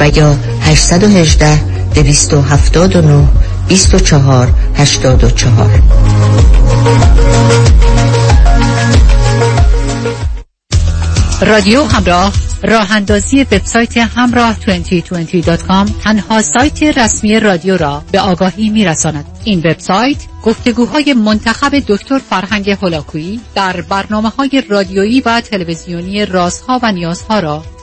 و یا 818 279 24 84 رادیو همراه راه اندازی وبسایت همراه 2020.com تنها سایت رسمی رادیو را به آگاهی میرساند. این وبسایت گفتگوهای منتخب دکتر فرهنگ هلاکویی در برنامه های رادیویی و تلویزیونی رازها و نیازها را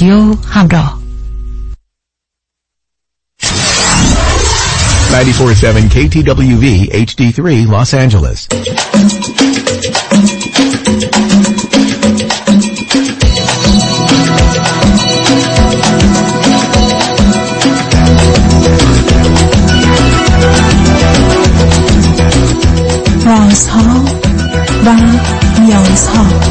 رادیو همراه 947 KTWV HD3 Los Angeles. رازها و نیازها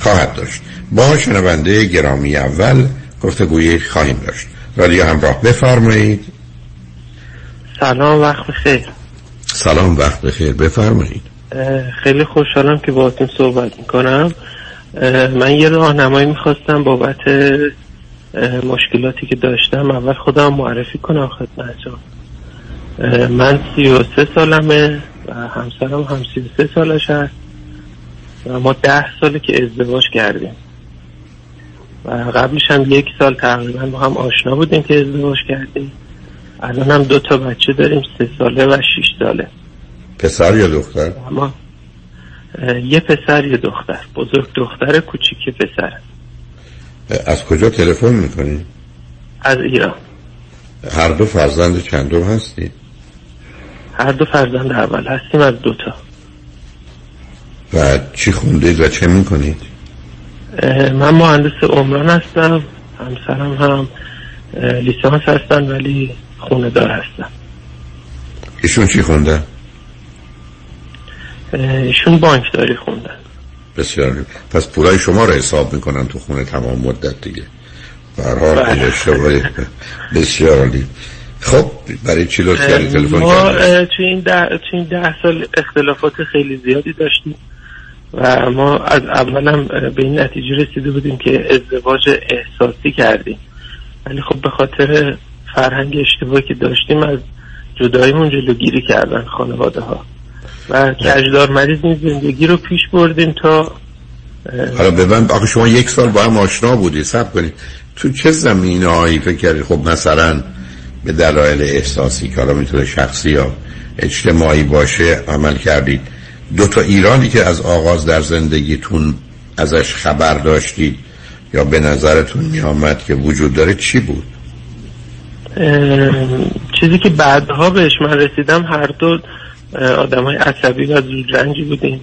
خواهد داشت. با شنونده گرامی اول گفتگوی خواهیم داشت. رادیو همراه بفرمایید. سلام وقت بخیر. سلام وقت بخیر. بفرمایید. خیلی خوشحالم که باهاتون صحبت می‌کنم. من یه راهنمایی می‌خواستم بابت مشکلاتی که داشتم. اول خودم معرفی کنم خدمتتون من سی و سه سالمه و همسرم هم سی و سه سالش هست. ما ده ساله که ازدواج کردیم. و قبلش هم یک سال تقریبا با هم آشنا بودیم که ازدواج کردیم. الان هم دو تا بچه داریم سه ساله و شیش ساله. پسر یا دختر؟ اما یه پسر یه دختر. بزرگ دختر کوچیک پسر. از کجا تلفن می‌کنی؟ از ایران. هر دو فرزند چندم هستی؟ هر دو فرزند اول هستیم از دوتا و چی خوندید و چه می‌کنید؟ من مهندس عمران هستم همسرم هم لیسانس هستن ولی خونه دار هستن. ایشون چی خونده؟ ایشون بانکداری خوندن. بسیار پس پولای شما رو حساب می‌کنن تو خونه تمام مدت دیگه. برحال بله. اشتباه بسیار عالی. خب برای چی لطف کردی تلفن ما توی این ده توی این ده سال اختلافات خیلی زیادی داشتیم. و ما از اول هم به این نتیجه رسیده بودیم که ازدواج احساسی کردیم. ولی خب به خاطر فرهنگ اشتباهی که داشتیم از جداییمون جلوگیری کردن خانواده ها و کجدار مریض این زندگی رو پیش بردیم تا حالا به من آخه شما یک سال با هم آشنا بودی سب کنید. تو چه زمینه هایی فکر کردی خب مثلا به دلایل احساسی که حالا می‌تونه شخصی یا اجتماعی باشه عمل کردید. دو تا ایرانی که از آغاز در زندگیتون ازش خبر داشتید یا به نظرتون میآمد که وجود داره چی بود؟ چیزی که بعدها بهش من رسیدم هر دو آدم های عصبی و زودرنجی بودیم.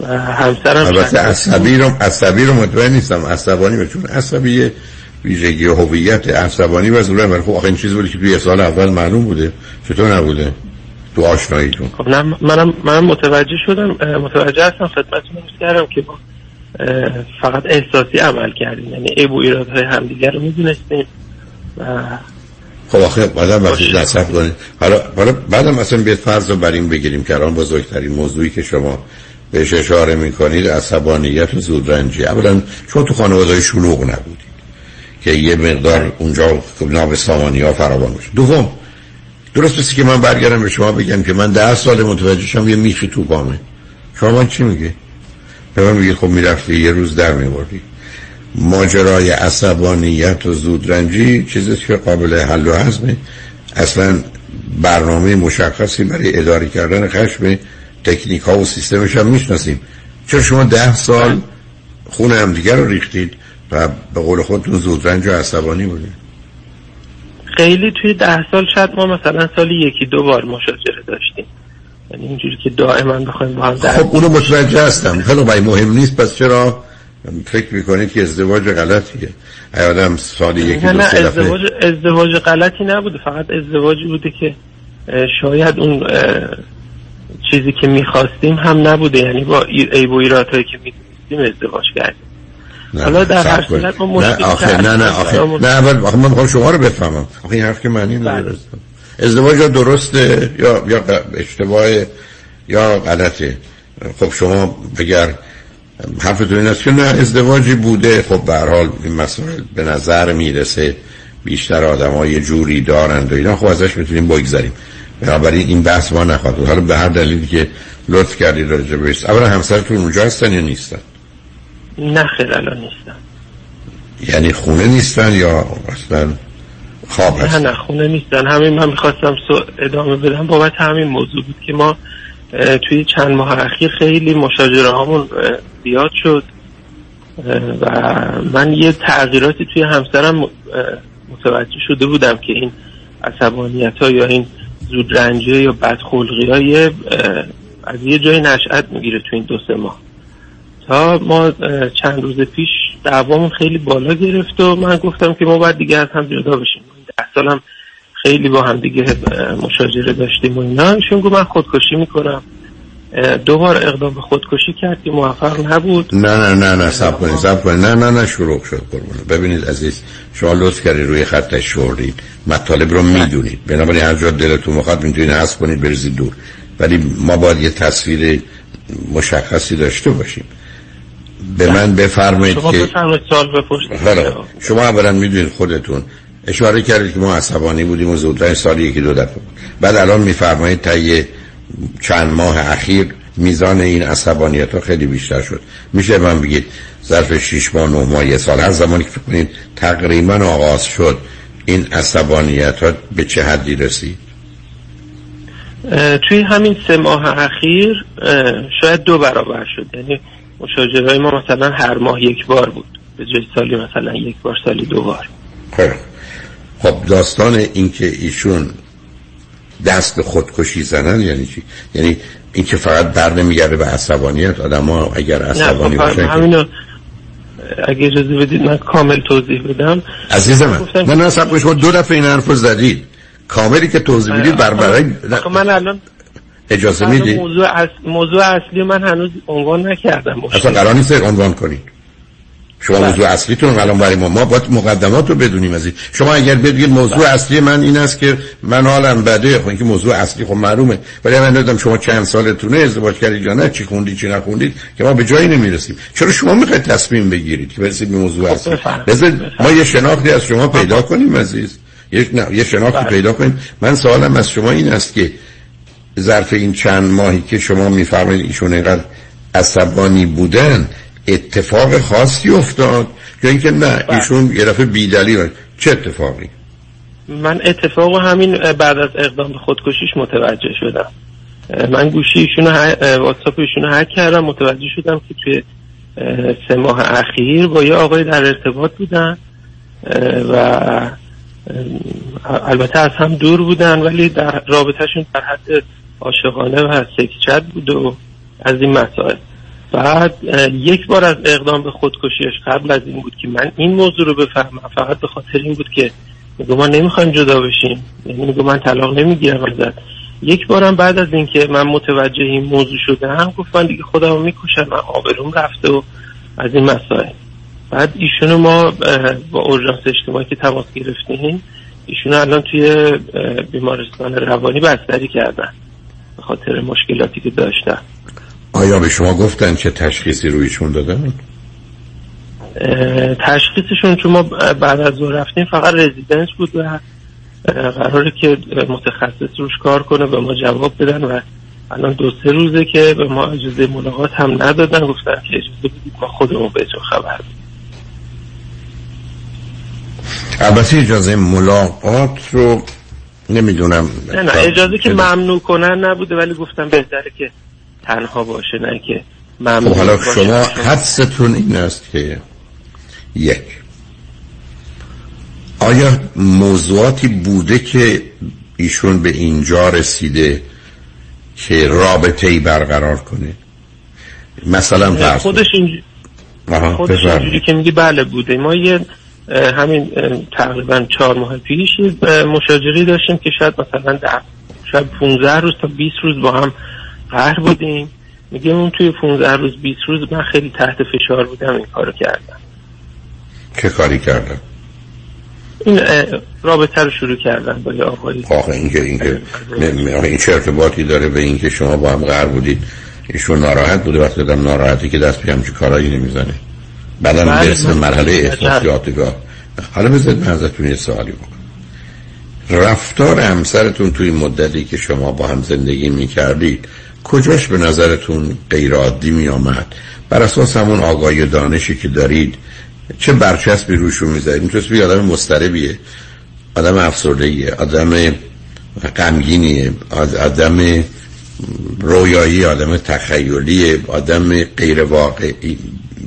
و همسرم البته عصبی رو عصبی رو مطمئن نیستم. عصبانی به چون عصبی ویژگی هویت عصبانی و من خب آخه این چیز بودی که توی سال اول معلوم بوده. چطور نبوده؟ تو آشناییتون. خب نه منم منم متوجه شدم متوجه هستم خدمتتون کردم که اه، فقط احساسی عمل کردیم. یعنی عیب و ایرادهای همدیگر رو می‌دونستیم و خب آخه بعدم وقتی. نصب کنید. حالا حالا بعدم اصلا بیاد فرض رو بر این بگیریم که الان بزرگترین موضوعی که شما بهش اشاره می‌کنید عصبانیت و زودرنجی. اولا شما تو خانواده شلوغ نبودید که یه مقدار اونجا ناب سامانی ها فراوان باشه. دوم درست مثل که من برگردم به شما بگم که من ده سال متوجه شم یه میخی تو بامه شما من چی میگه به من میگه خب می‌رفتی یه روز در میبردی ماجرای عصبانیت و زودرنجی چیزی که قابل حل و هضمه اصلا برنامه مشخصی برای اداره کردن خشم تکنیک ها و سیستمش هم می‌شناسیم. چرا شما ده سال خون همدیگر رو ریختید و به قول خودتون زودرنج و عصبانی بودید؟ خیلی توی ده سال شاید ما مثلا سالی یکی دو بار مشاجره داشتیم. یعنی اینجوری که دائما بخوایم با هم خب اونو متوجه هستم. خیلی برای مهم نیست پس چرا فکر می‌کنید که ازدواج غلطیه؟ ای آدم سالی یکی دو نه سه ازدواج ازدواج غلطی نبوده. فقط ازدواجی بوده که شاید اون چیزی که می‌خواستیم هم نبوده. یعنی با ای- عیب و ایرادهایی که می‌دونستیم ازدواج کردیم. نه، حالا در هر. صورت ما نه آخه نه نه آخه. نه اول آخه من می‌خوام شما رو بفهمم. آخه این حرف که معنی نداره. بله. ازدواج یا درسته یا یا اشتباه یا غلطه. خب شما بگر حرفتون این است که نه ازدواجی بوده. خب به هر حال این مسائل به نظر می‌رسه بیشتر آدم ها یه جوری دارند و اینا. خب ازش می‌تونیم بگذاریم بنابراین این بحث ما نخواهد. حالا به هر دلیلی که لطف کردید راجع بهش. اولا همسرتون اونجا هستن یا نیستن؟ نه خیر الان نیستم یعنی خونه نیستن یا اصلا خواب نه هستن؟ نه خونه نیستن. همین من می‌خواستم ادامه بدم. بابت همین موضوع بود که ما توی چند ماه اخیر خیلی مشاجره هامون زیاد شد. و من یه تغییراتی توی همسرم متوجه شده بودم که این عصبانیت ها یا این زودرنجی یا بدخلقی های از یه جای نشأت می‌گیره توی این دو سه ماه. تا ما چند روز پیش دعوامون خیلی بالا گرفت و من گفتم که ما باید دیگه از هم جدا بشیم. ده سال هم خیلی با هم دیگه مشاجره داشتیم و اینا. ایشون گفت من خودکشی می‌کنم. دو بار اقدام به خودکشی کرد که موفق نبود. نه نه نه نه سب کنید سب کنید. نه نه نه شروع شد قربونه ببینید عزیز شما لطف کردید روی خطش شوردید. مطالب رو می‌دونید. بنابراین هر جا دلتون می‌خواد می‌تونید حذف کنید بریزید دور. ولی ما باید یه تصویر مشخصی داشته باشیم. به من بفرمایید شما که بپرسید. حالا شما اولا می‌دونید خودتون. اشاره کردید که ما عصبانی بودیم و زودتر سالی یکی دو دفعه. بعد الان میفرمایید تا یه چند ماه اخیر میزان این عصبانیت ها خیلی بیشتر شد. میشه من بگید ظرف شیش ماه نه ماه یه سال هر زمانی که کنید تقریبا آغاز شد این عصبانیت ها به چه حدی رسید؟ توی همین سه ماه اخیر شاید دو برابر شد. یعنی مشاجره های ما مثلا هر ماه یک بار بود. به جای سالی مثلا یک بار سالی دو بار. خب داستان اینکه ایشون دست به خودکشی زنن یعنی چی؟ یعنی اینکه فقط بر نمیگرده به عصبانیت. آدم ها اگر نه عصبانی خب باشن که- اگه اجازه بدید من کامل توضیح بدم. عزیز من نه نه سب دو دفعه این حرف زدید. کاملی که توضیح بدید بر برای آخه من الان اجازه می‌دید موضوع, اص... موضوع اصلی من هنوز عنوان نکردم. اصلا قرار نیست عنوان کنید شما بله. موضوع اصلیتون الان برای ما ما باید مقدمات رو بدونیم از این شما اگر بگید موضوع اصلی من این است که من حالم بده خب اینکه موضوع اصلی خب معلومه. ولی من ندیدم شما چند سالتونه ازدواج کردید یا نه چی خوندید چی نخوندید که ما به جایی نمی‌رسیم. چرا شما می‌خواید تصمیم بگیرید که برسید به موضوع اصلی؟ بفرمایید. بذارید ما یه شناختی از شما پیدا کنیم عزیز. یه نه یه شناختی بله. پیدا کنیم. من سوالم از شما این است که ظرف این چند ماهی که شما میفرمایید ایشون اینقدر عصبانی بودن اتفاق خاصی افتاد. یا اینکه نه ایشون یه دفعه بیدلیل چه اتفاقی؟ من اتفاق همین بعد از اقدام به خودکشیش متوجه شدم. من گوشی ایشونو ه- واتساپ ایشونو هک کردم متوجه شدم که توی سه ماه اخیر با یه آقای در ارتباط بودن و البته از هم دور بودن ولی در رابطهشون در حد عاشقانه و سکچت بود و از این مسائل. بعد یک بار از اقدام به خودکشیش قبل از این بود که من این موضوع رو بفهمم. فقط به خاطر این بود که میگو ما نمی‌خوایم جدا بشیم. یعنی میگو من طلاق نمی‌گیرم ازت. یک بارم بعد از اینکه من متوجه این موضوع شدم گفت من دیگه خودم رو می‌کشم من آبروم رفته و از این مسائل. بعد ایشونو ما با اورژانس اجتماعی که تماس گرفتیم ایشونو الان توی بیمارستان روانی بستری کردن. به خاطر مشکلاتی که داشتن. آیا به شما گفتن چه تشخیصی رویشون دادن؟ تشخیصشون چون ما بعد از اون رفتیم فقط رزیدنس بود و قراره که متخصص روش کار کنه به ما جواب بدن و الان دو سه روزه که به ما اجازه ملاقات هم ندادن. گفتن که اجازه بدید ما خودمون بهتون خبر بدیم. البته اجازه ملاقات رو نمی‌دونم نه نه اجازه که ممنوع کنن نبوده ولی گفتم بهتره که تنها باشه نه که ممنوع خب حالا. شما حدستون این است که یک آیا موضوعاتی بوده که ایشون به اینجا رسیده که رابطه ای برقرار کنه مثلا خودش. آها، خودش. اینجوری که میگی بله بوده ما یه همین تقریبا چهار ماه پیش مشاجری داشتیم که شاید مثلا در شاید 15 روز تا 20 روز با هم قهر بودیم. میگه اون توی 15 روز 20 روز من خیلی تحت فشار بودم این کارو کردم. چه کاری کردن؟ این رابطه رو شروع کردن با یه آقایی. آخه اینکه اینکه این چه ارتباطی داره به اینکه شما با هم قرار بودید ایشون ناراحت بوده. وقتی دادم ناراحتی که دست به همچی کارایی نمی‌زنه. بعدم بله، برسه مرحله بله. احساس یادگار حالا بذارید من ازتون یه سوالی بکنم. رفتار همسرتون توی مدتی که شما با هم زندگی می‌کردید کجاش به نظرتون غیر عادی می آمد بر اساس همون آگاهی و دانشی که دارید چه برچسبی روشون می‌ذارید؟ می‌تونست بگید آدم مستربیه آدم افسردگیه آدم غمگینیه آد- آدم رویایی آدم تخیلی آدم غیر واقعی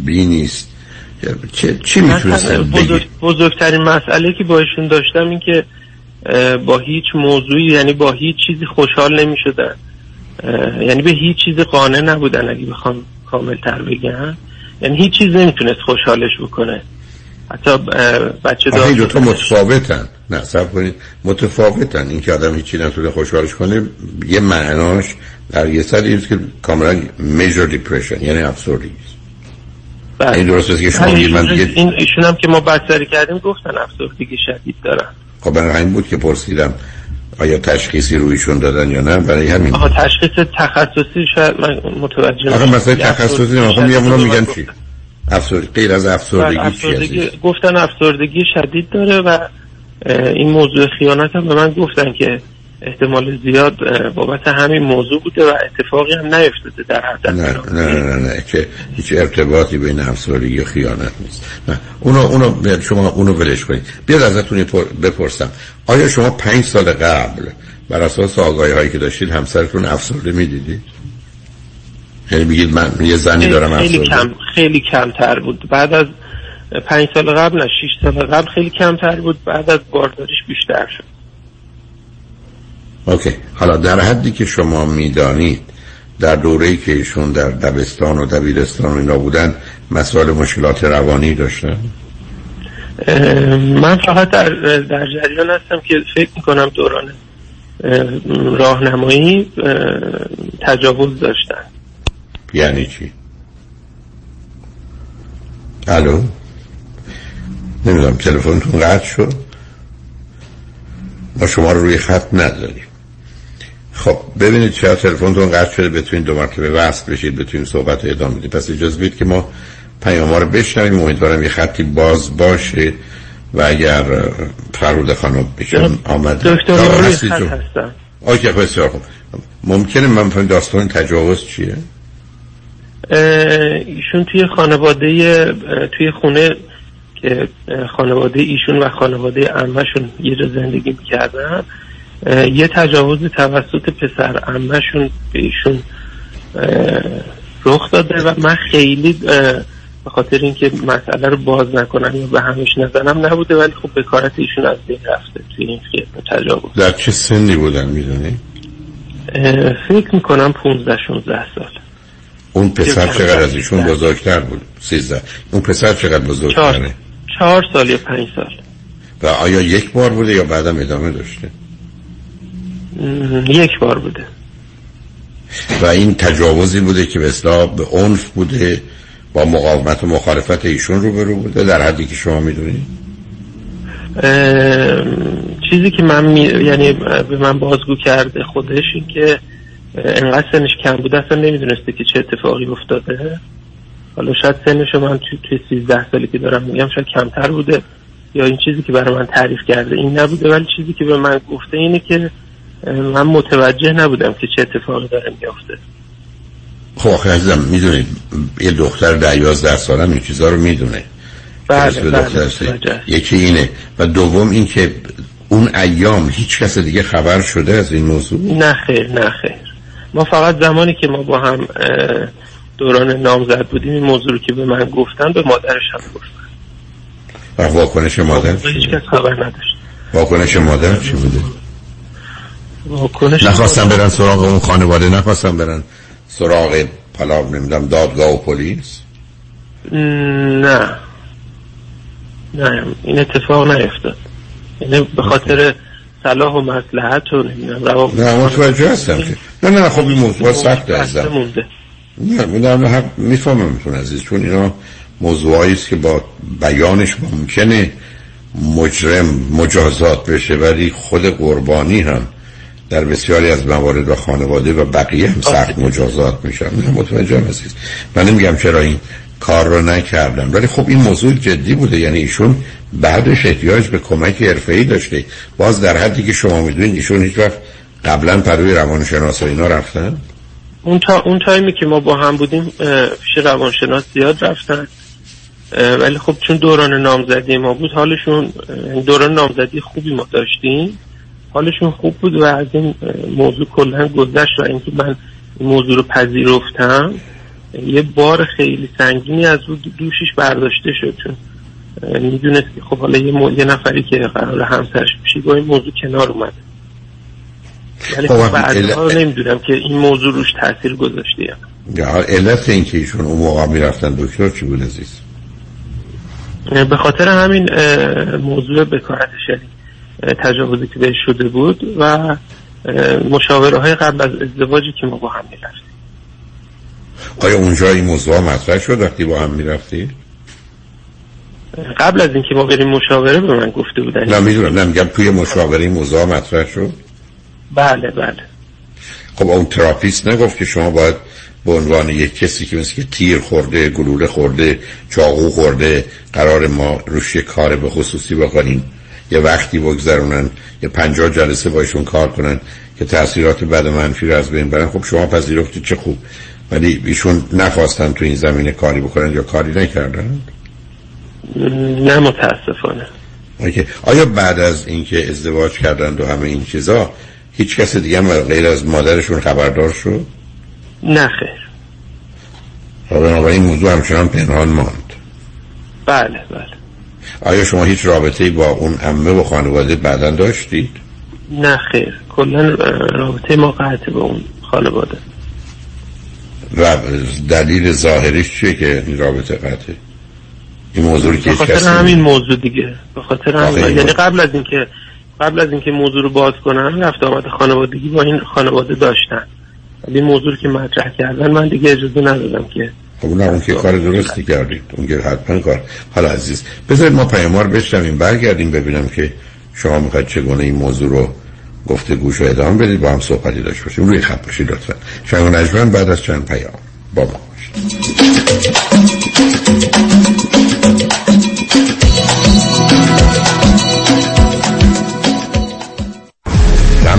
بی نیست چه چی من می‌تونستم بزرگ- بزرگترین مسئله که با ایشون داشتم این که با هیچ موضوعی یعنی با هیچ چیزی خوشحال نمی شدن یعنی به هیچ چیز قانع نبودن اگه بخوام کامل تر بگم. یعنی هیچ چیز نمی‌تونست خوشحالش بکنه. حتی بچه آخه این دار دوتا متفاوتن. نه سب کنید. متفاوتن. این که آدم هیچی نتونه خوشحالش کنه یه معناش در یه سر که کاملا میجر دیپریشن یعنی افسردگی. این درست است که شما بله، میگید من دیگه این ایشون هم که ما بستری کردیم گفتن افسردگی شدید دارن خب برای همین بود که پرسیدم آیا تشخیصی رویشون دادن یا نه برای همین آها تشخیص تخصصی شاید من متوجه آخه نشدم. مثلا تخصصی افسردگی نه خب میگم اونا میگن چی گفتن. افسرد غیر از بله، افسردگی چی افسردگی گفتن افسردگی شدید داره و این موضوع خیانت هم به من گفتن که احتمال زیاد بابت همین موضوع بوده و اتفاقی هم نیفتاده در حد نه نه نه نه نه که هیچ ارتباطی بین افسردگی و خیانت نیست. نه اونو اونو شما اونو ولش کنید. بیاد ازتون بپرسم. آیا شما پنج سال قبل بر اساس آگاهی هایی که داشتید همسرتون افسرده می‌دیدید یعنی میگید من یه زنی دارم خیلی افسرده؟ کم خیلی کمتر بود. بعد از پنج سال قبل نه شیش سال قبل خیلی کمتر بود. بعد از بارداریش بیشتر شد. اوکی. حالا در حدی که شما می‌دانید در دوره‌ای که ایشون در دبستان و دبیرستان اینا بودن مسائل مشکلات روانی داشتن؟ من فقط در, در جریان هستم که فکر می‌کنم دوران راهنمایی تجاوز داشتن. یعنی چی؟ الو؟ نمی‌دونم تلفنتون قطع شد؟ ما شما رو روی خط نداریم خب ببینید چرا تلفنتون قطع شده بتونید دو مرتبه وصل بشید بتونید صحبت ادامه بدید. پس اجازه بدید که ما پیام رو بشنویم. امیدوارم یه خطی باز باشه و اگر فرود خانم بشن آمده دکتر هستم. آکه بسیار خوب. ممکنه من فهم داستان تجاوز چیه؟ ایشون توی خانواده توی خونه که خانواده ایشون و خانواده امهشون یه جا زندگی می‌کردن. یه تجاوز توسط پسر امهشون به ایشون رخ داده و من خیلی به خاطر اینکه مسئله رو باز نکنم یا به همش نزنم نبوده ولی خب بکارت ایشون از بین رفته توی این تجاوز. در چه سنی بودن می‌دونی؟ فکر می‌کنم 15 16 سال. اون پسر چقدر از ایشون بزرگتر بود؟ 13 اون پسر چقدر بزرگتره؟ چهار سال یا پنج سال. و آیا یک بار بوده یا بعدم ادامه داشته؟ یک بار بوده. و این تجاوزی بوده که به اصلاح به عنف بوده با مقاومت و مخالفت ایشون رو برو بوده در حدی که شما می‌دونید چیزی که من می... یعنی به من بازگو کرده خودش این که انقدر سنش کم بوده اصلا نمی‌دونسته که چه اتفاقی افتاده. حالا شاید سنش من توی توی 13 سالی که دارم میگم شاید کمتر بوده. یا این چیزی که برای من تعریف کرده این نبوده ولی چیزی که به من گفته اینه که من متوجه نبودم که چه اتفاقی داره میافته. خب آخه عزیزم می‌دونید یه دختر ده یازده ساله این چیزا رو می‌دونه. بله بله یکی اینه. و دوم این که اون ایام هیچ کس دیگه خبر شده از این موضوع؟ نه خیر نه خیر. ما فقط زمانی که ما با هم دوران نامزد بودیم این موضوع رو که به من گفتن به مادرش هم گفتن. و واکنش مادر هیچ کس خبر نداشت. واکنش مادر چی بوده؟ نخواستم برن سراغ اون خانواده نخواستم برن سراغ پلا نمی‌دونم دادگاه و پلیس؟ نه. نه این اتفاق نیفتاد. یعنی به خاطر صلاح و مصلحت و نمی‌دونم نه متوجه هستم که. نه نه خب این موضوع سخت هستم نه من می‌فهمم میتون عزیز چون اینا موضوعی است که با بیانش ممکنه مجرم مجازات بشه ولی خود قربانی هم در بسیاری از موارد و خانواده و بقیه هم سخت مجازات میشن. متوجه عزیز من نمیگم چرا این کار رو نکردم. ولی خب این موضوع جدی بوده. یعنی ایشون بعدش احتیاج به کمک حرفه‌ای داشته. باز در حدی که شما می‌دونید ایشون هیچ وقت قبلا پروی روانشناس و اینا رفتن. اون تا اون تایمی که ما با هم بودیم پیش روانشناس زیاد رفتن. ولی خب چون دوران نامزدی ما بود حالشون دوران نامزدی خوبی ما داشتیم. حالشون خوب بود و از این موضوع کلا گذشت و اینکه من این موضوع رو پذیرفتم یه بار خیلی سنگینی از رو دوشش برداشته شد. چون می‌دونست که خب حالا یه, یه نفری که قرار همسرش بشه با این موضوع کنار اومده ولی خب, خب بعدها ال... نمی‌دونم که این موضوع روش تاثیر گذاشته یا علت این که ایشون اون موقع می‌رفتن دکتر چی بود عزیز؟ به خاطر همین موضوع بکارت شدید تجاوزی که بهش شده بود و مشاوره های قبل از ازدواجی که ما با هم می‌رفتیم. آیا اونجا این موضوع مطرح شد وقتی با هم می‌رفتی؟ قبل از اینکه ما بریم مشاوره به من گفته بودن. نه می‌دونم نه میگم توی مشاوره این موضوع مطرح شد؟ بله بله. خب اون تراپیست نگفت که شما باید به عنوان یک کسی که مثل که تیر خورده گلوله خورده چاقو خورده قرار ما روش کار به خصوصی بکنیم یه وقتی بگذرونن یه پنجاه جلسه باشون کار کنن که تاثیرات بد منفی رو از بین برن. خب شما پذیرفتی چه خوب. ولی ایشون نخواستن تو این زمینه کاری بکنن یا کاری نکردن؟ نه متاسفانه. اوکی. آیا بعد از اینکه ازدواج کردن و همه این چیزا هیچ کس دیگه هم غیر از مادرشون خبردار شد؟ نه خیر. بنابراین موضوع همچنان پنهان ماند. بله بله. آیا شما هیچ رابطه با اون امه و خانواده بعدا داشتید؟ نه خیر. کلا رابطه ما قطع با اون خانواده. و دلیل ظاهریش چیه که این رابطه قطعه این موضوع که خاطر همین موضوع دیگه. به خاطر همین یعنی قبل از اینکه قبل از اینکه موضوع رو باز کنن رفت آمد خانوادگی با این خانواده داشتن. ولی موضوع که مطرح کردن من دیگه اجازه ندادم که خب اون اون که کار درستی کردید اون که حتما کار. حالا عزیز بذارید ما پیاموار بشنویم برگردیم ببینم که شما می‌خواید چگونه این موضوع رو گفته گوش و ادامه بدید با هم صحبتی داشت باشیم. روی خط باشید لطفا. شنگ نجمن بعد از چند پیام با ما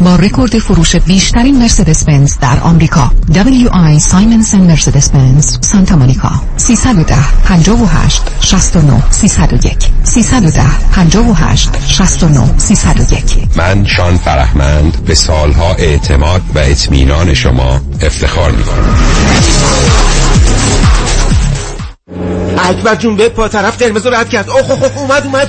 با رکورد فروش بیشترین مرسدس بنز در آمریکا. WI سایمنسن مرسدس بنز سانتا مونیکا. 310 58 69 301 310 58 69 301 من شان فرهمند به سالها اعتماد و اطمینان شما افتخار می کنم اکبر جون به پا طرف قرمز رد کرد. اوه اوه اومد اومد.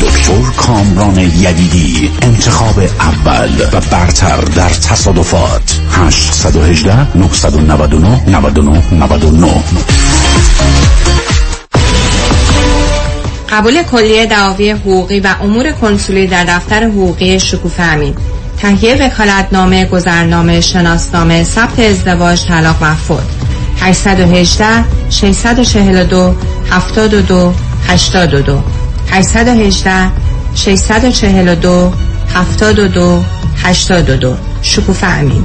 دکتر کامران یدیدی انتخاب اول و برتر در تصادفات. 818 999 99 99 قبول کلیه دعاوی حقوقی و امور کنسولی در دفتر حقوقی شکوفه امین. تهیه وکالتنامه گذرنامه شناسنامه ثبت ازدواج طلاق و فوت. 818 642 72 82 818 642 72 82 شکوفه امین.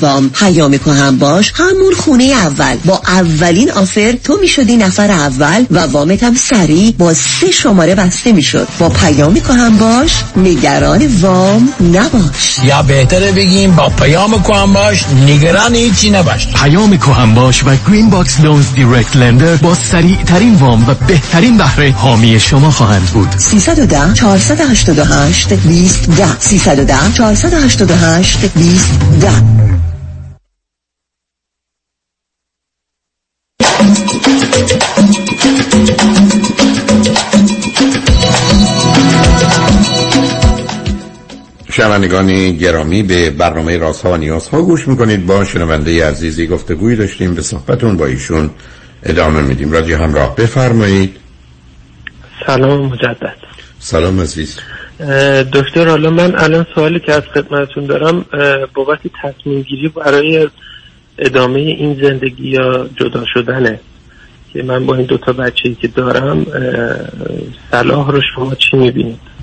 وام پیام هم باش. همون خونه اول. با اولین offer تو می‌شدی نفر اول و وامت هم سریع با سه شماره بسته می‌شد. با پیام هم باش. نگران وام نباش. یا بهتره بگیم با پیام هم باش. نگران هیچی نباش. پیام هم باش و Green Box Loans direct lender با سریع ترین وام و بهترین بهره حامی شما خواهند بود. 310 488 20 10 310 488 20 10 شنوندگان گرامی به برنامه راست ها و نیاز ها گوش می‌کنید. با شنونده عزیزی گفتگوی داشتیم. به صحبتون با ایشون ادامه میدیم. رادیو همراه بفرمایید. سلام مجدد. سلام عزیز. دکتر حالا من الان سوالی که از خدمتون دارم بابت تصمیم گیری برای ادامه این زندگی یا جدا شدنه که من با این دوتا بچه که دارم صلاح رو شما چی می‌بینید؟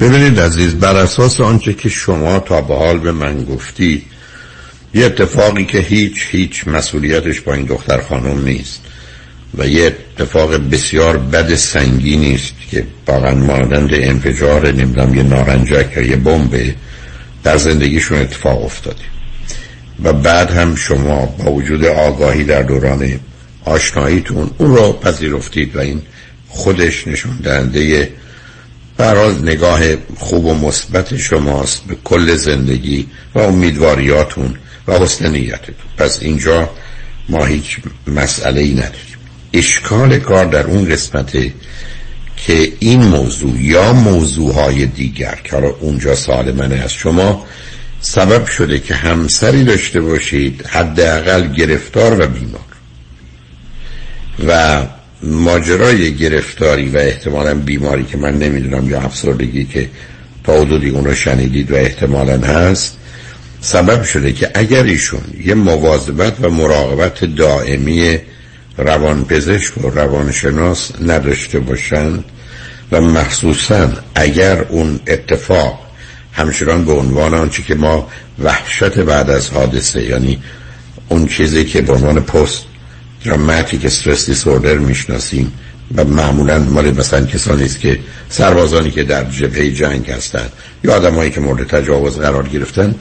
ببینید عزیز بر اساس آنچه که شما تا به حال به من گفتی یه اتفاقی که هیچ هیچ مسئولیتش با این دختر خانم نیست و یه اتفاق بسیار بد سنگی نیست که واقعا مانند انفجار نمی‌دونم یه نارنجک یا یه بمب در زندگیشون اتفاق افتاده. و بعد هم شما با وجود آگاهی در دوران آشناییتون اون رو پذیرفتید و این خودش نشون دهنده براز نگاه خوب و مثبت شماست به کل زندگی و امیدواریاتون و حسن نیتتون. پس اینجا ما هیچ مسئله ای نداریم. اشکال کار در اون قسمته که این موضوع یا موضوعهای دیگر که حالا اونجا سوال من از شما سبب شده که همسری داشته باشید حداقل گرفتار و بیمار. و ماجرای گرفتاری و احتمالا بیماری که من نمی‌دونم یا افسردگی که تا حدودی اون رو شنیدید و احتمالا هست سبب شده که اگر ایشون یه مواظبت و مراقبت دائمی روانپزشک و روانشناس نداشته باشند و مخصوصا اگر اون اتفاق همچنان به عنوان آنچه که ما وحشت بعد از حادثه یعنی اون چیزی که به عنوان پست دراماتیک استرس دیسوردر می‌شناسیم و معمولا مال مثلا کسانی است که سربازانی که در جبهه جنگ هستند یا آدمایی که مورد تجاوز قرار گرفتن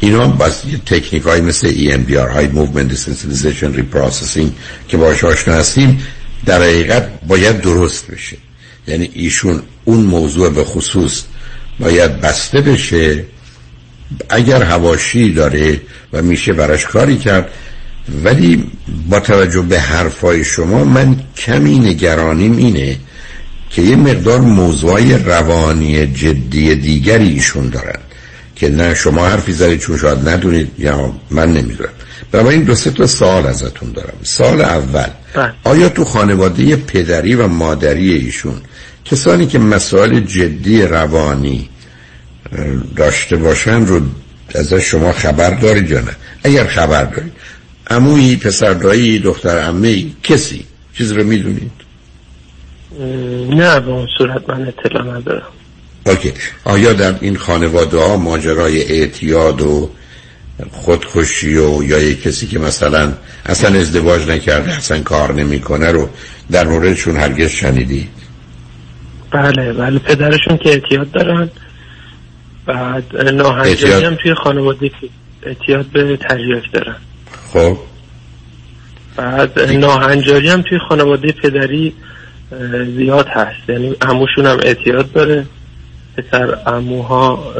اینا بس تکنیک های مثل EMDR های Movement Desensitization Reprocessing که باش آشنا هستیم در حقیقت باید درست بشه. یعنی ایشون اون موضوع به خصوص باید بسته بشه. اگر هواشی داره و میشه براش کاری کرد ولی با توجه به حرفای شما من کمی نگرانیم اینه که یه مقدار موضوعی روانی جدی دیگری ایشون دارن که نه شما حرفی زدید چون شاید ندونید یا من نمی‌دونم. برای این دو سه تا سوال ازتون دارم. سال اول بله. آیا تو خانواده پدری و مادری ایشون کسانی که مسائل جدی روانی داشته باشن رو از شما خبر دارید یا نه؟ اگر خبر دارید. عمویی پسر دایی دختر عمه کسی چیز رو می‌دونید؟ نه به اون صورت من اطلاع ندارم. اوکی. آیا در این خانواده ها ماجرای اعتیاد و خودکشی و یا یک کسی که مثلا اصلا ازدواج نکرده اصلا کار نمی‌کنه رو در موردشون هرگز شنیدی بله بله. پدرشون که اعتیاد دارن. بعد ناهنجاری؟ هم توی خانواده که اعتیاد به تریاک دارن. خب. بعد ناهنجاری هم توی خانواده پدری زیاد هست. یعنی عموشون هم اعتیاد داره. پسر عموها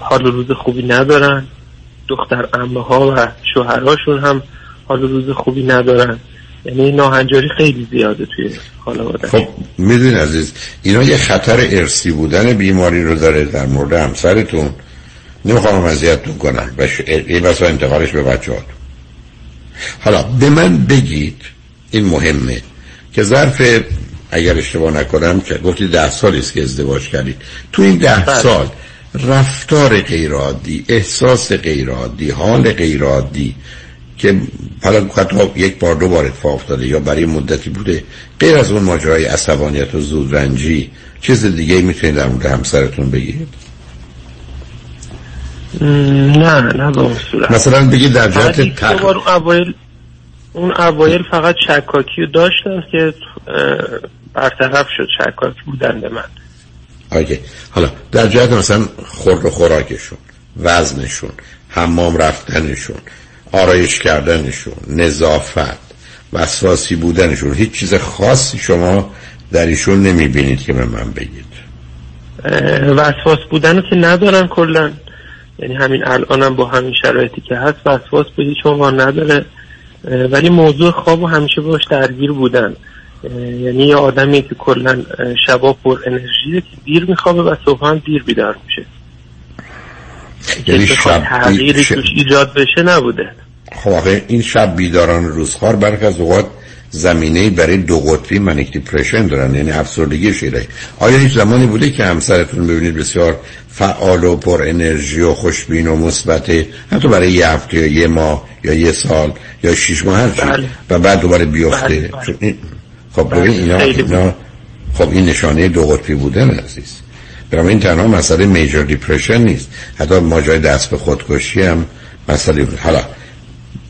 حال روز خوبی ندارن. دختر عمه ها و شوهراشون هم حال روز خوبی ندارن. یعنی ناهنجاری خیلی زیاده توی خانواده. خب می‌دونی عزیز اینا یه خطر ارسی بودن بیماری رو داره در مورد همسرتون. نمی‌خوام اذیتتون کنم. و این بسا انتقالش به بچه حالا به من بگید این مهمه که ظرف اگر اشتباه نکنم که گفتی ده سالی است که ازدواج کردید. تو این ده بله. سال رفتار غیرعادی احساس غیرعادی حال غیرعادی که حالا حتی یک بار دو بار اتفاق افتاده یا برای مدتی بوده غیر از اون ماجرای عصبانیت و زودرنجی چیز دیگه می‌تونید در مورد همسرتون بگید؟ نه نه به اون صورت. مثلا بگید در جهت تق... اون اوایل اون اوایل فقط شکاکی رو داشتم که برطرف شد شکاکی بودن به من. آگه. حالا در جهت مثلا خورد و خوراکشون وزنشون حمام رفتنشون آرایش کردنشون نظافت وسواسی بودنشون هیچ چیز خاصی شما در ایشون نمی‌بینید که به من بگید. وسواس بودن رو که ندارن کلا. یعنی همین الانم با همین شرایطی که هست وسواس به هیچ عنوان نداره. ولی موضوع خواب و همیشه باش درگیر بودن. یعنی یه آدمی که کلا شبا پر انرژیه که دیر میخوابه و صبح هم دیر بیدار میشه. یعنی شب تغییری توش ایجاد بشه نبوده. خب این شب بیداران روزخوار برخی از اوقات زمینه برای دو قطبی منیک دیپرشن دارن یعنی افسردگی شیره آیا هیچ زمانی بوده که همسرتون ببینید بسیار فعال و پر انرژی و خوشبین و مثبته حتی برای یه هفته یا یه ماه یا یه سال یا شیش ماه هر بله. و بعد دوباره بیفته بله، بله. این- خب بله، ببین اینا, خیلی اینا خب این نشانه دو قطبی بودن عزیز برای این تنها مسئله میجر دیپرشن نیست حتی ماجرای دست به خودکشی هم مسئله بود حالا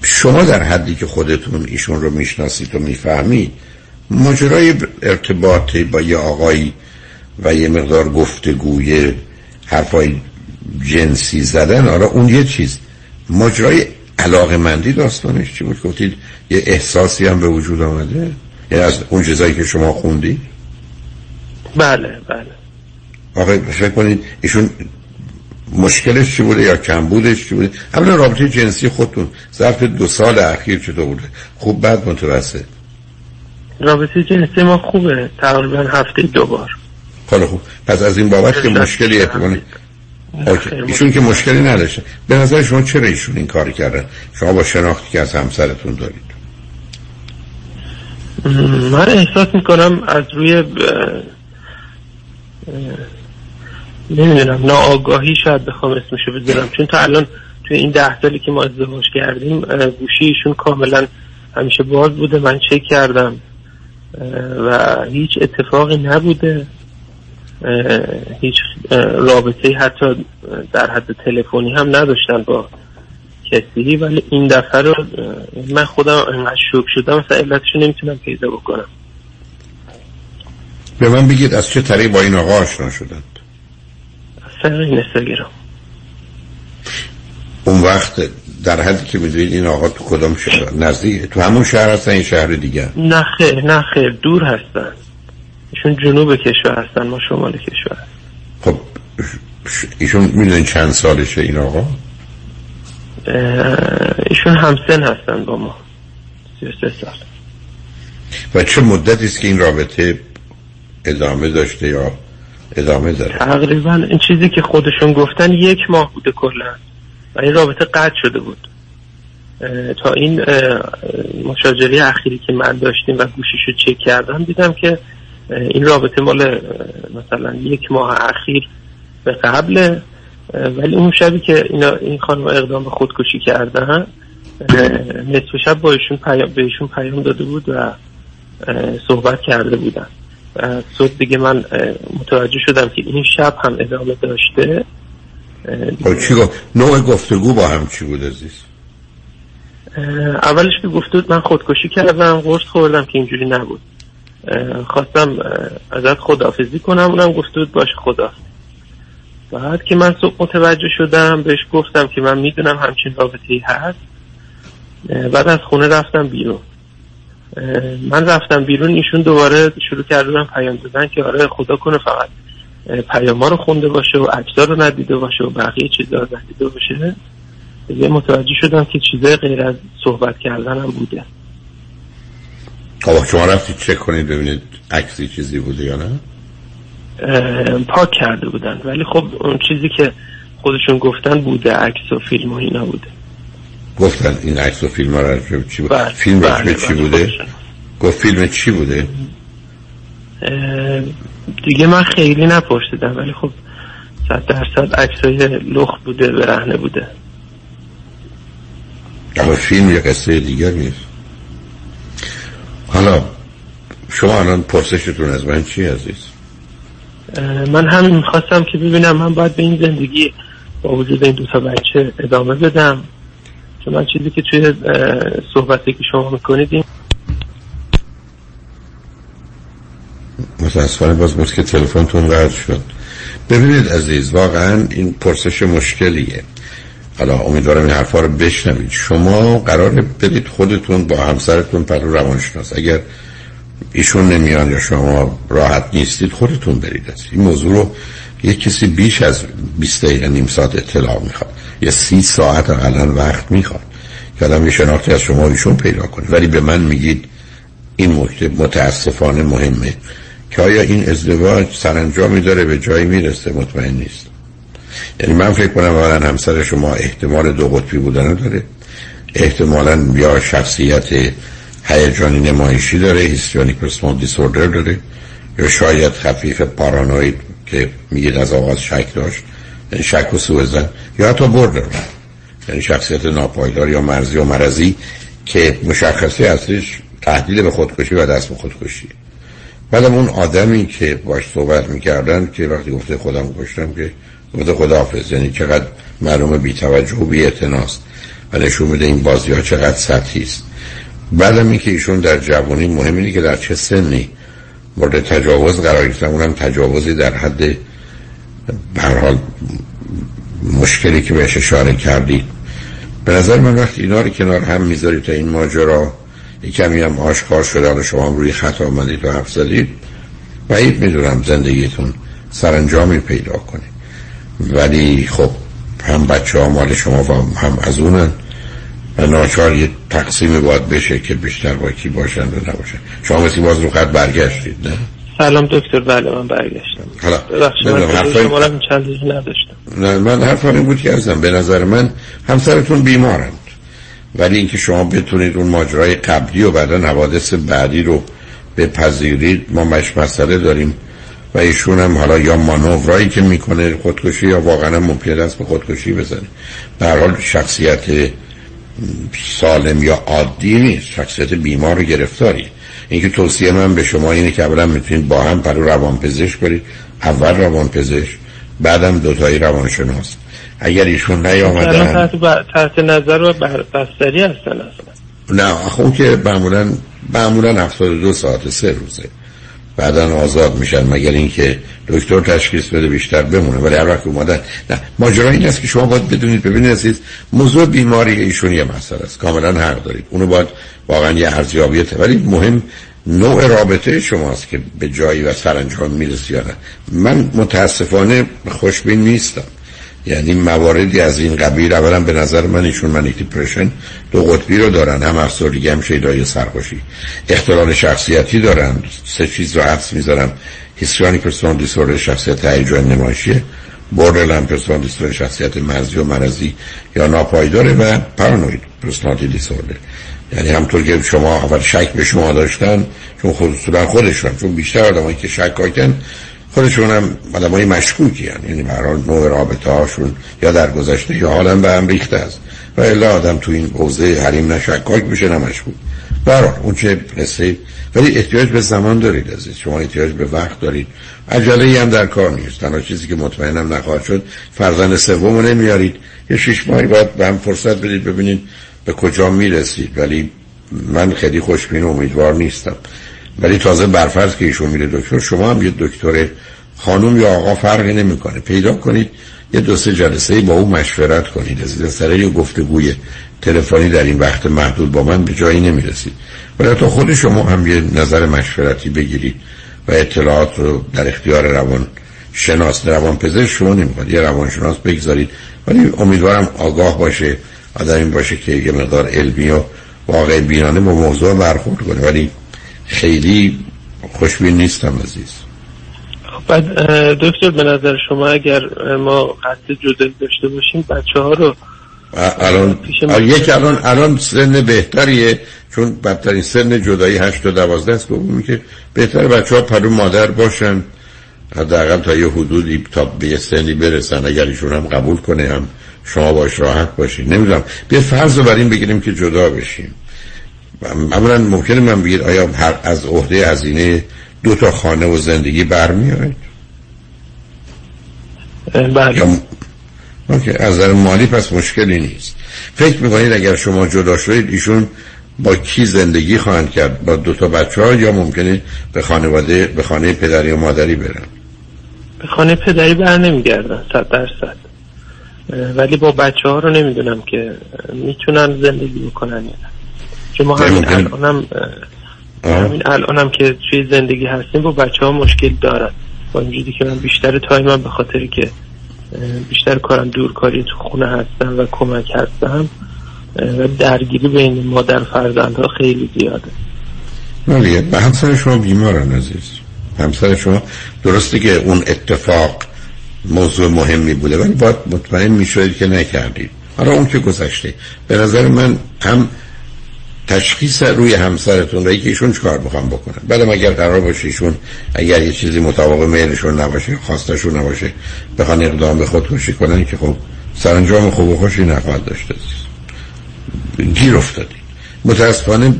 شما در حدی که خودتون ایشون رو می‌شناسید و می‌فهمید ماجرای ارتباط با یه آقایی و یه مقدار گفتگوی حرفای جنسی زدن حالا اون یه چیز. ماجرای علاقه مندی داستانش چی بود؟ گفتید یه احساسی هم به وجود آمده؟ یعنی از اون چیزایی که شما خوندی بله بله. آقا فکر کنید ایشون مشکلش چی بوده یا کمبودش چی بوده؟ اولا رابطه جنسی خودتون. ظرف دو سال اخیر چطور بوده؟ خوب بد متوسط. رابطه جنسی ما خوبه. تقریبا هفته دو بار. خیلی خوب. پس از این بابت که مشکلی احتمال. ایشون که مشکلی نداشته. به نظر شما چرا ایشون این کاری کردن؟ شما با شناختی که از همسرتون دارید. من احساس می‌کنم از روی نمی‌دونم ناآگاهی شاید بخوام اسمشو بذارم. چون تا الان توی این ده سالی که ما ازدواج کردیم گوشی ایشون کاملا همیشه باز بوده. من چک کردم و هیچ اتفاقی نبوده. هیچ رابطه حتی در حد تلفنی هم نداشتن با کسی. ولی این دفعه رو من خودم انقدر شوک شدم مثلا علتشو نمی‌تونم پیدا بکنم. به من بگید از چه طریق با این آقا آشنا شدند طریق اینستاگرام اون وقت در حدی که می‌دونید این آقا تو کدام شهر نزدیک؟ تو همون شهر هستن این شهر دیگه نه خیر نه خیر دور هستن. ایشون جنوب کشور هستن ما شمال کشور. خب ایشون می‌دونین چند سالشه این آقا؟ ایشون همسن هستن با ما. 33 سال. و چه مدتی است که این رابطه ادامه داشته یا ادامه داره. تقریبا این چیزی که خودشون گفتن یک ماه بوده کلا. و این رابطه قطع شده بود. تا این مشاجره اخیری که من داشتیم و گوشیشو چک کردم دیدم که این رابطه مال مثلا یک ماه اخیر به قبل ولی اون شبی که اینا این خانم اقدام به خودکشی کردن نصف شب با ایشون پیام بهشون پیام داده بود و صحبت کرده بودن. صبح دیگه من متوجه شدم که این شب هم ادامه داشته. خب چی گفت؟ نوع گفتگو با هم چی بود عزیز؟ اولش که گفت من خودکشی کردم قرص خوردم که اینجوری نبود. خواستم ازت خدافزی کنم اونم گفت بود باش خدا بعد که من صبح متوجه شدم بهش گفتم که من می‌دونم همچین رابطه هست. بعد از خونه رفتم بیرون. من رفتم بیرون ایشون دوباره شروع کردن پیام دادن که آره خدا کنه فقط پیاما رو خونده باشه و اجزا رو ندیده باشه و بقیه چیزا رو ندیده باشه. دیگه متوجه شدم که چیزای غیر از صحبت کردن هم بوده. خب شما رفتید چک کنید ببینید عکسی چیزی بوده یا نه؟ پاک کرده بودن. ولی خب اون چیزی که خودشون گفتن بوده عکس و فیلم و اینا بوده. گفتن این عکس و فیلم ها چی بوده بله، فیلم بله، چی بله، بوده. گفت فیلم چی بوده؟ دیگه من خیلی نپرسیدم ولی خب صد درصد عکسای لخت بوده برهنه بوده. اما فیلم یه قصه دیگر نیست. حالا شما الان پرسشتون از من چی عزیز؟ من همین می‌خواستم که ببینم من باید به این زندگی با وجود این دوتا بچه ادامه بدم. چون من چیزی که توی صحبتی که شما می‌کنید این متاسفانه باز بود که تلفنتون قطع شد. ببینید عزیز واقعا این پرسش مشکلیه. حالا امیدوارم این حرفا رو بشنوید. شما قرار بدید خودتون با همسرتون پر روانشناس. اگر ایشون نمیان یا شما راحت نیستید خودتون برید. از این موضوع رو یک کسی بیش از 20 دقیقه نیم ساعت اطلاع می‌خواد. یا سی ساعت اقلا وقت می‌خواد. که آدم یه شناختی از شما ایشون پیدا کنه. ولی به من میگید این نکته متاسفانه مهمه. که آیا این ازدواج سرانجامی داره به جایی می‌رسه؟ مطمئن نیست. یعنی من فکر کنم اولا همسر شما احتمال دو قطبی بودن داره. احتمالا یا شخصیت هیجانی نمایشی داره هیستریونی پرسونال دیسوردر داره. یا شاید خفیف پارانوید که میگید از آغاز شک داشت یعنی شک و سوء یا حتی بردر یعنی شخصیت ناپایدار یا مرزی و مرزی که مشخصی اصلیش تهدید به خودکشی و دست به خودکشی. بعدم اون آدمی که باش صحبت می‌کردن که وقتی گفته خودم کشتم که گفته خداحافظ یعنی چقدر معلومه بی توجه و بی و نشون میده این بازی ها چقدر سطحی است. بعدم این که ایشون در جوانی مهم که در چه سنی مورد تجاوز قرار گرفتن. اونم تجاوزی در حد حال مشکلی که بهش اشاره کردید به نظر من وقتی اینا رو کنار هم می‌ذارید تا این ماجرا کمی هم آشکار شده حالا شما هم روی خط آمدید و حرف زدید بعید می‌دونم زندگیتون سرانجامی پیدا کنه. ولی خب هم بچه ها مال شما و هم از اونن. و ناچار یه تقسیم باید بشه که بیشتر با کی باشن و نباشن شما مثل باز رو خط برگشتید نه؟ سلام دکتر بله من برگشتم. حالا من چند روز نداشتم. نه من حرفم این بود که ازم به نظر من همسرتون بیمارند. ولی اینکه شما بتونید اون ماجرای قبلی و بعدا حوادث بعدی رو بپذیرید ما مش مسئله داریم و ایشون هم حالا یا مانورایی که می‌کنه خودکشی یا واقعا هم ممکنه دست به خودکشی بزنه. به هر حال شخصیت سالم یا عادی نیست. شخصیت بیمار و گرفتاری. اینکه توصیه من به شما اینه که اولا می‌تونید با هم پرو روانپزشک برید. اول روانپزشک بعدم دوتایی روانشناس. اگر ایشون نیامدن تحت, نظر و. بستری هستن اصلا. نه اون که معمولا معمولا 72 ساعت سه روزه. بعدا آزاد میشن مگر اینکه دکتر تشخیص بده بیشتر بمونه. ولی هر وقت اومدن نه ماجرا این است که شما باید بدونید. ببینید عزیز موضوع بیماری ایشون یه مسئله است. کاملا حق دارید. اونو باید واقعا یه ارزیابیه ولی مهم نوع رابطه شماست که به جایی و سرانجام می‌رسی یا نه. من متاسفانه خوشبین نیستم. یعنی مواردی از این قبیل اولا به نظر من ایشون manic depression دو قطبی رو دارن هم افسردگی هم شیدای سرخوشی. اختلال شخصیتی دارن سه چیز رو حدس می‌ذارم. histrionic personality disorder شخصیت هیجان نمایشیه borderline personality disorder شخصیت مرزی و مرزی یا ناپایداره و paranoid personality disorder یعنی همونطور که شما اول شک به شما داشتن چون خود اصولا خودشون چون بیشتر آدمایی که شک خودشون هم آدم های مشکوکی هن. یعنی برحال نوع رابطه هاشون یا در گذشته یا حالا به هم ریخته است. و الا آدم تو این حوزه حریم نه شکاک بشه مشکوک. برحال اون چه قصه ولی احتیاج به زمان دارید عزیز. شما احتیاج به وقت دارید. عجله هم در کار نیست. تنها چیزی که مطمئنم نخواهد شد فرزند سوم نمیارید. یه شش ماهی باید به هم فرصت بدید ببینید به کجا می‌رسید. ولی من خیلی خوشبین و امیدوار نیستم. ولی تازه برفرض که ایشون میره دکتر شما هم یه دکتر خانم یا آقا فرقی نمی‌کنه. پیدا کنید یه دو سه جلسه با او مشورت کنید. از طریق یه گفتگوی تلفنی در این وقت محدود با من به جایی نمی‌رسید. ولی تا خود شما هم یه نظر مشورتی بگیرید و اطلاعات رو در اختیار روان شناس روان پزشک شما نمی‌خواد. یه روانشناس بگذارید. ولی امیدوارم آگاه باشه آدمی باشه که یه مقدار علمی و واقع بینانه با موضوع برخورد کنه. ولی خیلی خوشبین نیستم عزیز. بعد دکتر به نظر شما اگر ما قصد جدایی داشته باشیم بچه ها رو الان یک الان الان سن بهتریه چون بدترین سن جدایی 8 تا 12 است. گفتم که بهتر بچه ها پرو مادر باشن. حداقل تا یه حدودی تا به یه سنی برسن اگر ایشون هم قبول کنه هم شما باش راحت باشید نمی‌دونم. بیا فرض رو بر این بگیریم که جدا بشیم. اولا ممکنه من بگید آیا هر از عهده هزینه دو تا خانه و زندگی برمیاد بله. اوکی از نظر مالی پس مشکلی نیست. فکر می‌کنید اگر شما جدا شدید ایشون با کی زندگی خواهند کرد؟ با دو تا بچه ها یا ممکنه به خانواده به خانه پدری و مادری برن؟ به خانه پدری بر نمیگردن صد درصد. ولی با بچه ها رو نمی‌دونم که می‌تونن زندگی بکنن یا نه. چون ما همین الانم. همین الانم که توی زندگی هستیم با بچه ها مشکل دارن. با اینجوری که من بیشتر تایمم به خاطری که بیشتر کارم دورکاری تو خونه هستم و کمک هستم و درگیری بین مادر فرزندها خیلی زیاده. ولی به همسر شما بیمارن عزیز. همسر شما درسته که اون اتفاق موضوع مهمی بوده ولی باید مطمئن می‌شوید که نکردید. حالا اون که گذشته. به نظر من هم تشخیص روی همسرتون و که ایشون چکار می‌خوام بکنن. بعدم اگر قرار باشه ایشون اگر یه چیزی مطابق میلشون نباشه خواستشون نباشه بخوان اقدام به خودکشی کنن که خب سرانجام خوب و خوشی نخواهد داشته. گیر افتادید متاسفانه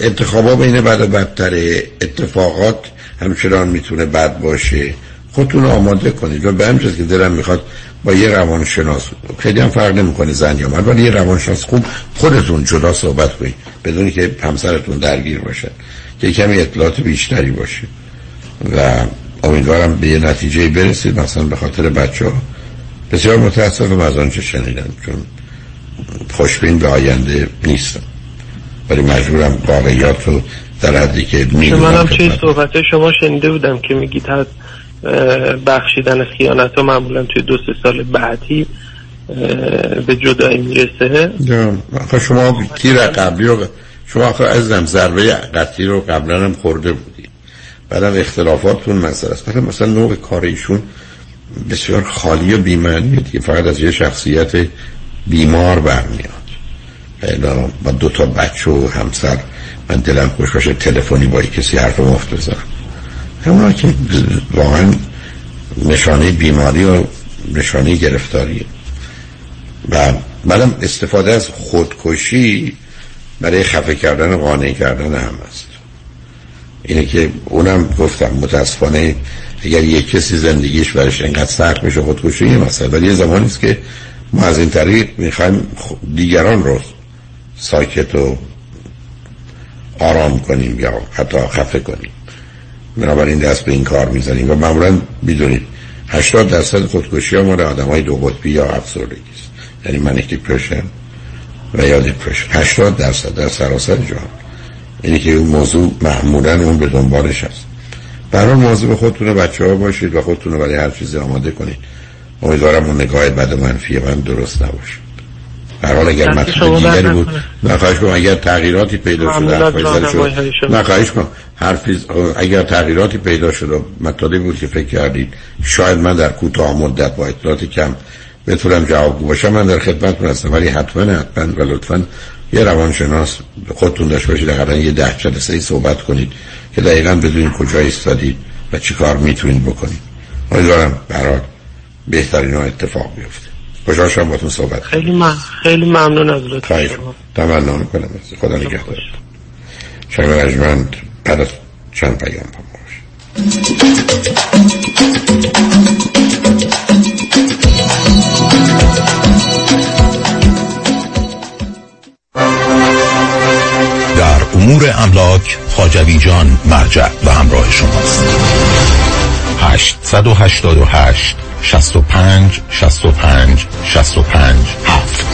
انتخابا بین بد و بدتر اتفاقات همچنان می‌تونه بد باشه. خودتون رو آماده کنید. و به همچنین که دلم می‌خواد با یه روانشناس. خیلی هم فرق نمی‌کنه زن یا مرد ولی یه روانشناس خوب خودتون جدا صحبت کنید بدونی که همسرتون درگیر باشه که کمی اطلاعات بیشتری باشه. و امیدوارم به یه نتیجه برسید مثلا به خاطر بچه ها بسیار متاسفم از آنچه شنیدم چون خوشبین به آینده نیستم. ولی مجبورم واقعیات رو در حدی که می‌دونم منم خدمت صحبت شما شنیده بودم که میگید بخشیدن خیانت ها معمولا توی دو سه سال بعدی به جدایی می‌رسه. آخه شما تیر قبلی رو شما آخه عزیزم ضربه قطعی رو قبلا هم خورده بودی. بعدم اختلافاتتون مسئله است. مثلا نوع کار ایشون بسیار خالی و بیمعنیه دیگه. فقط از یه شخصیت بیمار برمیاد. با دو تا بچه و همسر. من دلم خوش باشه تلفنی با کسی حرف مفت بزنم اونا که واقعا نشانه بیماری و نشانه گرفتاریه. و بعدم استفاده از خودکشی برای خفه کردن و قانع کردن هم است. اینه که اونم گفتم متاسفانه اگر یک کسی زندگیش برش انقدر سخت میشه خودکشی یه مسئله. ولی یه زمانی است که ما از این طریق می‌خوایم دیگران رو ساکت و آرام کنیم یا حتی خفه کنیم. بنابراین دست به این کار می‌زنیم و معمولا می‌دونید 80 درصد خودکشی ها مال آدم های دو قطبی یا افسردگی است. یعنی manic depression و یا depression 80 درصد در سراسر جهان. اینی که اون موضوع معمولا اون به دنبالش هست. برای موضوع خودتون بچه ها باشید و خودتون رو برای هر چیزی آماده کنید. امیدوارم اون نگاه بد منفی من درست نباشه. هر حال اگر مطلب دیگری بود نخواهش کنم اگر تغییراتی پیدا شده نخواهش کنم. حرفی اگر تغییراتی پیدا شده مطلبی بود که فکر کردید شاید من در کوتاه مدت با اطلاعات کم بتونم جواب باشم. من در خدمت هستم ولی حتما حتما و لطفا یه روانشناس خودتون داشته باشید. اگر یه ده جلسه ای صحبت کنید که دقیقا بدونید کجا ایستادید و چی کار می‌تونید بکنید. امیدوارم برات بهترین ها اتفاق بیفته. خوشحال شدم باتون صحبت خیلی من خیلی ممنون از لطف شما. تمنا می‌کنم. خدا نگهدار. شنگ رجمند بعد از چند پیام با در امور املاک خاجوی جان مرجع و همراه شماست. 888 65 65 65 7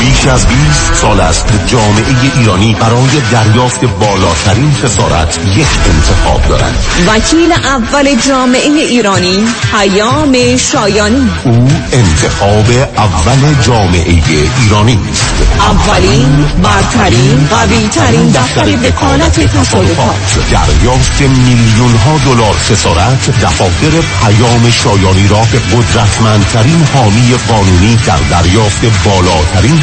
بیش از 20 سال است جامعه ایرانی برای دریافت بالاترین خسارت یک انتخاب دارد. وکیل اول جامعه ایرانی پیام شایانی. او انتخاب اول جامعه ایرانی است. اولین برترین قوی ترین دفتر وکالت تصادفات. دریافت میلیون ها دلار خسارت دفاتر پیام شایانی را به قدرتمندترین حامی قانونی در دریافت بالاترین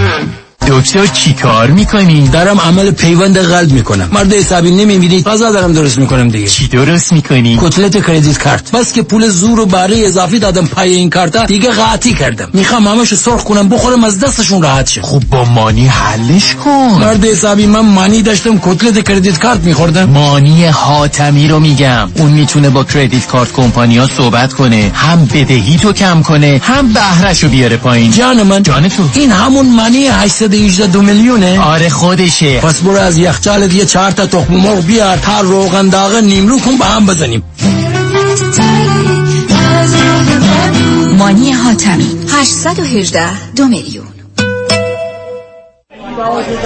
Yeah. دکتر چی کار می‌کنی؟ دارم عمل پیوند قلب می‌کنم. مرد حسابی نمی‌بینی غذا دارم درست می‌کنم دیگه. چی درست می‌کنی؟ کتلت کردیت کارت. بس که پول زور و بره اضافی دادم پای این کارتا دیگه قاطی کردم. می‌خوام همشو سرخ کنم بخورم از دستشون راحت شه. خب با مانی حلش کن. مرد حسابی من مانی داشتم کتلت کردیت کارت میخوردم. مانی حاتمی رو میگم. اون می‌تونه با کردیت کارت کمپانیا صحبت کنه هم بدهی تو کم کنه هم بهرشو بیاره پایین. جان من. جان تو. این همون مانی 818 دو میلیونه؟ آره خودشه. پس برو از یخچال یه چهار تا تخم مرغ بیار تا روغن داغ نیمرو کن با هم بزنیم. مانی حاتمی 818 دو میلیون.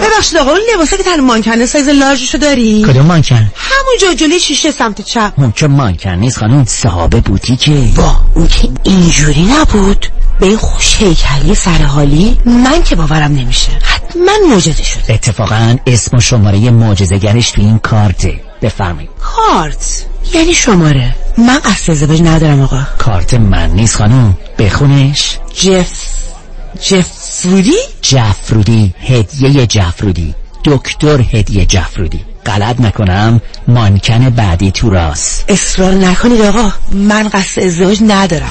ببخشید آقا اون لباسه که تن مانکنه سایز لارجشو داری؟ کدوم مانکن؟ همون جلوی شیشه سمت چپ. اون که مانکن نیست خانم صحابه بوتیکه با اون که اینجوری نبود. به این خوش هیکلی سرحالی من که باورم نمیشه. حتما معجزه شد اتفاقا اسم و شماره معجزه‌گرش تو این کارته. بفرمایید. کارت؟ یعنی شماره. من قصد ازدواج ندارم آقا. کارت من نیست خانم. بخونش. جف جفرودی؟ جفرودی. هدیه جفرودی. دکتر هدیه جفرودی. غلط نکنم. مانکن بعدی تو راهه. اصرار نکنید آقا. من قصد ازدواج ندارم.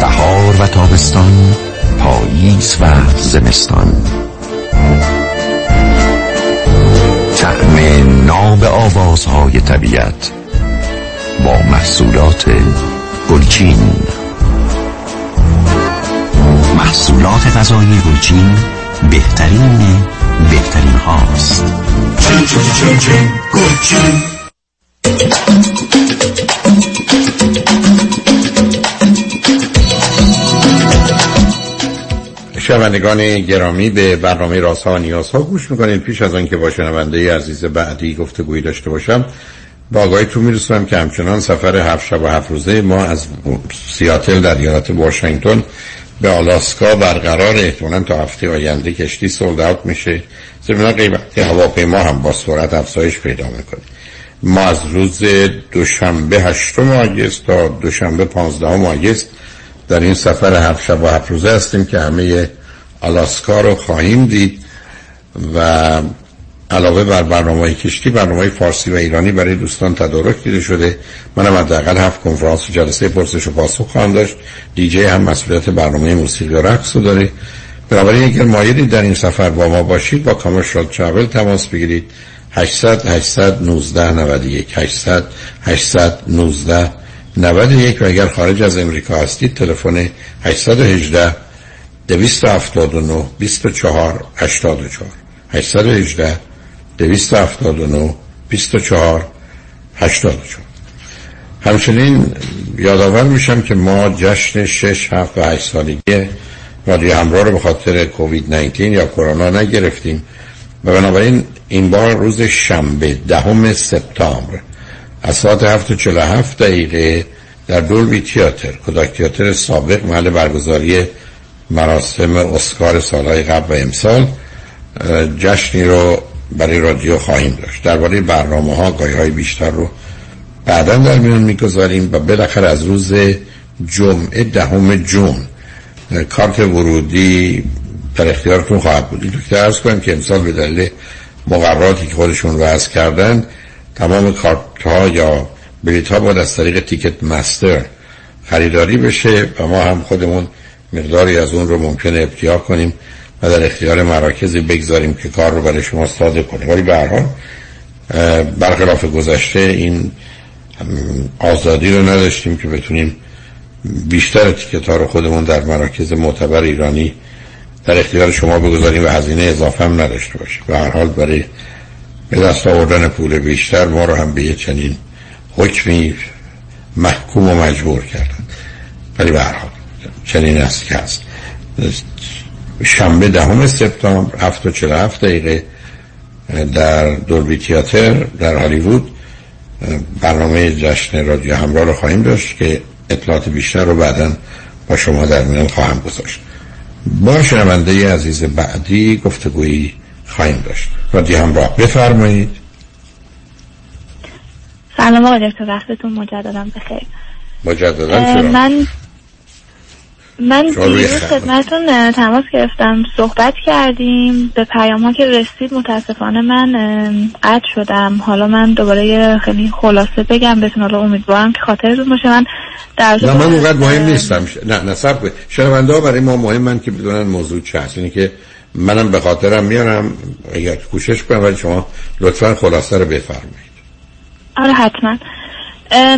بهار و تابستان پاییز و زمستان طعم ناب آوازهای طبیعت با محصولات گلچین محصولات غذایی گلچین بهترین بهترین هاست چین چین چین چین گلچین شنوندگان گرامی به برنامه راست ها و نیاز ها گوش می‌کنید. پیش از آنکه با شنونده عزیز بعدی گفتگویی داشته باشم با آگاهیتون میرسونم که همچنان سفر هفت شب و هفت روزه ما از سیاتل در ایالت واشنگتن به آلاسکا برقرار. احتمالا تا هفته آینده کشتی سولد اوت میشه. ضمن قیمت هواپیما هم با سرعت افزایش پیدا می‌کنه. ما از روز دوشنبه هشتم آگست تا دوشنبه پانزدهم آگست در این سفر هفت شب و هفت روزه هستیم که همه آلاسکا رو خواهیم دید و علاوه بر برنامه کشتی برنامه فارسی و ایرانی برای دوستان تدارک دیده شده. منم حداقل هفت کنفرانس و جلسه پرسش و پاسخ خواهم داشت. دیجی هم مسئولیت برنامه موسیقی و رقص رو داره. بنابراین اگر مایلی در این سفر با ما باشید با کامرشال ترافل تماس بگیرید. 800 819 91 800 819 91 و اگر خارج از امریکا هستید تلفن 818 279 24 84 818 279 24 84 همچنین یادآور میشم که ما جشن 6 7 و 8 سالگی رادیو همراه رو به خاطر کووید 19 یا کرونا نگرفتیم و بنابراین این بار روز شنبه دهم سپتامبر از ساعت 7 47 دقیقه در دولبی تیاتر کداک تیاتر سابق محل برگزاری مراسم اسکار سالهای قبل و امسال جشنی رو برای رادیو خواهیم داشت. درباره برنامه ها گاهی های بیشتر رو بعدا در میان می‌گذاریم و بالاخره از روز جمعه دهم جون کارت ورودی در اختیارتون خواهد بود. این دکتر ارز کنم که امسال به دلیل مقرراتی که خودشون وضع کردن تمام کارت ها یا بلیت ها باید از طریق تیکت مستر خریداری بشه و ما هم خودمون مقداری از اون رو ممکنه ابتیا کنیم و در اختیار مراکزی بگذاریم که کار رو برای شما ساده کنه. ولی به هر برخلاف گذشته این آزادی رو نداشتیم که بتونیم بیشتر تیکت رو خودمون در مراکز معتبر ایرانی در اختیار شما بگذاریم و هزینه اضافه هم نداشته باشیم. به هر حال برای به دست آوردن پول بیشتر ما رو هم به یه چنین حکمی محکوم و مجبور کردن. ولی به هر حال. چنین است که هست. شنبه دهم سپتامبر هفت و چل هفت دقیقه در دوربی تیاتر در هالیوود برنامه جشن رادیو همراه رو خواهیم داشت که اطلاعات بیشتر رو بعدا با شما در میان خواهم گذاشت. با شنونده عزیز بعدی گفتگویی خواهیم داشت. رادیو همراه بفرمایید. سلام آقای دکتر وقتتون مجددا بخیر. مجددا؟ من من دیروز خدمتون تماس گرفتم. صحبت کردیم. به پیام ها که رسید متاسفانه من قطع شدم. حالا من دوباره خیلی خلاصه بگم. بهتون حالا امیدوارم که خاطرتون باشه. من در نه من اونقدر مهم نیستم. نه نه سب شنونده ها برای ما مهمن که بدونن موضوع چه هست اینی که منم به خاطرم میارم. اگر کوشش کنم ولی شما لطفا خلاصه رو بفرمایید. آره حتما.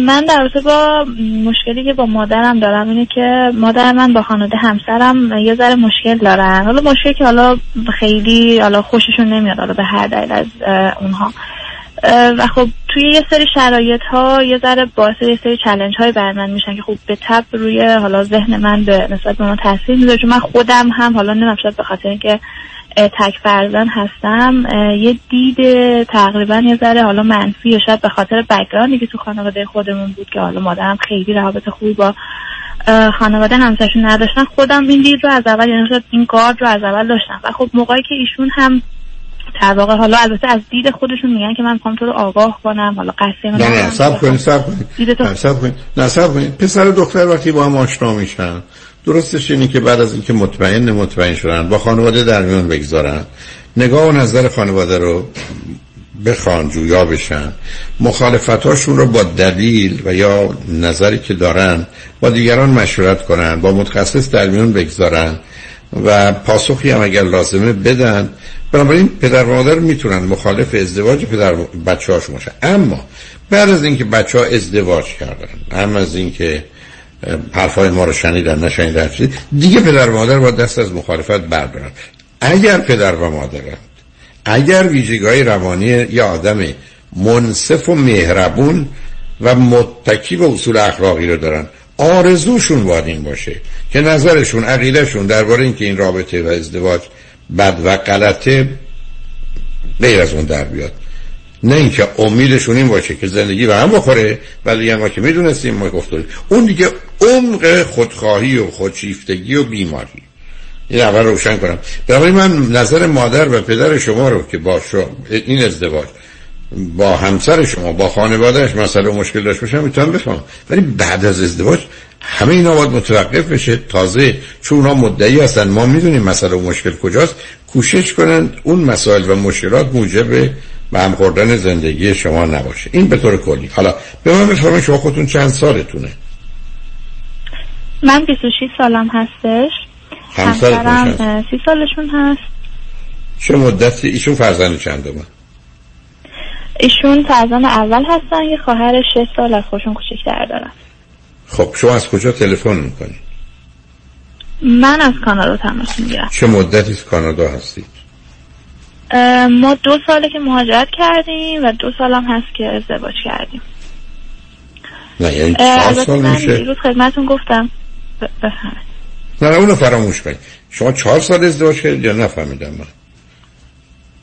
من در با مشکلی که با مادرم دارم اینه که مادر من با خانواده همسرم یه ذره مشکل دارن. حالا مشکلی که حالا خیلی حالا خوششون نمیاد حالا به هر دلیل از اونها. و خب توی یه سری شرایط ها یه ذره باعث یه سری چلنج های بر من میشن که خب به تب روی حالا ذهن من به نسبت به ما تاثیر می‌ذاره. چون من خودم هم حالا نمیم شاید به خاطر اینکه تک فرزن هستم یه دید تقریبا یه ذره حالا منفی شاید به خاطر بکگراندی که تو خانواده خودمون بود که حالا مادرم خیلی روابط خوبی با خانواده همسرشون نداشتن خودم این دید رو از اول یعنی این گارد رو از اول داشتم. و خب موقعی که ایشون هم در واقع حالا البته از دید خودشون میگن که من می‌خوام تو رو آگاه کنم حالا قصه نه نه سب کنید سب کنید نه سب کنید نه سب کنید پسر و دختر وقتی با هم آشنا میشن درستش اینه که بعد از اینکه مطمئن مطمئن شدن با خانواده در میون بگذارن. نگاه و نظر خانواده رو بخوان جویا بشن. مخالفتاشون رو با دلیل و یا نظری که دارن با دیگران مشورت کنن با متخصص در میون بگذارن. و پاسخی هم اگر لازمه بدن. بنابراین پدر و مادر می‌تونن مخالف ازدواج پدر بچه هاشون باشن اما بعد از اینکه بچه ها ازدواج کردن هم از اینکه حرفای ما رو شنیدن نشنیدن دیگه پدر و مادر با دست از مخالفت بردارن. اگر پدر و مادرند اگر ویژگی روانی یا آدم منصف و مهربون و متکی به اصول اخلاقی رو دارن آرزوشون باید این باشه که نظرشون عقیدهشون درباره اینکه این رابطه و ازدواج بد و غلطه غیر از اون در بیاد. نه اینکه امیدشون این باشه که زندگی به هم بخوره ولی ما که می‌دونستیم ما گفتیم. اون دیگه عمق خودخواهی و خودشیفتگی و بیماری. این اول روشن کنم. بنابراین من نظر مادر و پدر شما رو که با این ازدواج با همسر شما با خانوادهش مسئله و مشکل داشت باشم می‌تونم بفهمم. ولی بعد از ازدواج همه اینا باید متوقف بشه. تازه چون اونا مدعی هستن ما می‌دونیم مسئله و مشکل کجاست. کوشش کنن اون مسائل و مشکلات موجب به هم خوردن زندگی شما نباشه. این به طور کلی. حالا به من بفرمایید شما خودتون چند سالتونه؟ من 26 سالم هستش. همسرم چند؟ اه، سی سالشون هست. چه مدتی؟ ایشون فرزند چندمه ایشون فرزند اول هستن یه خواهر 6 سال از خودشون کوچکتر دارن. خب شما از کجا تلفن می‌کنید من از کانادا تماس می‌گیرم. چه مدتی از کانادا هستید؟ ما دو ساله که مهاجرت کردیم و دو سالم هست که ازدواج کردیم. نه یعنی چهار سال میشه؟ دیروز خدمتون گفتم. بفهمید نه نه اونو فراموش کنید. شما چهار سال ازدواج کردید یا نفهمیدم من؟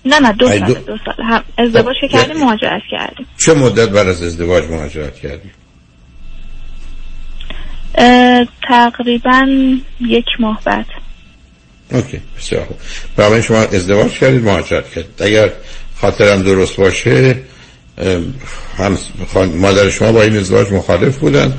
نه نه دو سال دو- دو سال هم ازدواج که کردیم یعنی- مهاجرت کردیم. چه مدت بعد از ازدواج مهاجرت کردید اه، تقریبا یک ماه بعد. اوکی بسیار خوب. برای شما ازدواج کردید مهاجرت کردید. اگر خاطرم درست باشه هم مادر شما با این ازدواج مخالف بودن؟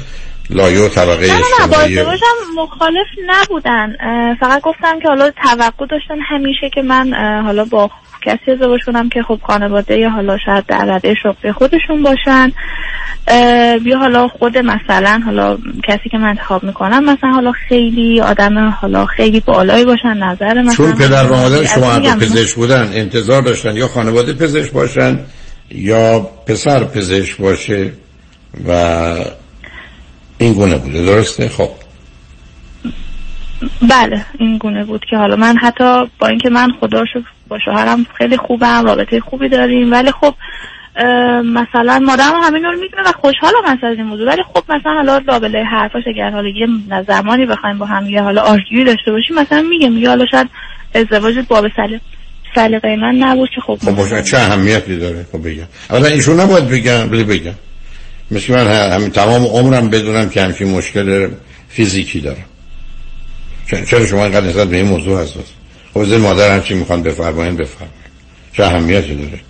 لایه و طبقه نه نه با ازدواجم مخالف نبودن. فقط گفتم که حالا توقع داشتن همیشه که من حالا با کسی ازدواج کنم که خب خانواده یا حالا شاید در رده شغلی خودشون باشن. یا حالا خود مثلا حالا کسی که من انتخاب می‌کنم مثلا حالا خیلی آدم حالا خیلی بالایی باشن نظر مثلا چون پدر و مادر شما دو پزشک بودن انتظار داشتن یا خانواده پزشک باشن یا پسر پزشک باشه و این گونه بوده. درسته؟ خب. بله این گونه بود که حالا من حتی با اینکه من خدا شکر با شوهرم خیلی خوبم رابطه خوبی داریم. ولی خب مثلا مادرم همین رو می‌دونه و خوشحالم از این موضوع. ولی خب مثلا حالا لابلای حرفاش اگر حالا یه زمانی بخوایم با هم یه حالا آرژیوی داشته باشیم مثلا میگه میگه حالا شاید ازدواج با به سلی سلیقه من نبود که خب خب چه اهمیتی داره؟ خب بگم. اولا ایشون نباید بگم ولی بگم. مثل من ه- همین تمام عمرم بدونم که همچین مشکل فیزیکی دارم. چرا شما اینقدر نسبت به این موضوع حساس؟ زیر مادر هرچی می‌خوان بفرمایین بفرمایین. چه اهمیتی داره؟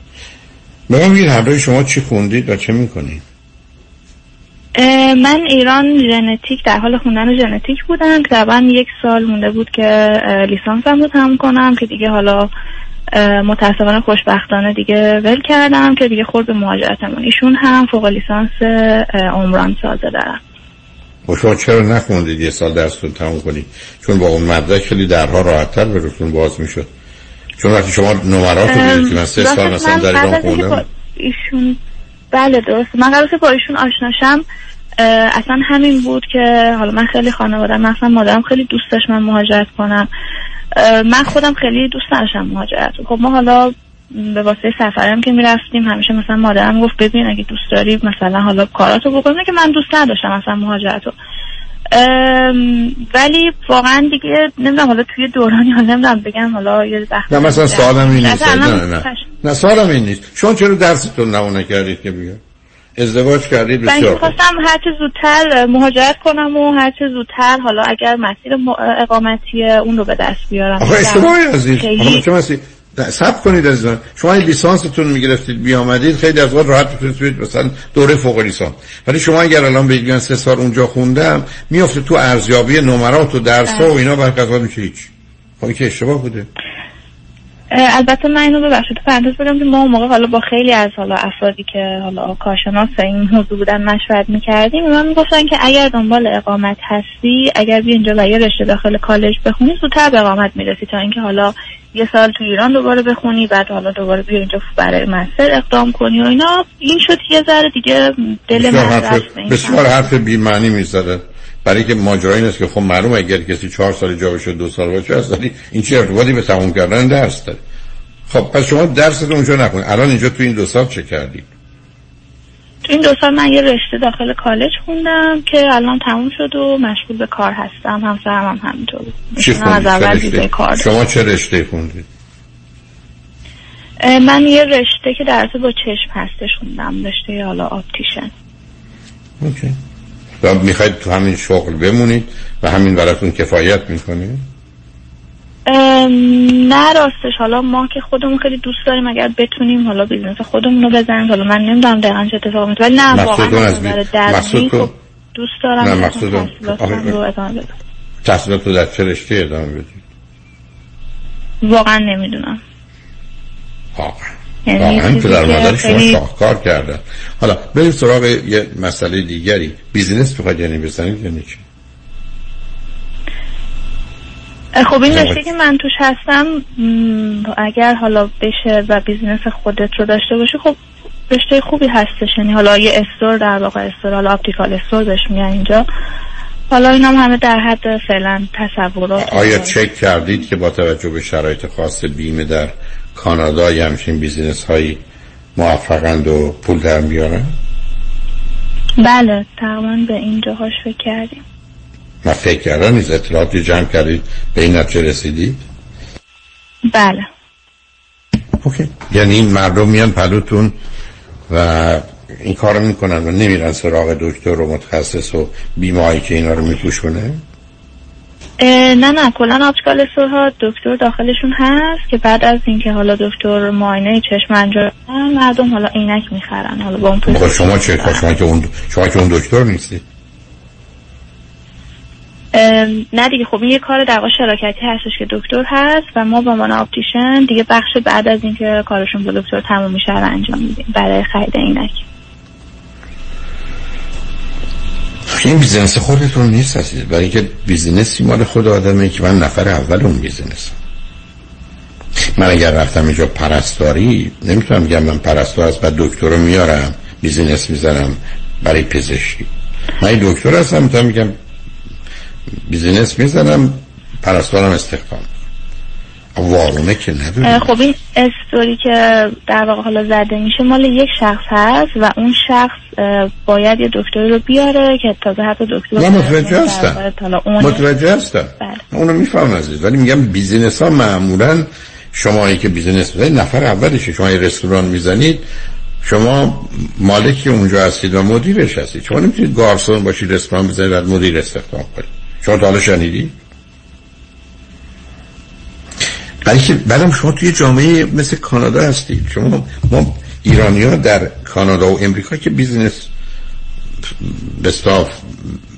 به من بگید همراه شما چی خوندید و چه می‌کنید؟ من ایران ژنتیک در حال خوندن ژنتیک بودم. تقریبا یک سال مونده بود که لیسانسم رو تموم کنم که دیگه حالا متاسفانه خوشبختانه دیگه ول کردم که دیگه خورد به مهاجرتمون. ایشون هم فوق لیسانس عمران سازه دارم و شما چرا نخوندید یه سال درستون تموم کنید؟ چون با اون مدرک خیلی درها راحتتر به روتون باز می‌شد. چون وقتی شما نمرات رو دیدید که من سه سال مثلا در ایران خوندم ایشون بله درست من که با ایشون آشناشم. اصلا همین بود که حالا من خیلی خانواده مثلا مادرم خیلی دوست داشت من مهاجرت کنم. من خودم خیلی دوست نداشتم مهاجرت. خب ما حالا به واسطه سفرم که می‌رفتیم همیشه مثلا مادرم گفت ببین اگه دوست داری مثلا حالا کاراتو بکن. نه که من دوست نداشتم مثلا مهاجرتو. ولی واقعا دیگه نمی‌دونم حالا توی دورانی حالا نمی‌دونم بگم حالا یه نه مثلا سوالم این نیست. نه، نه سوالم این نیست. شما چرا درستون نمونه کردید که بگم؟ ازدواج کردید بسیار خوب. می‌خواستم هر چه زودتر مهاجرت کنم و هر چه زودتر حالا اگر مسیر اقامتی اون رو به دست بیارم. آخه اشتباهی عزیز. خیلی- سب کنید عزیزان. شما این لیسانستون می‌گرفتید بیامدید خیلی از وقت راحت می‌تونید توید مثلا دوره فوق لیسانس ولی شما اگر الان بگید من سه سال اونجا خوندم میفته تو ارزیابی نمرات و درس و اینا برخ از وقت میشه هیچ. خب که اشتباه بوده. البته من اینو ببخشید تو پرانتز بگم که ما اون موقع حالا با خیلی از حالا افرادی که حالا کارشناس این موضوع بودن مشورت می‌کردیم من می‌گفتن که اگر دنبال اقامت هستی اگر بیا اینجا و یه رشته داخل کالج بخونی زودتر به اقامت می‌رسی تا اینکه حالا یه سال تو ایران دوباره بخونی بعد حالا دوباره بیا اینجا برای مستر اقدام کنی و اینا. این شد یه ذره دیگه دل بسیار من بسیار حرف بی‌معنی می‌زدن برای که ماجرا این است که خب معلومه اگر کسی چهار سال جا بشه دو سال باشه از این چه ارتباطی به تموم کردن درس داره. خب پس شما درستون اونجا نکنید. الان اینجا تو این دو سال چه کردید؟ تو این دو سال من یه رشته داخل کالج خوندم که الان تموم شد و مشغول به کار هستم. همسرم هم همینطور. چی از خوندید چه اول کار. شما چه رشته خوندید؟ من یه رشته که در با چشم هستش خوندم. رشته حالا optician. okay. و می‌خواید تو همین شغل بمونید و همین براتون کفایت می‌کنه ام، نه راستش. حالا ما که خودمون خیلی دوست داریم اگر بتونیم حالا business خودمون رو بزنیم. حالا من نمی‌دونم دقیقا چه اتفاقی میفته ولی نه واقعا از درسی خب دوست دارم. نه، مقصود تحصیلات رو در چه رشته ادامه بدید؟ واقعا نمی‌دونم. واقعا. واقعا چیزی پدر مادر شما شاهکار کردن. حالا بریم سراغ یه مسئله دیگری. business می‌خواید یعنی بزنید یعنی چی خب این رشته که من توش هستم اگر حالا بشه و business خودت رو داشته باشی خب رشته خوبی هستش. یعنی حالا یه store در واقع store حالا optical store بهش میگن اینجا. حالا اینم همه در حد فعلا تصورات آیا چک کردید که با توجه به شرایط خاص بیمه در کانادا یه همچین business هایی موفقند و پول در میارن؟ بله تقریبا به این جاهاش فکر کردیم. من فکر کردم نیز اطلاعاتی جمع کردید به این نتیجه رسیدید؟ بله. یعنی این مردم میان پلوتون و این کار می‌کنن و نمیرن سراغ دکتر و متخصص و بیمه هایی که اینا رو میپوشونه؟ نه نه کلا آپتیکال استورها دکتر داخلشون هست که بعد از اینکه حالا دکتر معاینه چشم انجام مردم حالا عینک می‌خرن حالا با اون خب شما چه شما که اون شما که اون دکتر نیستی؟ نه دیگه خب این یه کار در واقع شراکتی هستش که دکتر هست و ما به عنوان optician دیگه بخش بعد از اینکه کارشون با دکتر تموم میشه رو انجام میدیم برای خرید عینک. این business خودتون نیست هستید برای اینکه business ی مال خود آدمه که من نفر اول اون business من اگر رفتم اینجا پرستاری نمی‌تونم بگم من پرستار از بعد دکتر میارم business می‌زنم برای پزشکی. من دکتر هستم می‌تونم میگم business می‌زنم پرستارم استخدام. وارونه که نداره خب این store ی که در واقع حالا زده میشه مال یک شخص هست و اون شخص باید یه دکتری رو بیاره که تازه حتی دکتر نه متوجه هستم. متوجه هستم. اونو میفهمم عزیز ولی میگم business ها معمولا شمایی که business می‌زنید نفر اولشه شما یه رستوران می‌زنید شما مالکی اونجا هستید و مدیرش هستید. شما نمی‌تونید گارسون باشید رستوران بزنید و مدیر استخدام کنید. شما تا حالا شنیدی؟ ولی که بعدم شما توی جامعه مثل کانادا هستید شما ما ایرانی ها در کانادا و امریکا که بیزینس بستاف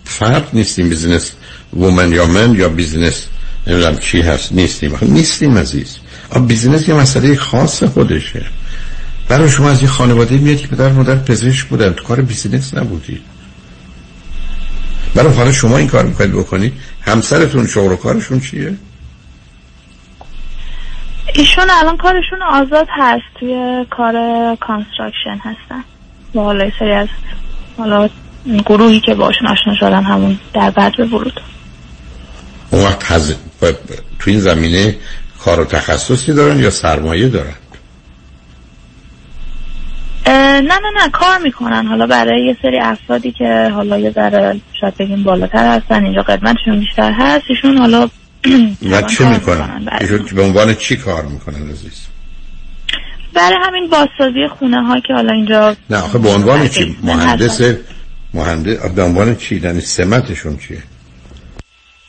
فرد نیستیم. بیزینس وومن یا من یا بیزینس نمی‌دونم چی هست نیستیم. نیستیم عزیز. آه، business یه مسئله خاص خودشه. برای شما از یه خانواده میاد که پدر مادر پزشک بودن. تو کار business نبودید برای حالا شما این کار می‌خواید بکنید؟ همسرتون شغل و کارشون چیه؟ ایشون الان کارشون آزاد هست توی کار construction هستن. با حالا سری از حالا گروهی که باشون آشنا شدن همون در بعد به ورود. اون وقت هز... ب- ب- تو این زمینه کار و تخصصی دارن یا سرمایه دارن؟ نه نه نه کار می‌کنن. حالا برای یه سری افرادی که حالا یه ذره شاید بگیم بالاتر هستن اینجا قدمتشون بیشتر هست ایشون حالا و چه می‌کنن؟ بله. ایشون به عنوان چی کار می‌کنن عزیز؟ برای همین بازسازی خونه ها که حالا اینجا نه آخه به عنوان چی؟ مهندس مهندس به عنوان چی؟ یعنی سمتشون چیه؟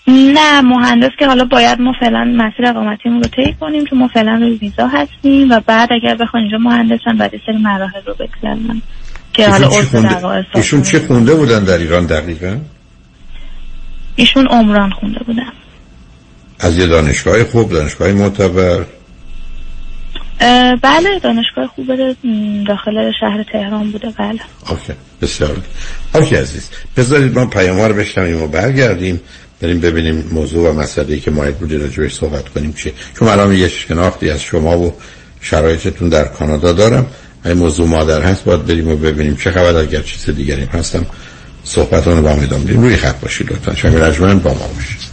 نه مهندس که حالا باید ما فعلا مسیر اقامتیمون رو طی کنیم چون ما فعلا روی ویزا هستیم و بعد اگر بخواین اینجا مهندسن بعد سری مراحل رو بگذرن که حالا ایشون, چی خونده بودن در ایران دقیقا؟ ایشون عمران خونده بودن. از یه دانشگاه خوب دانشگاه معتبر. بله دانشگاه خوب داخل شهر تهران بوده بله. اوکی بسیار اوکی عزیز بذارید ما پیام رو بشنویم و برگردیم بریم ببینیم موضوع و مسئله که مایل بودی راجبش صحبت کنیم چیه. چون الان یه شناختی از شما و شرایطتون در کانادا دارم. این موضوع مادر هست باید بریم و ببینیم چه خبر اگر چیز دیگری هستم صحبتون رو با هم ادامه روی خط باشید لطفا. شنگ با ما باشید.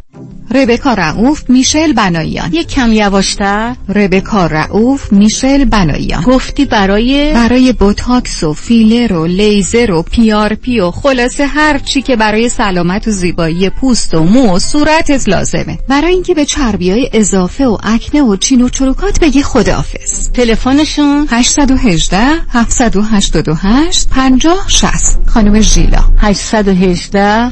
ربکا رعوف میشل بناییان یک کم یواشتر. ربکا رعوف میشل بناییان گفتی برای برای بوتاکس و فیلر و لیزر و PRP و خلاصه هر چی که برای سلامت و زیبایی پوست و مو و صورتت لازمه. برای اینکه به چربی های اضافه و آکنه و چین و چروکات بگی خداحافظ. تلفنشون؟ 818 788 50 60 خانم ژیلا. 818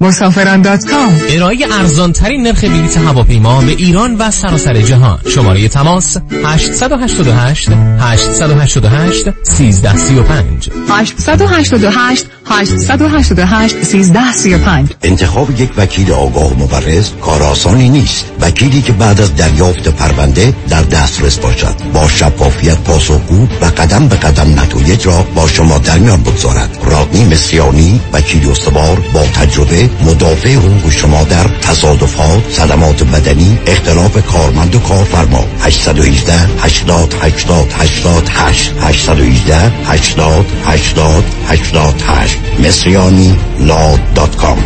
مسافران dot com ارائه ارزان ترین نرخ بلیط هواپیما به ایران و سراسر جهان. شماره تماس 888 888 1335 888 888 1335 انتخاب یک وکیل آگاه و مبرز کار آسانی نیست. وکیلی که بعد از دریافت پرونده در دسترس باشد. با شفافیت پاسخگو و قدم به قدم نتایج را با شما در میان بگذارد. رادنی مصریانی وکیل استوار با تجربه مدافع حقوق شما در تصادفات صدمات بدنی اختلاف کارمند و کارفرما. 818 80 80 88 818 80 80 88 مصریانی لا دات کام.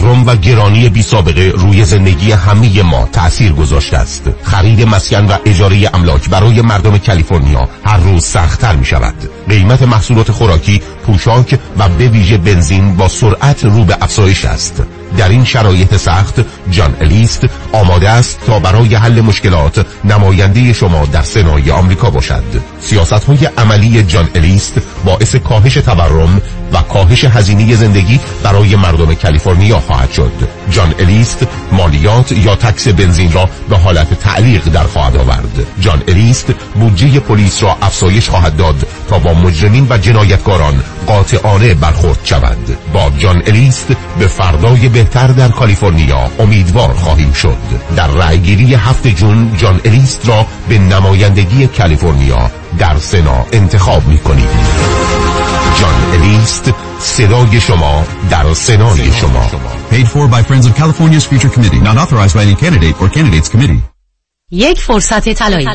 تورم و گرانی بی سابقه روی زندگی همه ما تأثیر گذاشته است. خرید مسکن و اجاره املاک برای مردم کالیفرنیا هر روز سختتر می شود قیمت محصولات خوراکی پوشاک و به ویژه بنزین با سرعت رو به افزایش است. در این شرایط سخت جان الیست آماده است تا برای حل مشکلات نماینده شما در سنای آمریکا باشد. سیاست های عملی جان الیست باعث کاهش تورم و کاهش هزینه زندگی برای مردم کالیفرنیا خواهد شد. جان الیست مالیات یا تکس بنزین را به حالت تعلیق در خواهد آورد. جان الیست بودجه پلیس را افزایش خواهد داد تا با مجرمین و جنایتکاران قاطعانه برخورد شود. با جان الیست به فردای بهتر در کالیفرنیا امیدوار خواهیم شد. در رأیگیری هفت June جان الیست را به نمایندگی کالیفرنیا در سنا انتخاب می کنید جان الیست صدای شما در سنای شما. Paid for by Friends of California's Future Committee. Not authorized by any candidate or candidates committee. یک فرصت طلایی.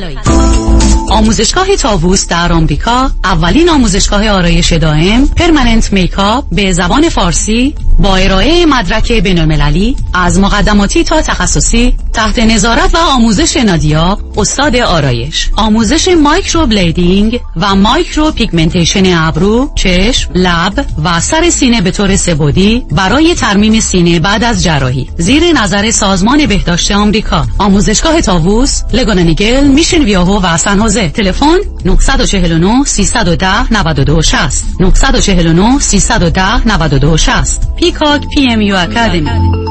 آموزشگاه طاووس در آمریکا اولین آموزشگاه آرایش دائم permanent makeup به زبان فارسی با ارائه مدرک بین‌المللی از مقدماتی تا تخصصی تحت نظارت و آموزش نادیا استاد آرایش. آموزش microblading و micropigmentation ابرو چشم لب و سر سینه به طور سبودی برای ترمیم سینه بعد از جراحی. زیر نظر سازمان بهداشت آمریکا. آموزشگاه تاووس لگونانیگل میشن ویاهو و سن تلفن 949 310 92 60 949 310 92 60 پیکاک پی ام یو اکادمی.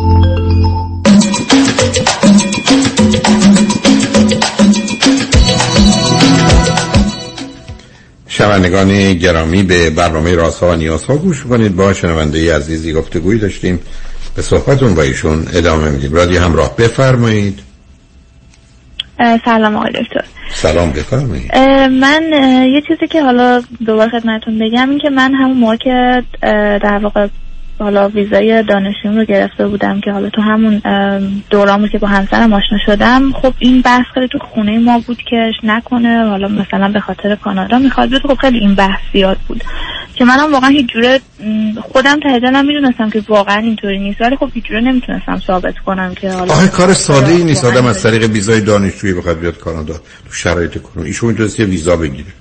شنوندگان گرامی به برنامه راسا و نیاسا گوش کنید. با شنونده عزیزی گفتگویی داشتیم. به صحبتون با ایشون ادامه میدیم. رادی همراه بفرمایید. سلام آقای دکتر. سلام بفرمایید. من یه چیزی که حالا دوباره خدمتون بگم این که من همون موقع که در واقع حالا ویزای دانشجویم رو گرفته بودم که حالا تو همون دوران بود که با همسرم آشنا شدم. خب این بحث خیلی تو خونه ما بود که نکنه. حالا مثلا به خاطر کانادا می‌خواد بیاد. خب خیلی این بحث زیاد بود که منم واقعا هیچ جوره خودم ته دلم می‌دونستم که واقعا اینطوری نیست. ولی خب هیچ جوره نمی‌تونستم ثابت کنم که حالا آخه کار ساده ای نیست. آدم از طریق ویزای دانشجویی بخواد بیاد کانادا تو شرایط کنون ایشون می‌تونست یه ویزا بگیره.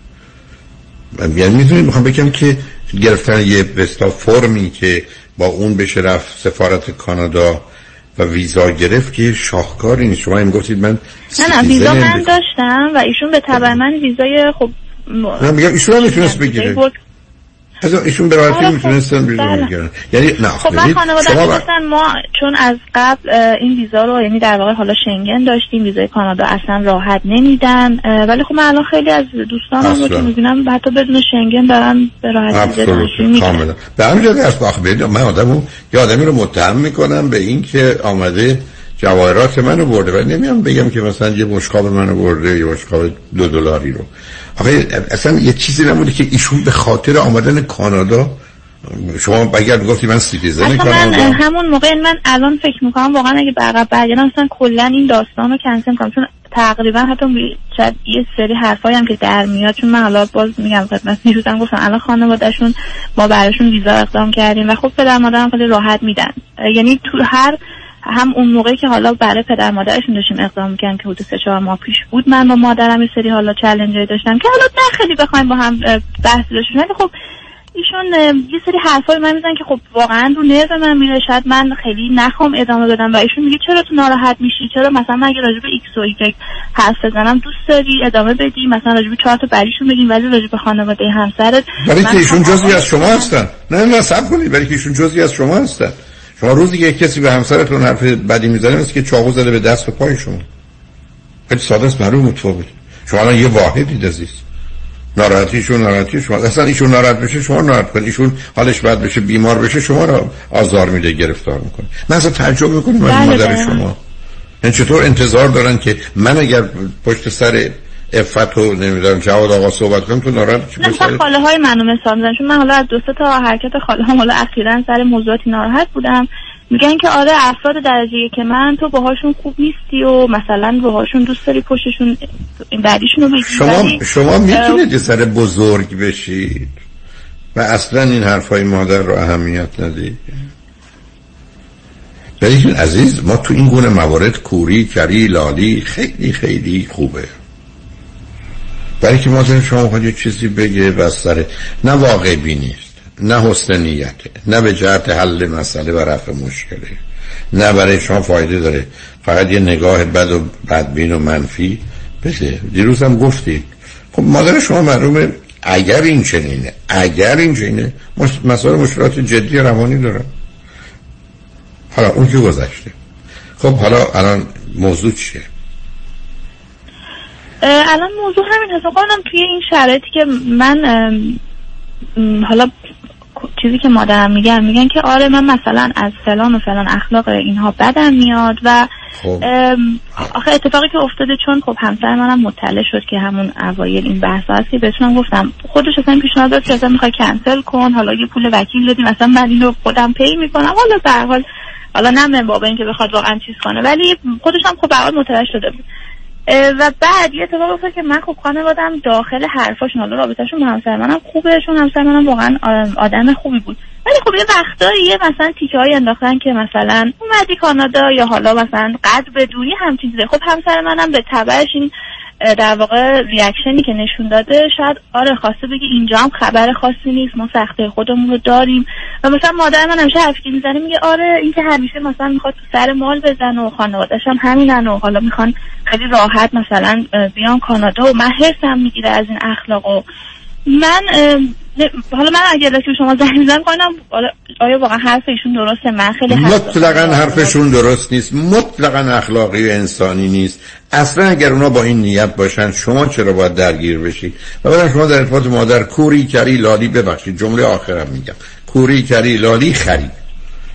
من- یعنی می‌دونید می‌خوام بگم که گرفتن یه بستا فرمی که با اون بشه رفت سفارت کانادا و ویزا گرفت که شاهکاری نیست شما این گفتید من نه نه ویزا من داشتم و ایشون به تبع من ویزای خب نه میگم ایشون هم می‌تونست بگیره. از ایشون به راحتی می‌تونستن بگیرن. یعنی نه خب من ببینید، خانواده گفتن ما چون از قبل این ویزا رو یعنی در واقع حالا شنگن داشتیم ویزای کانادا اصلا راحت نمیدن ولی خب من الان خیلی از دوستانم رو که. می‌بینم حتی بدون شنگن دارن به راحتی کاملا. به همین جهت از آخه من آدمو یه آدمی رو متهم می‌کنم به این که آمده جواهرات منو برده. ولی نمیام بگم که مثلا یه مشکاب منو برده یه مشکاب دو دلاری رو. آخه اصلا یه چیزی نبوده که ایشون به خاطر آمدن کانادا شما اگر گفتی من citizen اصلا من کانادا. همون موقع من الان فکر می‌کنم واقعا اگه به عقب برگردم اصلا کلا این داستان رو کنسل کنم چون تقریبا حتی شاید یه سری حرفایی هم که در میاد چون من حالا باز میگم خدمت دیروزم گفتم الان خانوادهشون ما براشون ویزا اقدام کردیم و خب پدر مادرم خیلی راحت میدن. یعنی تو هر هم اون موقعی که حالا برای پدر مادرشون داشتیم اقدام می‌کنم که حدود سه چهار ماه پیش بود من با مادرم یه سری حالا challenge ی داشتم که حالا نه خیلی بخوایم با هم بحث داشتیم. ولی خب ایشون یه سری حرفای من میزنن که خب واقعا رو نرو من میره. شاید من خیلی نخوام ادامه بدم و ایشون میگه چرا تو ناراحت میشی؟ چرا مثلا من اگه راجع به ایکس و ایگرگ حرف بزنم دوست داری؟ ادامه بدی؟ مثلا راجع به چهار تا بریشون بگیم ولی راجع به خانواده همسرت برای من که ایشون جزی از شما هستن. نه نه صبر کنید. برای که ایشون جزی از شما هستن. شما روزی که کسی به همسرتون حرف بدی می‌زنه مثل که چاقو زده به دست و پای شما. خیلی ساده است معلوم متفاوت شما الان یه واحدید عزیز ناراحتیشون ناراحتی شما. اصلا ایشون ناراحت بشه شما ناراحت کنید. ایشون حالش بد بشه بیمار بشه شما رو آزار میده گرفتار می‌کنه. من اصلا تعجب می‌کنم از بله، مادر بله. شما. یعنی چطور انتظار دارن که من اگر پشت سر افت و نمی‌دونم جواد آقا صحبت کنم تو ناراحت چی نه خاله های منو مثال می‌زنن. چون من حالا از دو تا حرکت خاله هم حالا اخیرا سر موضوعاتی ناراحت بودم. میگن که آره افراد درجه که من تو باهاشون خوب نیستی و مثلا باهاشون دوست داری پشتشون این بعدیشون رو بگیری شما شما می‌تونید سر بزرگ بشید. و اصلا این حرفای مادر رو اهمیت ندید. ولی عزیز ما تو این گونه موارد کوری کری لالی خیلی خیلی خوبه. برای که مادر شما خواهد یه چیزی بگه سر نه واقع نیست نه حسن نیته نه به جهت حل مسئله و رفع مشکله نه برای شما فایده داره. فقط یه نگاه بد و بدبین و منفی بده. دیروز هم گفتی. خب مادر شما معلومه اگر این چنینه اگر این چنینه. مسائل مشکلات جدی روانی دارن حالا اون که گذشته. خب حالا الان موضوع چیه؟ الان موضوع همین هست. کنم توی این شرایطی که من حالا چیزی که مادرم میگن میگن که آره من مثلا از فلان و فلان اخلاق اینها بدم میاد و خب. آخه اتفاقی که افتاده چون خب همسر منم مطلع شد که همون اوایل این بحث هست که بهشون گفتم خودش اصلا پیشنهاد داد که اصلا می‌خوای کنسل کن حالا یه پول وکیل دادیم مثلا من اینو خودم پی می‌کنم. حالا به حال حالا نه من بابا اینکه بخواد واقعا چیز کنه ولی خودش هم خب به حال مطلع شده بود. و بعد یه اتفاق افتاد که من خب خانوادم داخل حرفاشون حالا رابطهشون با همسر منم خوبه چون همسر منم واقعا آدم خوبی بود. ولی خب یه وقتایی یه مثلا تیکه های انداختن که مثلا اومدی کانادا یا حالا مثلا قدر بدونی همچین چیزه. خب همسر منم به تبعش این در واقع ریاکشنی که نشون داده شاید آره خواسته بگی اینجا هم خبر خاصی نیست ما سخته خودمون رو داریم. و مثلا مادر من همیشه حرفی که می‌زنه میگه آره این که همیشه مثلا می‌خواد تو سر مال بزنه و خانوادش هم همینن و حالا می‌خوان خیلی راحت مثلا بیان کانادا و من حرسم می‌گیره از این اخلاق و من حالا من اگر که شما زنگ می‌زنم کنم آیا واقعا حرف ایشون درسته؟ من خیلی حرف مطلقا حرفشون درست نیست. مطلقا اخلاقی و انسانی نیست. اصلا اگر اونا با این نیت باشن شما چرا باید درگیر بشید و بعدم شما در ارتباط مادر کوری کری لالی ببخشید جمله آخرم میگم. کوری کری لالی خرید.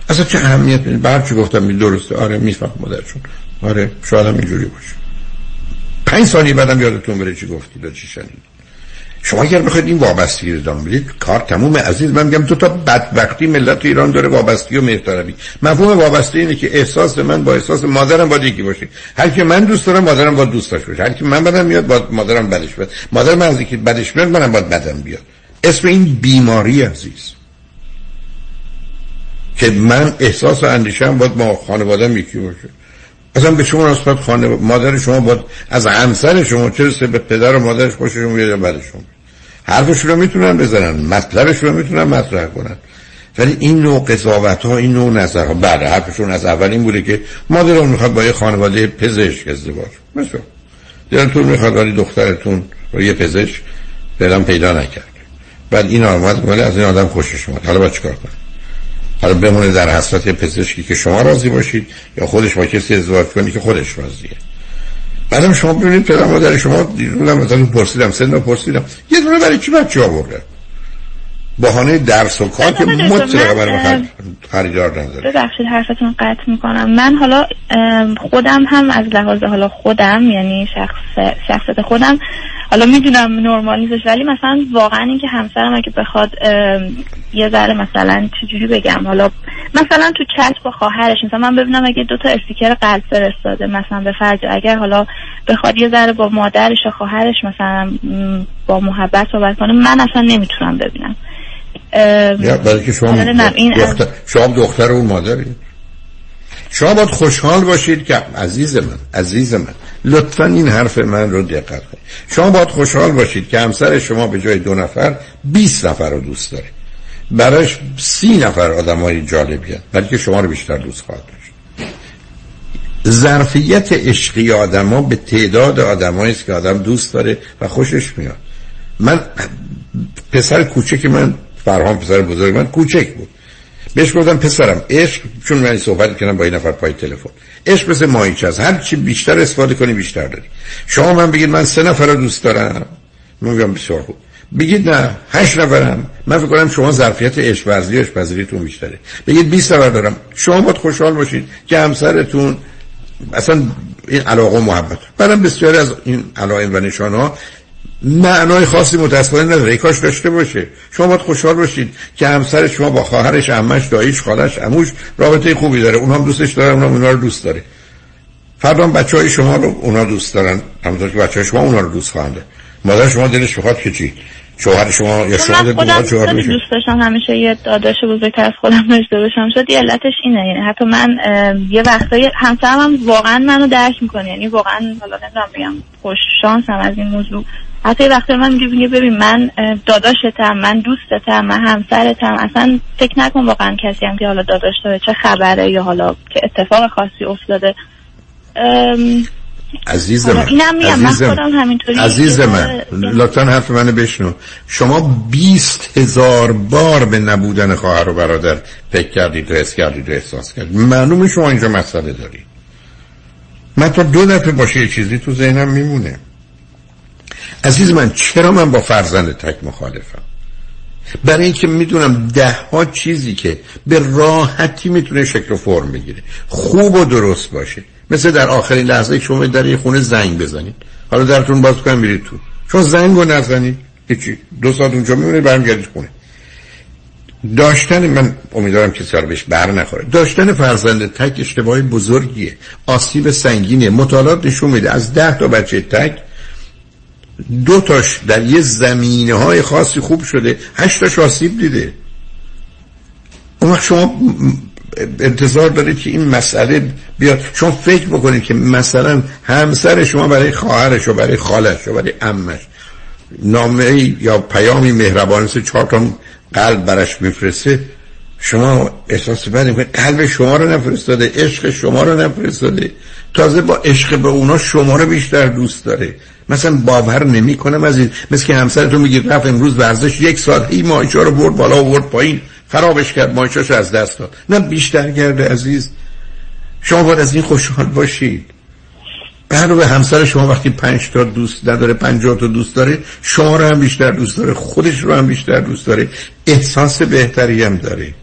اصلا چه اهمیت به هر چی گفتم می درسته. آره میفهم مادرشون. آره شاید هم اینجوری باشه. پنج ثانیه بعدم یادتون بره چی گفتید و چی شنید شما اگر بخواید این وابستگی رو ادامه بدید کار تموم عزیز. من میگم دو تا بدبختی ملت ایران داره وابستگی و مهرطلبی. مفهوم وابسته اینه که احساس من با احساس مادرم باید یکی باشه. هر کی من دوست دارم مادرم باید دوست داشته باشه. هر کی من بدم میاد باید مادرم بدش بیاد مادر من از اینکه بدش میاد منم باید بدم بیاد. اسم این بیماری عزیز. که من احساس و اندیشم باید ما خانواده یکی باشه. اصلا به شما نسبت خانه مادر شما باید از همسر شما چه به پدر و مادرش خوششون بیاد یا بعدشون حرفشون رو می‌تونن بزنن مطلبشون رو می‌تونن مطرح کنن. ولی این نوع قضاوت ها این نوع نظر ها بعد حرفشون از اول این بوده که مادران می‌خواد با یه خانواده پزشک ازدواج مثلا دلتون می‌خواد ولی دخترتون رو یه پزشک دلم پیدا نکرد. بعد این آمد ولی از این آدم خوشش اومد. حالا با چیکار کنه حالا بمونه در حسرت پزشکی که شما راضی باشید یا خودش با کسی ازدواج کنی که خودش راضیه. بعدم شما ببینید پدر مادر شما دیروزم مثلا پرسیدم سن پرسیدم. یه دونه برای چی بچه آورده؟ بهانه درس و کار که مطلقه برای خریدار نداره. ببخشید حرفتون قطع می‌کنم. من حالا خودم هم از لحاظ حالا خودم یعنی شخص شخصیت خودم حالا می‌دونم نرمال نیستش ولی مثلا واقعا اینکه همسرم اگه بخواد یه ذره مثلا چجوری بگم حالا مثلا تو چت با خواهرش مثلا من ببینم اگه دو تا استیکر قلب فرستاده مثلا به فرض اگر حالا بخواد یه ذره با مادرش و خواهرش مثلا با محبت صحبت کنه من اصلا نمی‌تونم ببینم. یا برای که شما دختر... شما دختر اون مادری. شما باید خوشحال باشید که عزیز من عزیز من لطفا این حرف من رو دقت کنید. شما باید خوشحال باشید که همسر شما به جای دو نفر 20 نفر رو دوست داره. براش سی نفر آدم های جالبیت بلکه شما رو بیشتر دوست خواهد داشت. ظرفیت عشقی آدم ها به تعداد آدم است که آدم دوست داره و خوشش میاد. من پسر کوچک من فرهان پسر بزرگ من کوچک بود. بهش گفتم پسرم عشق چون من صحبت کردم با این نفر پای تلفن. عشق مثل ماهیچه است. هر چی بیشتر استفاده کنی بیشتر داری. شما من بگید من سه نفر رو دوست دارم. من میگم بسیار خوب. بگید نه هشت نفرم. من فکر کنم شما ظرفیت عشق ورزی پذیریتون بیشتره. بگید 20 نفر دارم. شما باید خوشحال باشید که همسرتون اصلا این علاقه و محبت. بعدم بسیاری از این علائم و نشان ها معنای خاصی متاسفانه نداره. کاش داشته باشه. شما باید خوشحال باشید که همسر شما با خواهرش عمش داییش خالش عموش رابطه خوبی داره. اونها دوستش دارن اونها اونا رو دوست داره. فردا بچه های شما رو اونا دوست دارن. همونطور که بچه های شما اونا رو دوست خواهنده مادر شما دلش بخواد که چی؟ شوهر شما یا شما من خودم خیلی دوست داشتم همیشه یه داداش بزرگتر از خودم داشته باشم. شد یه علتش اینه. یعنی حتی من یه وقتایی همسرم هم واقعا منو درک می‌کنه. یعنی واقعا حالا نمی‌دونم بگم خوش شانسم از این موضوع. حتی یه وقتی من میگه ببین من داداشتم من دوستتم من همسرتم. اصلا فکر نکن واقعا کسی هم که حالا داداش داره چه خبره یا حالا که اتفاق خاصی افتاده. عزیز من عزیز من عزیز من لطفا حرف منو بشنو. شما بیست هزار بار به نبودن خواهر و برادر فکر کردید و حس کردید و احساس کردید. معلومه شما اینجا مسئله دارید. من تا دو دفعه باشه یه چیزی تو ذهنم میمونه. عزیز من چرا من با فرزند تک مخالفم؟ برای اینکه می‌دونم ده ها چیزی که به راحتی می‌تونه شکل و فرم بگیره. خوب و درست باشه. مثل در آخرین لحظه شما در یه خونه زنگ بزنید. حالا درتون باز کنم میرید تو. چون زنگ رو نزنید هیچی. دو ساعت اونجا میمونید برمیگردید خونه. داشتن من امیدوارم که سر بهش بر نخوره. داشتن فرزند تک اشتباهی بزرگیه. آسیب سنگینه مطالعات نشون میده از ده تا بچه تک دو تاش در یه زمینه های خاصی خوب شده هشتاش آسیب دیده. اون شما انتظار دارید که این مسئله بیاد. شما فکر بکنید که مثلا همسر شما برای خواهرش و برای خالش و برای امش نامه یا پیامی مهربان مثل چهار تا قلب برش میفرسته. شما احساس بدیم که قلب شما رو نفرستاده عشق شما رو نفرستاده. تازه با عشق به اونا شما رو بیشتر دوست داره. مثلا باور نمی کنم از این. مثل که همسرتون میگید رفت امروز ورزش یک ساعت هی مایچا رو برد بالا و برد پایین. خرابش کرد مایچاش از دست داد. نه بیشتر کرده عزیز. شما باید از این خوشحال باشید. بعد به همسر شما وقتی پنج تا دوست نداره پنجاه تا دوست داره شما رو هم بیشتر دوست داره خودش رو هم بیشتر دوست داره احساس بهتری هم داره.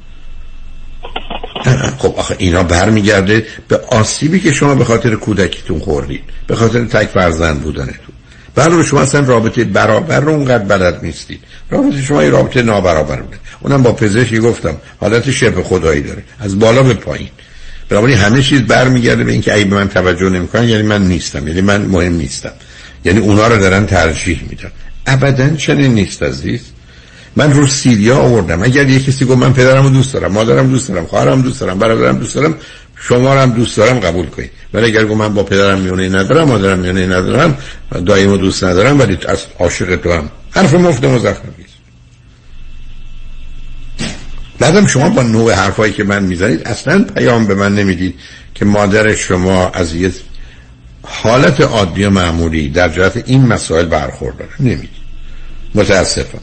خب آخه اینا برمیگرده به آسیبی که شما به خاطر کودکیتون خوردید به خاطر تک فرزند بودنتون. بله شما اصلا رابطه برابر رو اونقدر بلد نیستید. رابطه شما یه رابطه نابرابر بوده اونم با پزشکی گفتم حالت شبه خدایی داره. از بالا به پایین. بنابراین همه چیز برمیگرده به اینکه اگه به من توجه نمی‌کنن یعنی من نیستم یعنی من مهم نیستم. یعنی اونا رو دارن ترجیح میدن. ابدا چنین نیست عزیز. من رو سیدیا آوردم. اگر یه کسی گفت من پدرم دوست دارم مادرم دوست دارم خواهرم دوست دارم برادرم دوست دارم شما هم دوست دارم قبول کنید. ولی اگر گفت من با پدرم میونه ندارم مادرم میونه ندارم دایم دوست ندارم ولی از عاشق تو هم. حرف مفت مزخرفی است بعدم شما با نوع حرفایی که من می‌زنید اصلا پیام به من نمی‌دید که مادر شما از یه حالت عادی و معمولی در جهت این مسائل برخورداره نمی‌دید. متاسفم.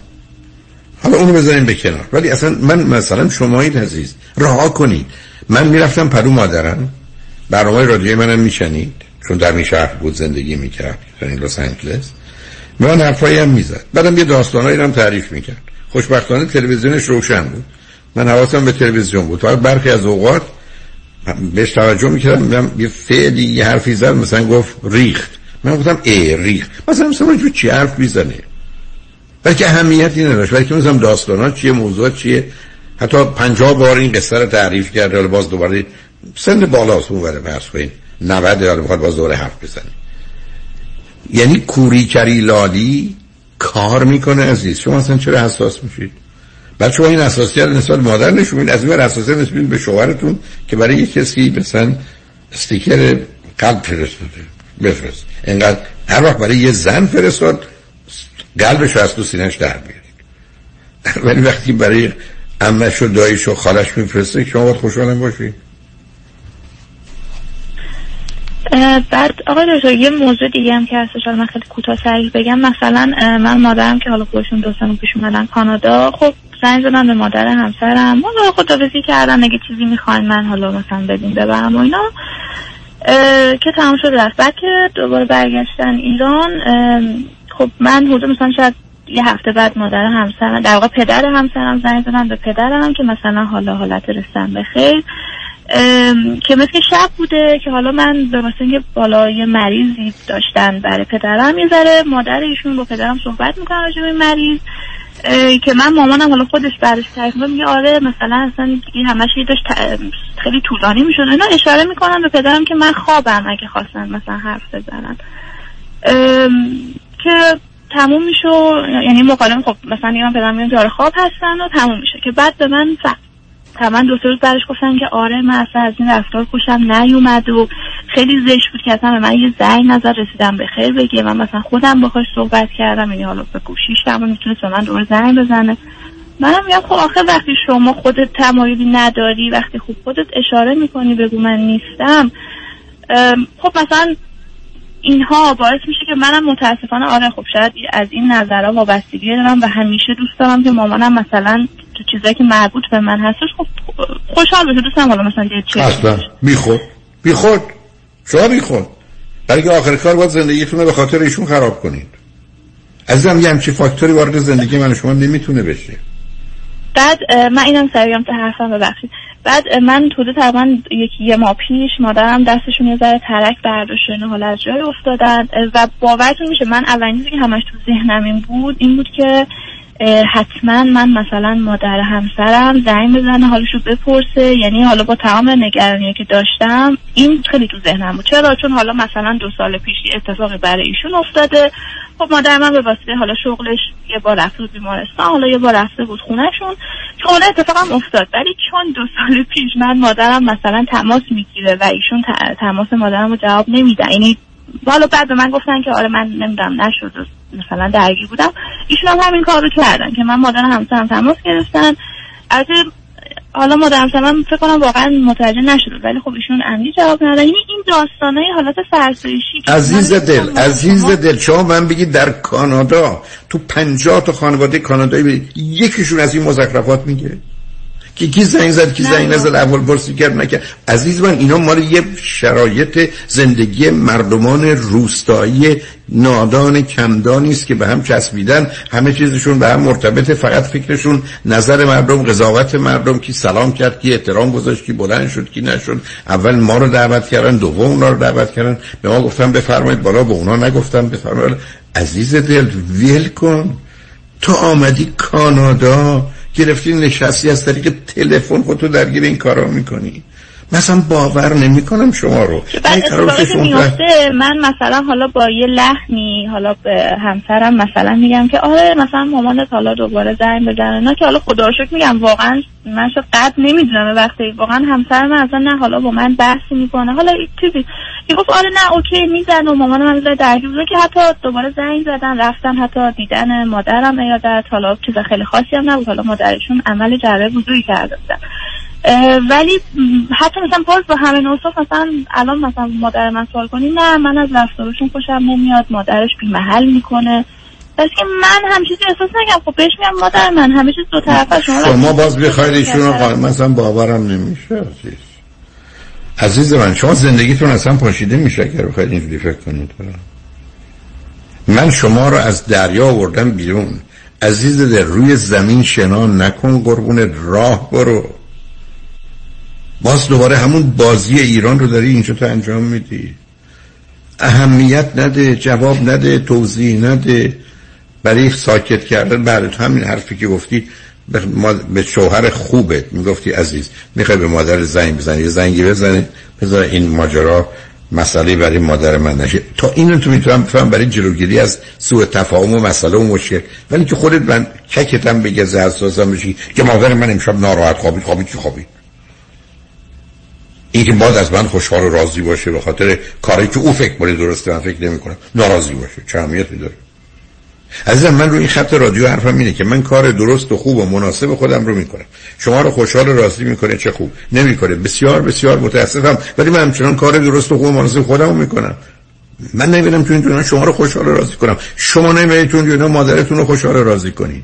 حالا اونو بذاریم به کنار. ولی اصلا من مثلا شمایید عزیز رها کنید. من می‌رفتم پرو مادرم. برنامه رادیوی منم میشنید. چون در این شهر بود زندگی می‌کرد در این لس آنجلس. من حرفایی هم می‌زد. بعدم یه داستانایی هم تعریف می‌کرد. خوشبختانه تلویزیونش روشن بود. من حواسم به تلویزیون بود. فقط برخی از اوقات بهش توجه می‌کردم یه فعلی یه حرفی زد مثلا گفت ریخت. من گفتم ای ریخت. مثلا مثلا چی حرف می‌زنه؟ بلکه اهمیتی نداشت. بلکه مثلا داستانا چیه موضوع چیه؟ حتی پنجاه بار این قصه رو تعریف کرده حالا باز دوباره سن بالاست اون بره فرض کنید 90 حالا بخواد باز دوباره حرف بزنه. یعنی کوری کری لالی کار می‌کنه عزیز. شما اصلا چرا حساس میشید؟ بعد شما این حساسیت نسبت مادر نشون از این حساسیت نسبت به شوهرتون که برای یک کسی مثلا استیکر قلب فرستاده. بفرست. اینقدر هر وقت برای یه زن فرستاد قلبش از تو سینش در بیارید. ولی وقتی برای امش و دایش و خالش میفرسته شما باید خوشحالم باشید بعد آقای دکتر یه موضوع دیگه هم که هستش من خیلی کوتاه سریع بگم. مثلا من مادرم که حالا خودشون دو سال پیش اومدن کانادا خب زنگ زدم به مادر همسرم. حالا خدافزی کردن اگه چیزی می‌خواین من حالا مثلا بدین ببرم و اینا. که تمام شد رفت. بعد که دوباره برگشتن ایران خب من حدود مثلا شاید یه هفته بعد مادر همسرم در واقع پدر همسرم زنگ زدم به پدرم که مثلا حالا حالت رسن به خیر که مثل شب بوده که حالا من به مثلا یه بالا یه مریضی داشتن برای پدرم یه ذره مادر ایشون با پدرم صحبت می‌کنم راجع به مریض که من مامانم حالا خودش برش تعریف میگه آره مثلا اصلا این همش داشت خیلی طولانی می‌شد اینا اشاره می‌کنم به پدرم که من خوابم اگه خواستن مثلا حرف بزنن. که تموم میشه یعنی مکالمه خب مثلا من پدرم میگم که آره خواب هستن و تموم میشه که بعد به من من دو روز برش گفتن که آره من اصلا از این رفتار خوشم نیومد و خیلی زشت بود که اصلا به من یه زنگ نظر رسیدم به خیر بگه. من مثلا خودم باهاش صحبت کردم یعنی حالا به گوشیش و می‌تونست به من دور زنگ بزنه. منم میگم خب آخه وقتی شما خودت تمایلی نداری وقتی خوب خودت اشاره می‌کنی بگو من نیستم خب مثلا اینها باعث میشه که منم متاسفانه آره خب شاید از این نظرها وابستگی دارم و همیشه دوست دارم که مامانم مثلا تو چیزایی که مربوط به من هستش خب خوشحال بشه دوستم حالا مثلا یه چیز اصلا. بیخود بیخود شما بیخود برای آخر کار باید زندگیتون رو به خاطر ایشون خراب کنید. عزیزم یه همچی فاکتوری وارد زندگی من شما نمی‌تونه بشه. بعد من اینم سریعم تا حرفم ببخشید. بعد من توده تقریبا یکی یه ماه پیش مادرم دستشون یه ذره ترک برداشتن حالا از جای افتادن. و باورتون میشه من اولین چیزی که همش تو ذهنم این بود این بود که حتما من مثلا مادر همسرم زنگ بزنه حالشو بپرسه. یعنی حالا با تمام نگرانی که داشتم این خیلی تو ذهنم بود. چرا؟ چون حالا مثلا دو سال پیش اتفاقی برای ایشون افتاده. خب مادر من به واسطه حالا شغلش یه بار رفته بیمارستان حالا یه بار رفته بود خونهشون. حالا اتفاقم افتاد. ولی چون دو سال پیش من مادرم مثلا تماس می‌گیره و ایشون تماس مادرم رو جواب نمیده یعنی حالا بعد به من گفتن که آره من نمی‌دونم نشد مثلا درگیر بودم. ایشون هم همین کار رو کردن که من مادر همسرم تماس گرفتن. البته حالا مادر همسرم فکر کنم واقعا متوجه نشده ولی خب ایشون عمدی جواب ندادن. یعنی این داستانای حالت فرسایشی عزیز دل عزیز دل شما من بگید در کانادا تو پنجاه تا خانواده کانادایی یکیشون از این مزخرفات میگه. که کی زنگ زد کی زنگ نزد اول پرسی کرد نکرد عزیز من اینا مال یه شرایط زندگی مردمان روستایی نادان کمدانی است که به هم چسبیدن. همه چیزشون به هم مرتبط فقط فکرشون نظر مردم قضاوت مردم کی سلام کرد کی احترام گذاشت کی بلند شد کی نشد. اول ما رو دعوت کردن دوم اونا رو دعوت کردن. به ما گفتم بفرمایید بالا به اونا نگفتم بفرمایید. عزیز دل ویل کن. تو آمدی کانادا گرفتی نشستی از طریق تلفن خودتو درگیر این کارا می‌کنی. مثلا باور نمی‌کنم شما رو. که میفته من مثلا حالا با یه لحنی حالا به همسرم مثلا میگم که آره مثلا مامانت حالا دوباره زنگ بزنه. نه که حالا خدا میگم واقعا من شاید قد نمی‌دونم وقتی. واقعا همسر من اصلا نه حالا با من بحثی می‌کنه. حالا چیزی. گفت آره نه اوکی میزن و مامان من می‌زنه بوده که حتی دوباره زنگ زدن رفتن حتی دیدن مادرم ایادت حالا چیز خیلی خاصی هم نبود. حالا مادرشون عمل جراحی بزرگی کرده بودن. ولی حتی مثلا باز با همین اوصاف مثلا الان مثلا مادر من سوال کنی نه من از رفتارشون خوشم نمیاد مادرش بی محل می‌کنه. بس که من هم چیزی احساس نگم خب بهش میگم مادر من همه چیز دو طرفه شما شما باز بخواید ایشون رو مثلا باورم نمیشه عزیز. عزیز من شما زندگیتون اصلا پاشیده میشه اگر بخواید اینجوری فکر کنید. من شما رو از دریا آوردم بیرون. عزیز دل روی زمین شنا نکن قربون راه برو. باز دوباره همون بازی ایران رو داری اینجا تو انجام میدی. اهمیت نده جواب نده توضیح نده. برای ساکت کردن بعد همین حرفی که گفتی به, شوهر خوبه می‌گفتی عزیز می‌خوای به مادر زنگ بزنی زنگی بزنی بذار این ماجرا مسئله برای مادر من نشه. تا اینو تو می‌تونم بفهم برای جلوگیری از سوء تفاهم و مسئله و مشکل. ولی که خودت من ککتم بگه حساسم بشی که مادر من امشب ناراحت خوابید خوابید که خوابید این که باید از من خوشحال و راضی باشه به خاطر کاری که او فکر کنه درسته من فکر نمی کنم ناراضی باشه چه اهمیتی داره؟ عزیزم من روی این خط رادیو حرفم اینه که من کار درست و خوب و مناسب خودم رو می‌کنم. شما رو خوشحال و راضی می‌کنه چه خوب. نمی‌کنه. بسیار بسیار متاسفم. ولی من همچنان کار درست و خوب و مناسب خودم رو می‌کنم. من نمی‌دونم تو این دنیا شما رو خوشحال و راضی کنم. شما نمی‌دونید تو این دنیا مادرتون رو خوشحال و راضی کنید.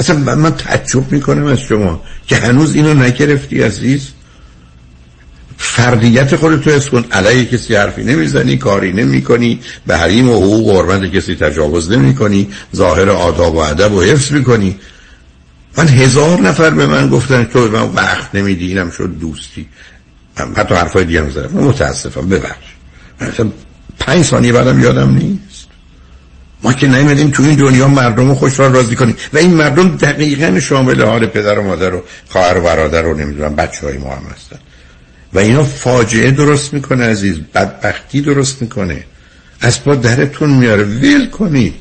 اصلا من, من تعجب می‌کنم از شما که هنوز اینو نگرفتی عزیز. فردیت خودت رو حس کن. کسی حرفی نمی‌زنی کاری نمی‌کنی به حریم و حقوق و حرمت کسی تجاوز نمی‌کنی ظاهر آداب و ادب و حفظ می‌کنی. من هزار نفر به من گفتن تو به من وقت نمیدی اینم شد دوستی. حتی حرفای دیگه هم زدم متاسفم ببخش. پنج ثانیه بعدم یادم نیست. ما که نیومدیم تو این دنیا مردم رو خوشحال راضی کنیم. و این مردم دقیقا شامل حال پدر و مادر و خواهر و برادر رو نمی‌دونم بچه های ما هم هستن. و اینا فاجعه درست می‌کنه عزیز. بدبختی درست می‌کنه. از با درتون میاره. ویل کنید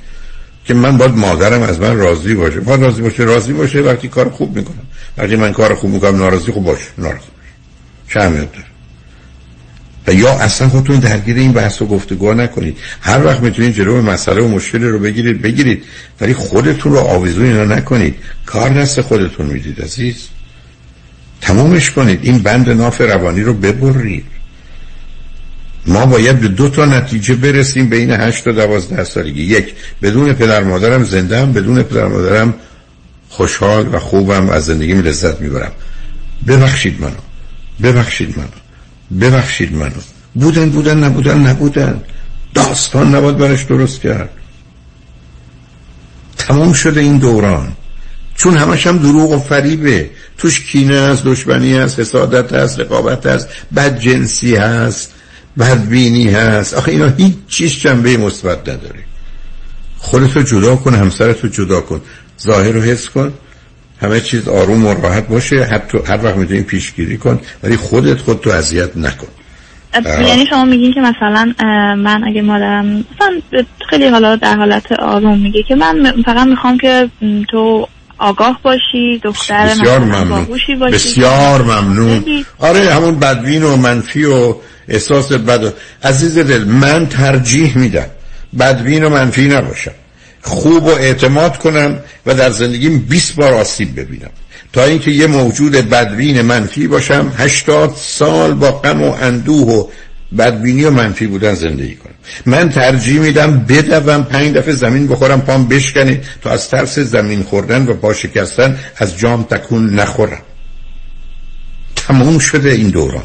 که من باید مادرم از من راضی باشه. باید راضی باشه. راضی باشه وقتی کار خوب می‌کنم. وقتی من کار خوب می‌کنم ناراضی خوب باشه ناراضی باشه چه اهمیت داره و یا اصلا خودتون درگیر این بحث و گفتگو نکنید. هر وقت می‌تونید جلو مسئله و مشکل رو بگیرید بگیرید. ولی خودتون رو آویزون اینا نکنید. کار دست خودتون می‌دید عزیز. تمومش کنید. این بند ناف روانی رو ببرید. ما باید به دو تا نتیجه برسیم بین هشت تا دوازده سالگی. یک بدون پدر مادرم زنده هم بدون پدر مادرم خوشحال و خوبم از زندگیم لذت می‌برم. ببخشید منو. ببخشید منو. ببخشید منو. بودن بودن نبودن نبودن. داستان نباید برش درست کرد. تمام شده این دوران. چون همش هم دروغ و فریبه. توش کینه هست دشمنی هست حسادت هست رقابت هست بد جنسی هست بدبینی هست. آخه اینا هیچ چیز جنبه مثبت نداره. خودتو جدا کن همسرتو جدا کن. ظاهر رو حس کن. همه چیز آروم و راحت باشه. حتی هر وقت می‌تونی پیشگیری کن ولی خودت خودتو اذیت نکن. یعنی شما میگین که مثلا من اگه مادرم مثلا خیلی حالا در حالت آروم میگه که من فقط می‌خوام که تو آگاه باشی دختر بسیار ممنون. باشی. بسیار ممنون. آره همون بدبین و منفی و احساس بد و- عزیز دل من ترجیح میدم. بدبین و منفی نباشم. خوب و اعتماد کنم و در زندگیم 20 بار آسیب ببینم. تا اینکه یه موجود بدبین منفی باشم 80 سال با غم و اندوه و بدبینی و منفی بودن زندگی کنم. من ترجیح میدم بدوم پنج دفعه زمین بخورم پام بشکنه تا از ترس زمین خوردن و پا شکستن از جام تکون نخورم. تموم شده این دوران.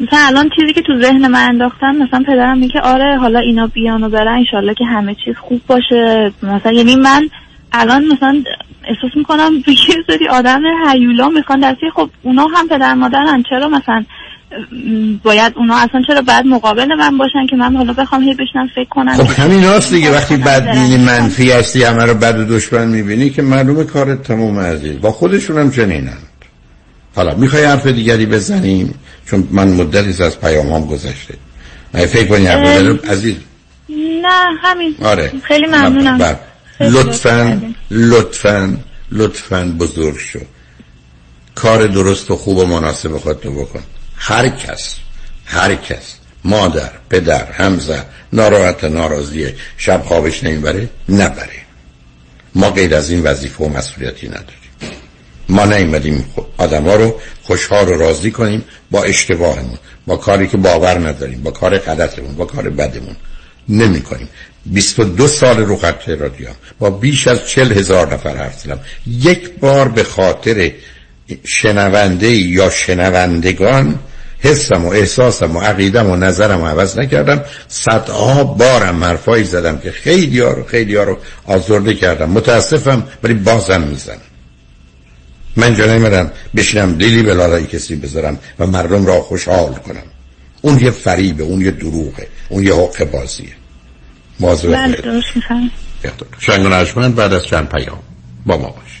مثلا الان چیزی که تو ذهن من انداختن مثلا پدرم میگه آره حالا اینا بیان و برن انشالله که همه چیز خوب باشه. مثلا یعنی من الان مثلا احساس می‌کنم یه سری آدم هیولا می‌خوان دستی خب اونا هم پدر مادرن چرا مثلا باید اونا اصلا چرا باید مقابل من باشن که من حالا بخوام هی بشنم فکر کنم خب همین هاست دیگه. وقتی بدبینی منفی هستی همه رو بد و دشمن می‌بینی که معلومه کارت تموم عزیز. با خودشون هم چنینن. حالا می‌خوای حرف دیگری بزنیم؟ چون من مدتی از پیامام گذشته. من فکر کنی حرف عزیز. نه همین. آره. خیلی ممنونم. بله. خیلی لطف لطفا کردین. لطفا لطفا بزرگ شو. کار درست و خوب و مناسب خودتو بکن. هر کس هر کس مادر پدر همزه ناراحت ناراضیه شب خوابش نمی‌بره نبره. ما غیر از این وظیفه و مسئولیتی نداریم. ما نیومدیم آدم ها رو خوشحال و راضی کنیم با اشتباهمون با کاری که باور نداریم با کار غلطمون با کار بدمون نمی کنیم 22 سال رو خط رادیو با بیش از 40 هزار نفر حرف زدم. یک بار به خاطر شنونده یا شنوندگان حسم و احساسم و عقیدم و نظرم رو عوض نکردم. صدها بارم حرفایی زدم که خیلی ها رو خیلی ها رو آزرده کردم. متاسفم ولی بازم می‌زنم. من جا نمیرم بشینم لیلی به لالای کسی بذارم و مردم را خوشحال کنم. اون یه فریبه اون یه دروغه اون یه حق بازیه. موضوع بله درست میفهم شنگ و بعد از چند پیام. با ما باش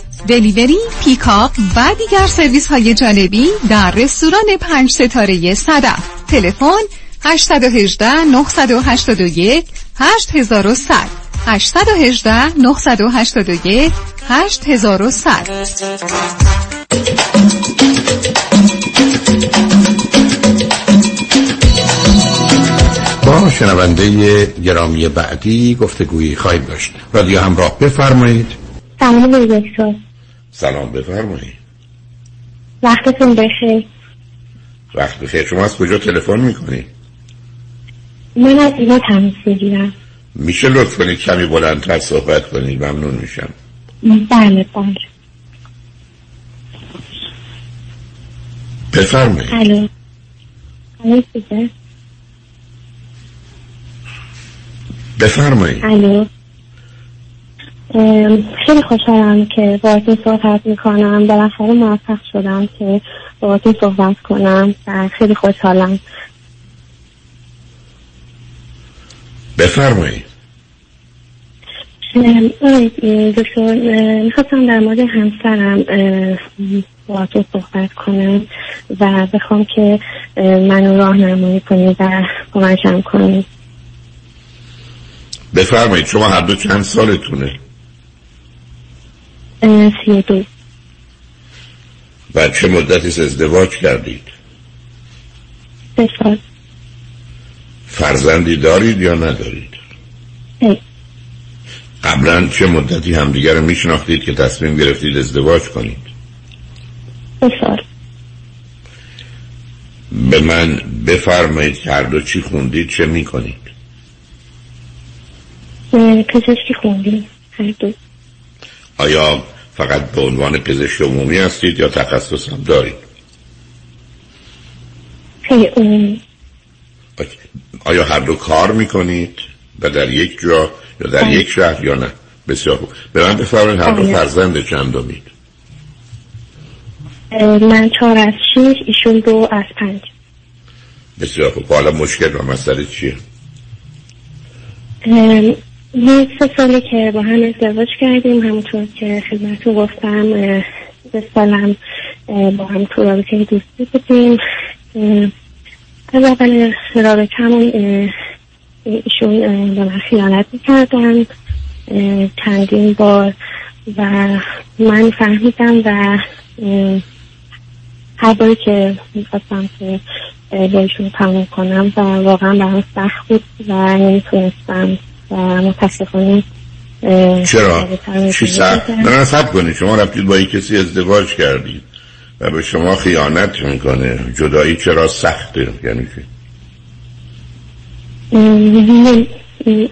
delivery، pickup و دیگر سرویس های جانبی در رستوران پنج ستاره صدف. تلفن 818 981 8100 818 981 8100 با شنونده گرامی بعدی گفتگویی خواهیم داشت. رادیو همراه بفرمایید. سلام دکتر. سلام بفرمایید وقتتون بخیر. وقت بخیر. شما از کجا تلفن می‌کنید من از اینا تماس بگیرم میشه لطف کنید کمی بلندتر صحبت کنید ممنون میشم. بله بله. بفرمایید الو؟ بفرمایید الو. خیلی خوشحالم که باهاتون صحبت می‌کنم. بالاخره موفق شدم که باهاتون صحبت کنم و خیلی خوشحالم. بفرمایید. دکتر می‌خواستم در مورد همسرم ام، باهاتون صحبت کنم و بخوام که منو راهنمایی کنید و کمکم کنید. بفرمایید. شما هر دو چند سالتونه؟ سی و دو. و چه مدتی ازدواج کردید؟ سه سال فرزندی دارید یا ندارید؟ ای. قبلا چه مدتی همدیگر رو میشناختید که تصمیم گرفتید ازدواج کنید؟ سه سال به من بفرمایید که هر دو چی خوندید چه می‌کنید؟ پزشکی خوندیم هر دو. آیا فقط به عنوان پزشک عمومی هستید یا تخصص هم دارید؟ عمومی. آیا هر دو کار می‌کنید؟ و در یک جا یا در بله. یک شهر یا نه؟ بسیار خوب. به من بفرمایید هر دو بله. فرزند چندمید ام، من چهار از شیش ایشون دو از پنج. بسیار خوب. حالا مشکل و مسئله چیه؟ یه سه ساله که با هم ازدواج کردیم همونطور که خدمتتون گفتم سه سالم با هم تو رابطه دوستی بودیم. از اول رابطه همون ایشون به من خیانت می‌کردن چندین بار و من فهمیدم و هر باری که می‌خواستم که با ایشون تمام کنم و واقعا برام سخت بود و نمی‌تونستم و متاسفانه چرا؟ چی سخت؟ نه نه سب کنید شما رفتید با یک کسی ازدواج کردید و به شما خیانت می‌کنه جدایی چرا سخته یعنی چی؟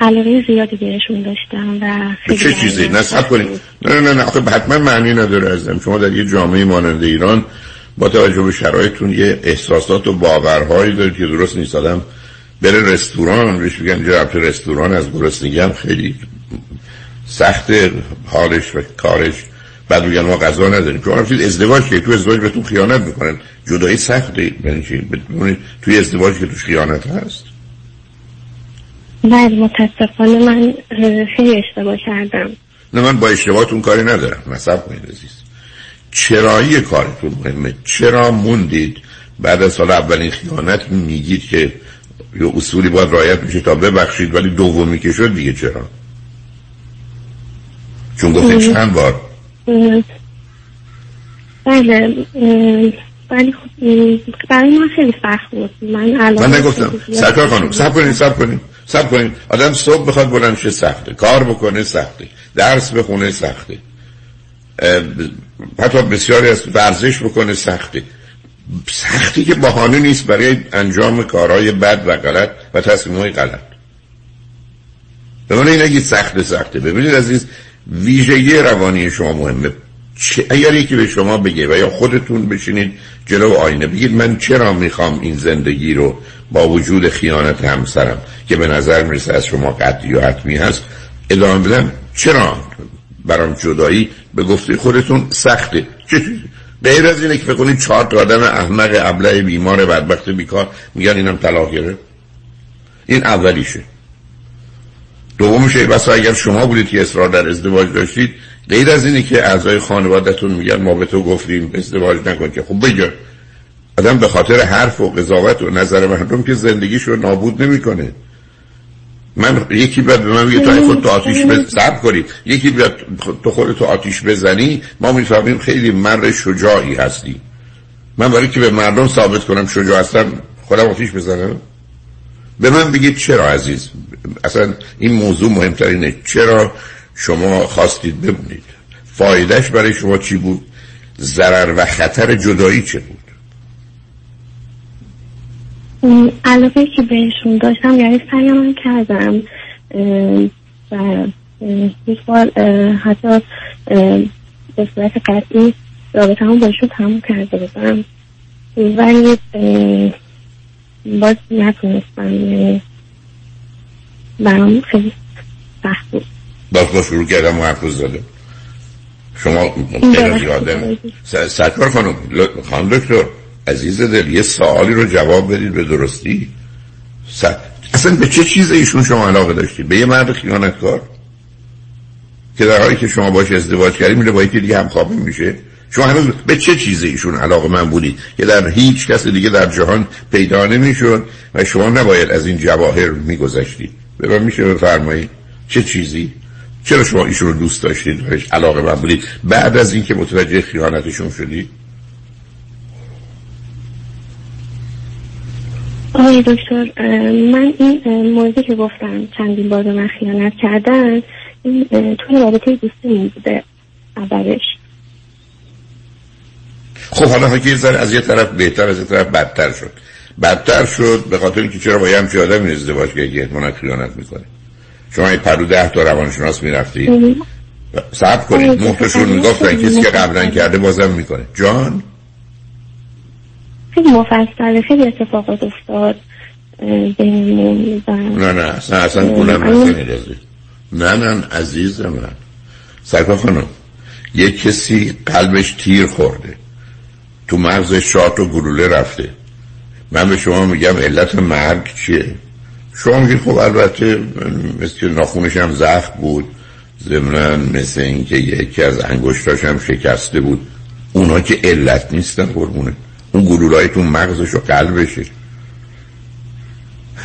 علاقه زیادی بهشون داشتم و خیلی چه چیزی؟ نه سب کنید نه نه نه, نه. آخه حتما معنی نداره ازم شما در یه جامعه مانند ایران با توجه به شرایطتون یه احساسات و باورهایی دارید که درست نیست آدم بره رستوران بهش بگن رفت رستوران از گرسنگی هم خیلی سخت حالش و کارش. بعد میگن ما غذا نداریم. شما رفتید ازدواج که تو ازدواج بهتون خیانت می‌کنن. جدایی سخته. یعنی توی ازدواج که توش خیانت هست. بله متاسفانه من خیلی اشتباه کردم. نه من با اشتباهتون کاری ندارم. نصب کنید عزیز. چرایی کارتون مهمه. چرا موندید؟ بعد از سال اولین خیانت میگید که یه اصولی باید رعایت میشه تا ببخشید ولی دومی که شد دیگه چرا؟ چون ام. چند بار؟ بله ولی خب برای من خیلی سخت بود. من الان من نگفتم. سرکار خانم سب کنید سب کنید سب کنید آدم صبح بخواد بلند شه سخته. کار بکنه سخته. درس بخونه سخته. حتی بسیاری از ورزش بکنه سخته. سختی که بهانه نیست برای انجام کارهای بد و غلط و تصمیمهای غلط. به من این نگید سخته سخته. ببینید عزیز ویژگی روانی شما مهمه. چه اگر یکی به شما بگه و یا خودتون بشینید جلو آینه بگید من چرا می‌خوام این زندگی رو با وجود خیانت همسرم که به نظر می‌رسه از شما قطعی و حتمی هست ادامه بدم. چرا؟ برام جدایی به گفته خودتون سخته. چه چیزی؟ غیر از اینه که فکر کنید چهار تا آدم احمق ابله بیمار بدبخت بیکار میگن اینم طلاق این اولیشه. دومش ای بسا اگر شما بودید که اصرار در ازدواج داشتید غیر از اینه که اعضای خانوادهتون میگن ما به تو گفتیم ازدواج نکن که خب بگه آدم به خاطر حرف و قضاوت و نظر مردم که زندگیش رو نابود نمی‌کنه. من یکی بیاد به من میگه تو خود تو آتیش بز... کنید یکی بیاد تو خود تو آتیش بزنی. ما می‌فهمیم خیلی مرد شجاعی هستی. من برای که به مردم ثابت کنم شجاع هستم خودم آتیش بزنم. به من بگید چرا عزیز؟ اصلا این موضوع مهمترینه. چرا شما خواستید بمونید؟ فایدهش برای شما چی بود؟ ضرر و خطر جدایی چه بود؟ علاقه که بهشون داشتم یعنی سعیم هم کردم و یک بار حتی به صورت قطعی رابطه هم باشون تموم کرده بودم. ولی باز نتونستم برام خیلی سخت بود. باز با شروع کردم و حرف زدم. شما غیر یادم سرکار خانم خانم دکتر. عزیز دل یه سوالی رو جواب بدید به درستی؟ س... اصلا به چه چیز ایشون شما علاقه داشتید؟ به یه مرد خیانتکار؟ که در حالی که شما باش ازدواج کردید میره با یکی دیگه همخوابه میشه؟ شما هنوز به چه چیزی ایشون علاقه من بودید؟ که در هیچ کس دیگه در جهان پیدا نمی‌شد و شما نباید از این جواهر میگذشتید. به من میشه بفرمایید. چه چیزی؟ چرا شما ایشون رو دوست داشتید و علاقه من بودید؟ بعد از اینکه متوجه خیانتشون شدید؟ آقای دکتر من این موضوعی که گفتم چندین بار من خیانت کردن این توی رابطه دوستی بوده اولش. خب حالا که ذره از یه طرف بهتر از یه طرف بدتر شد. بدتر شد به خاطر اینکه چرا با یه همچه آدمی ازدواج که احتمالا خیانت می‌کنه شما این پرو ده تا روانشناس می‌رفتی. صبر کنید. محتشون می‌گفتن کسی که قبلا کرده بازم می‌کنه. جان؟ خیلی مفصله خیلی اتفاقات افتاد بینمون نه نه اصلا نکنید نه نه عزیز من. سرکا خانم یه کسی قلبش تیر خورده. تو مغز شات و گلوله رفته. من به شما میگم علت مرگ چیه؟ شما میگید خب البته مثل ناخونش هم زخم بود. ضمنا مثل اینکه یکی از انگشتاش هم شکسته بود. اونا که علت نیستن قربونه اون گلولای تو مغزش و قلبشه.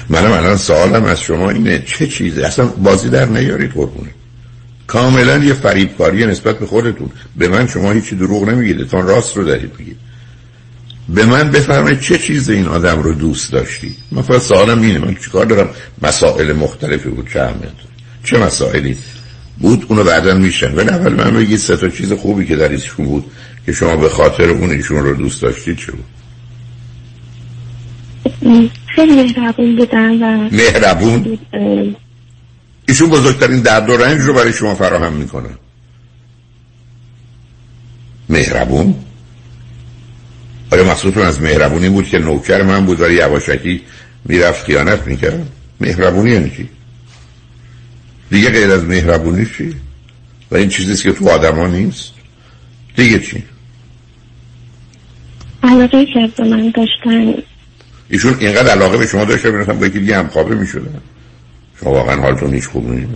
منم الان سوالم از شما اینه چه چیزی؟ اصلا بازی در نیارید قربونه. کاملا یه فریبکاری نسبت به خودتون. به من شما هیچی دروغ نمیگید تا راست رو دارید میگید. به من بفرمایید چه چیز این آدم رو دوست داشتی؟ من فقط سوالم اینه من چیکار دارم؟ مسائل مختلفی بود چه چه مسائلی؟ بود اونو بعدا میشن ولی اول من بگید سه تا چیز خوبی که در ایشون بود. که شما به خاطر اون ایشون رو دوست داشتید چه بود؟ خیلی مهربون بودن و مهربون؟ ایشون بزرگترین درد و رنج رو برای شما فراهم می‌کنن مهربون؟ آیا مقصودتون از مهربونی بود که نوکر من بود ولی یواشکی می‌رفت خیانت می‌کرد؟ مهربونی یعنی چی؟ دیگه غیر از مهربونی چی؟ و این چیزیست که تو آدما نیست. دیگه چی؟ علاقه که به من داشتن. ایشون اینقدر علاقه به شما داشته می‌رفتن با یکی دیگه هم خوابه می‌شدن. شما واقعا حالتون هیچ خوب نیست.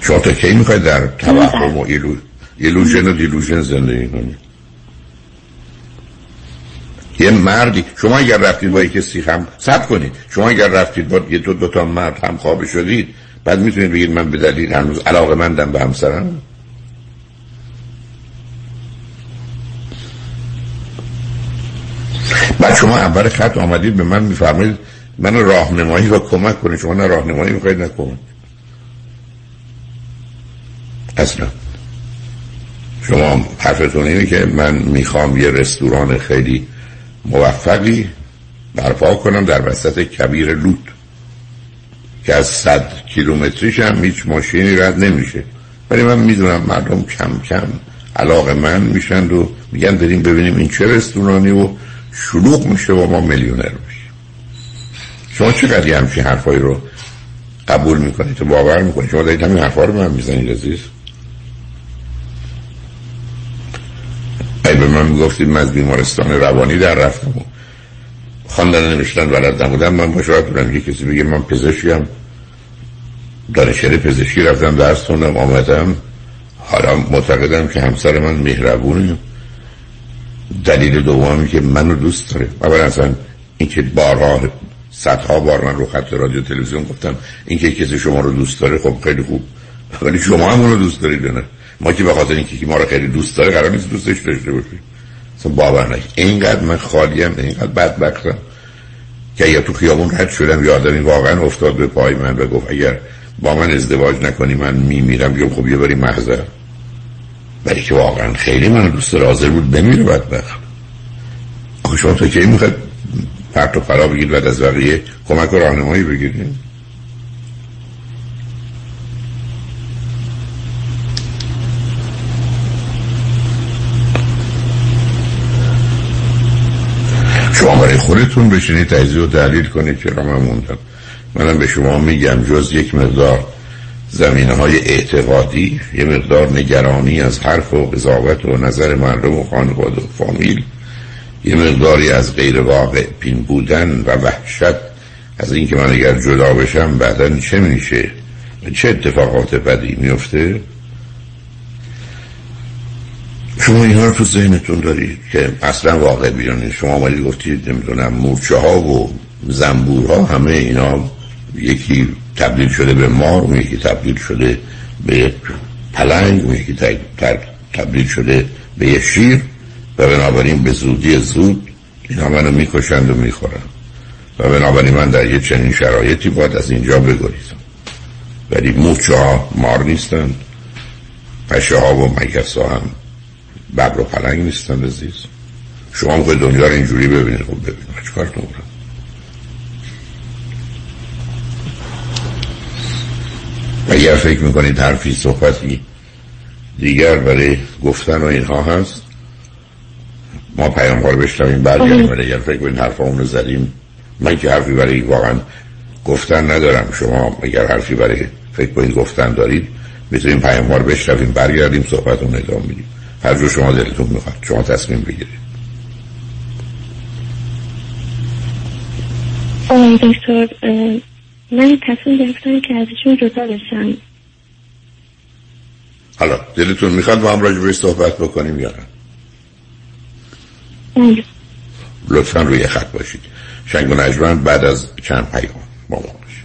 شما تا کی می‌خواید در توهم و ایلو ایلوژن و دیلوژن زندگی کنید؟ یه مردی شما اگر رفتید با کسی هم سب کنید. شما اگر رفتید با یه دو, دو تا مرد هم خواب شدید بعد می‌تونید بگید من به دلیل هنوز علاقه مندم به همسرم. بعد شما اول خط آمدید به من میفرمایید من راهنمایی و کمک کنید. شما نه راهنمایی می‌خواید نکنید اصلا شما حرفتون اینه که من می‌خوام یه رستوران خیلی موفقی برپا کنم در وسط کبیر لوت که از صد کیلومتریش هم هیچ ماشینی رد نمیشه. ولی من می‌دونم مردم کم کم علاقه من میشن و میگن بریم ببینیم این چه رستورانی و شلوغ میشه و ما میلیونر میشه شما چقدر همچین حرفایی رو قبول می‌کنید و باور می‌کنید شما دارید همین حرفا رو من می‌زنید عزیز. ای به من می‌گفتید من از بیمارستان روانی در رفتم و خواندن نوشتن بلد نبودم. من مشاهد بودم. یه کسی بگه من پزشکم. دانشگاه پزشکی رفتم درس خوندم آمدم. حالا معتقدم که همسر من مهربونه. دلیل دومی که منو دوست داره. اولا اصلا اینکه بارها صدها بار من رو خط رادیو تلویزیون گفتم اینکه کسی شما رو دوست داره خب خیلی خوب. ولی شما هم اونو دوست دارید نه؟ ما که به خاطر اینکه ما رو خیلی دوست داره قرار نیست دوستش داشته باشیم اصلا باور نکنید اینقدر من خالیم اینقدر بدبختم که یا تو خیابون رد شدم یا آدمی واقعا افتاد به پای من و گفت اگر با من ازدواج نکنی من میمیرم. یا خب یه بری محضر. ولی که واقعا خیلی من دوست داره بود بمیره بدبخت. آخه شما تا که می‌خواد پرت و فرا بگید بعد از بقیه کمک و راهنمایی بگیرید؟ خودتون بشینید تجزیه و تحلیل کنید چرا من موندم منم به شما میگم جز یک مقدار زمینه های اعتقادی یه مقدار نگرانی از حرف و قضاوت و نظر مردم و خانواده و فامیل یه مقداری از غیر واقع پین بودن و وحشت از اینکه من اگر جدا بشم بعدا چه میشه؟ چه اتفاقات بدی میفته؟ شما اینا رو تو ذهنتون دارید؟ که اصلا واقع بیانید شما آمدید گفتید نمی‌دونم مورچه ها و زنبورها همه اینا یکی تبدیل شده به مار اون یکی تبدیل شده به پلنگ اون یکی تبدیل شده به یه شیر و بنابراین به زودی زود اینا منو می‌کشند و می‌خورن و بنابراین من در یه چنین شرایطی باید از اینجا بگریزم. ولی موچه ها مار نیستند پشه ها و مگس ها هم ببر و پلنگ نیستند عزیز. شما هم دنیا رو اینجوری ببینید خب ببینید چکار کنم؟ اگر فکر می‌کنید حرفی صحبتی دیگر برای گفتن و اینها هست ما پیام رو بشنویم برگردیم. ولی اگر فکر کنید حرف رو زدیم من که حرفی برای واقعا گفتن ندارم. شما اگر حرفی برای فکر کنید گفتن دارید می‌تونیم پیام رو بشنویم برگردیم صحبت رو ادامه میدیم هر جو شما دلتون می‌خواد. شما تصمیم بگیرید. دکتر من تصمیم گرفتم که ازشون جدا بشم. حالا دلتون می‌خواد با هم راجع صحبت بکنیم یا نه؟ بله. لطفا روی خط باشید. شنگ و بعد از چند پیام با ما باشید.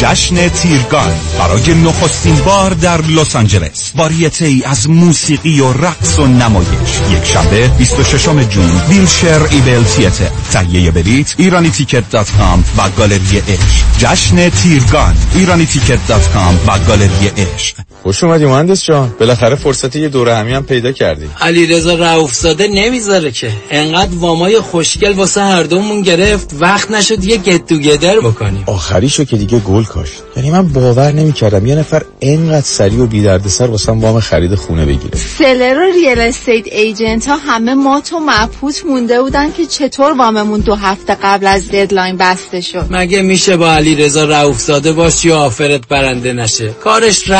جشن تیرگان برای نخستین بار در لس آنجلس. واریته ای از موسیقی و رقص و نمایش. یک شنبه 26 جون Wilshire Ebell Theatre تهیه بلیت ایرانی ticket dot com و گالری عشق. جشن تیرگان ایرانی ticket dot com و گالری عشق. خوش اومدی مهندس جان. بالاخره فرصت یه دورهمی هم پیدا کردی. علی رضا رؤوفزاده نمی‌ذاره که. انقدر وامای خوشگل واسه هر دومون گرفت وقت نشد یه get together بکنیم. آخریشو که دیگه گل کاشت. یعنی من باور نمی‌کردم یه نفر اینقدر سریع و بی دردسر واسه وام خرید خونه بگیره. seller و real estate agent ها همه مات و مبهوت مونده بودن که چطور واممون دو هفته قبل از deadline بسته شد. مگه میشه با علی رضا رؤوفزاده باشی و offer ت برنده نشه؟ کارش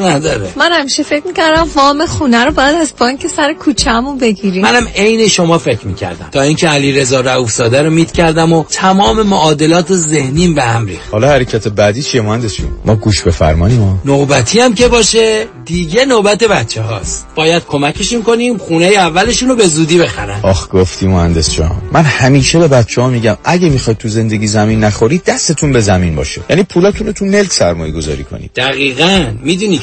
نداره. من همیشه فکر می‌کردم وام خونه رو باید از بانک سر کوچه‌مون بگیریم. منم عین شما فکر می‌کردم. تا اینکه علی رضا رؤوفزاده رو میت کردم و تمام معادلات ذهنیم به هم ریخت. حالا حرکت بعدی چیه مهندس ما گوش به فرمانی ما. نوبتی هم که باشه دیگه نوبت بچه هاست. باید کمکشون کنیم خونه اولشون رو به زودی بخرن. آخ گفتی مهندس جان من همیشه به بچه ها میگم اگه می‌خواید تو زندگی زمین نخوری دستتون به زمین باشه. یعنی پولاتون رو تو ملک سرمایه گذاری کنید دقیقا. می‌دونی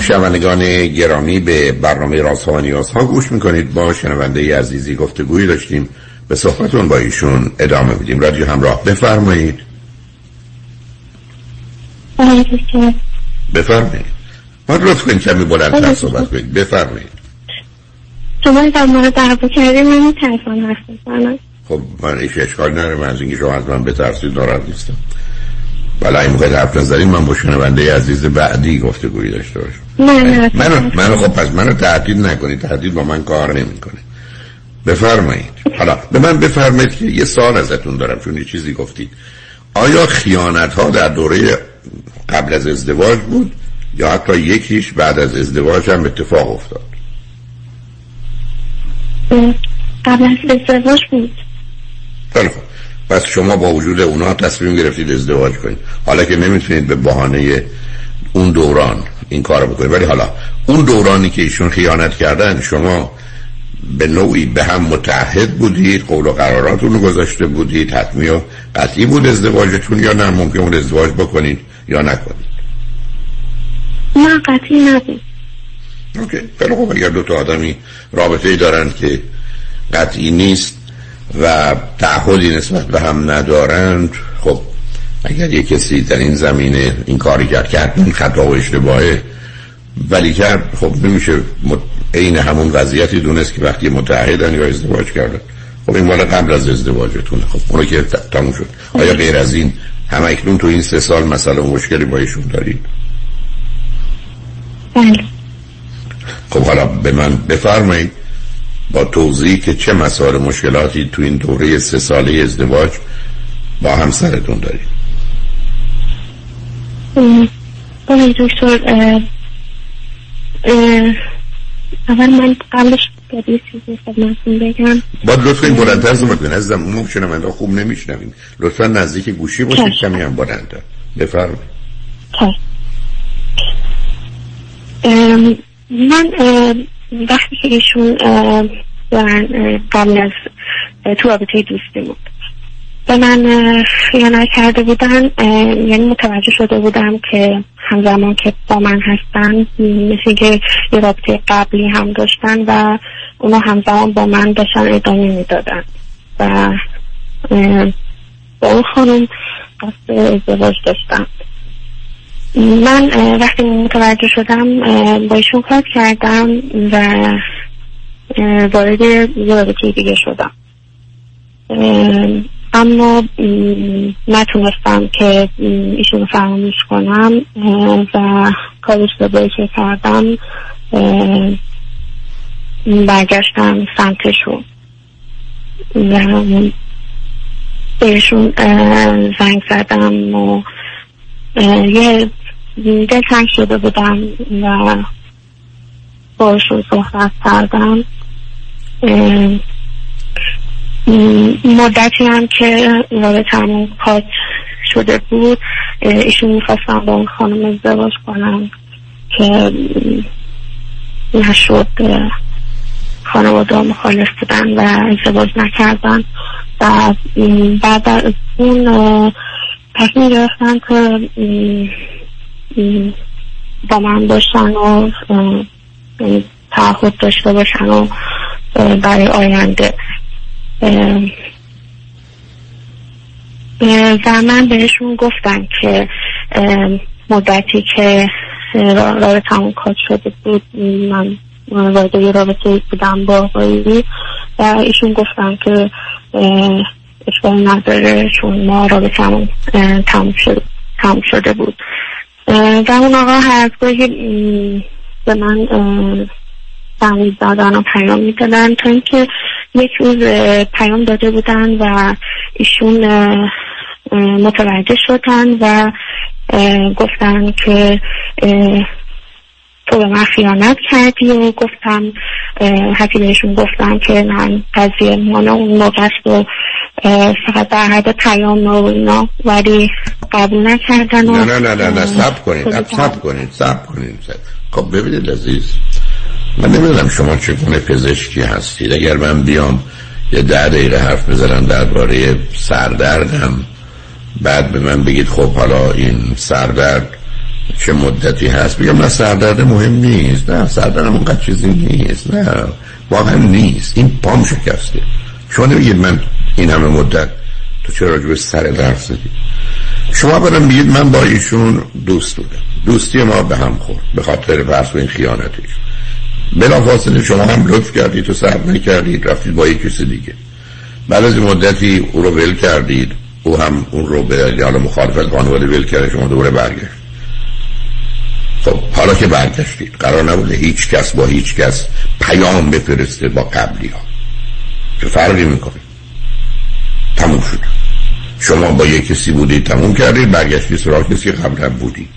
شنوندگان گرامی به برنامه راست و نیاز ها گوش می‌کنید. با شنونده عزیزی گفتگویی داشتیم. به صحبتون با ایشون ادامه میدیم. رادیو همراه بفرمایید. بفرمایید. ما لطف کنید کمی بلندتر صحبت کنید. بفرمایید. شما در مورد دعوا کردیم من تلفن حرف بزنم خب من ایش اشکال نداره من از اینکه شما از من بترسید ناراحت نیستم. ولی این موقع حرف نظرین من با شنونده عزیز بعدی گفته گویی داشته باشم. نه نه منو منو خب پس منو تهدید نکنید. تهدید با من کار نمی‌کنه. بفرمایید. حالا به من بفرمایید که یه سال ازتون دارم چون یه چیزی گفتید. آیا خیانت ها در دوره قبل از ازدواج بود؟ یا حتی یکیش بعد از ازدواج هم اتفاق افتاد؟ قبل از ازدواج بود. خیلی خوب. پس شما با وجود اونا تصمیم گرفتید ازدواج کنید. حالا که نمی‌تونید به بهانه اون دوران این کار بکنید. ولی حالا اون دورانی که ایشون خیانت کردن شما به نوعی به هم متحد بودید قول و قراراتون رو گذاشته بودید حتمی و قطعی بود ازدواجتون یا نه؟ ممکن اون ازدواج بکنید یا نکنید؟ نه قطعی نبود. خیلی خوب اگر دو تا آدمی رابطه ای دارن که قطعی نیست و تعهدی نسبت به هم ندارند خب اگر یک کسی در این زمینه این کاری کرد که حتما خطا و اشتباهه ولی کرد خب نمیشه. عین همون وضعیتی دونست که وقتی متحدن یا ازدواج کردن. خب این مال قبل از ازدواجتونه. خب اونو که تموم شد. آیا غیر از این هم اکنون تو این سه سال مسئله مشکلی با ایشون دارید؟ بله. خب حالا به من بفرمایید با توضیح که چه مسائل مشکلاتی تو این دوره سه ساله ازدواج با همسرتون دارید. آقای دکتر اول من قبلش باید یه چیزی خدمتتون بگم. باید لطفا این بلندتر صحبت کنید. عزیزم اون شنونده خوب نمیشنوین لطفا نزدیک گوشی باشید. کمی هم بلندتر بفرمایید. من وقتی که ایشون قبل از تو رابطه دوستیمون به من خیانت کرده بودن یعنی متوجه شده بودم که همزمان که با من هستن مثل که یه رابطه قبلی هم داشتن و اونا همزمان با من داشتن ادامه می‌دادن. و با اون خانم قصد ازدواج داشتم من وقتی متوجه شدم با ایشون کار کردم و وارد رابطه دیگه شدم. اما نتونستم که ایشون رو فراموش کنم و کار اشتباهی که کردم برگشتم سمتشون. و بهشون زنگ زدم و یه دلتنگ شده بودم و باشون صحبت کردم. مدتی هم که رابطمون کات شده بود ایشون می‌خواستم با اون خانم ازدواج کنم که نشد خانواده مخالف بودن و ازدواج نکردن. و بعد از اون تصمیم گرفتن که با من باشن و یعنی تعهد داشته باشن و برای آینده. و من بهشون گفتم که مدتی که اه، رابطمون کات شده بود من وارد یه رابطه بودم با آقایی و ایشون گفتن که اشکال نداره چون ما رابطمون اه، تموم شده تموم شده بود. و اون آقا هر از گاهی به من زنگ زدن و پیام می‌دادن. تا اینکه یک روز پیام داده بودن و ایشون متوجه شدن و گفتن که تو به من خیانت کردی و گفتم حتی بهشون گفتم که من قضیه مال اون موقع و فقط در حد پیام و اینا ولی قبول نکردن نه نه نه نه نه سب کنید سب کنید سب کنید. خب ببینید عزیز من نمی‌دونم شما چگونه پزشکی هستید. اگر من بیام یه ده دقیقه حرف بزنم درباره سردردم بعد به من بگید خب حالا این سردرد چه مدتی هست؟ بگم نه سردرد مهم نیست. نه سردرد اونقدر چیزی نیست. نه واقعا نیست. این پام شکسته. شما نمیگید من این همه مدت تو چرا راجع به سر درد زدی؟ شما برم میگید من با ایشون دوست بودم. دوستی ما به هم خورد به خاطر فرض این خیانتش. بلا فاصله شما هم لطف کردید و سر نکردید رفتید با یک کسی دیگه. بعد از مدتی او رو ول کردید. او هم اون رو به حالا مخالفت خانواده ول کرده شما دوباره برگشت. خب حالا که برگشتید قرار نبوده هیچ کس با هیچ کس پیام بفرسته با قبلی ها. چه فرقی می‌کنه؟ تموم شد. شما با یک کسی بودید تموم کردید برگشتی سراغ کسی قبلا بودید.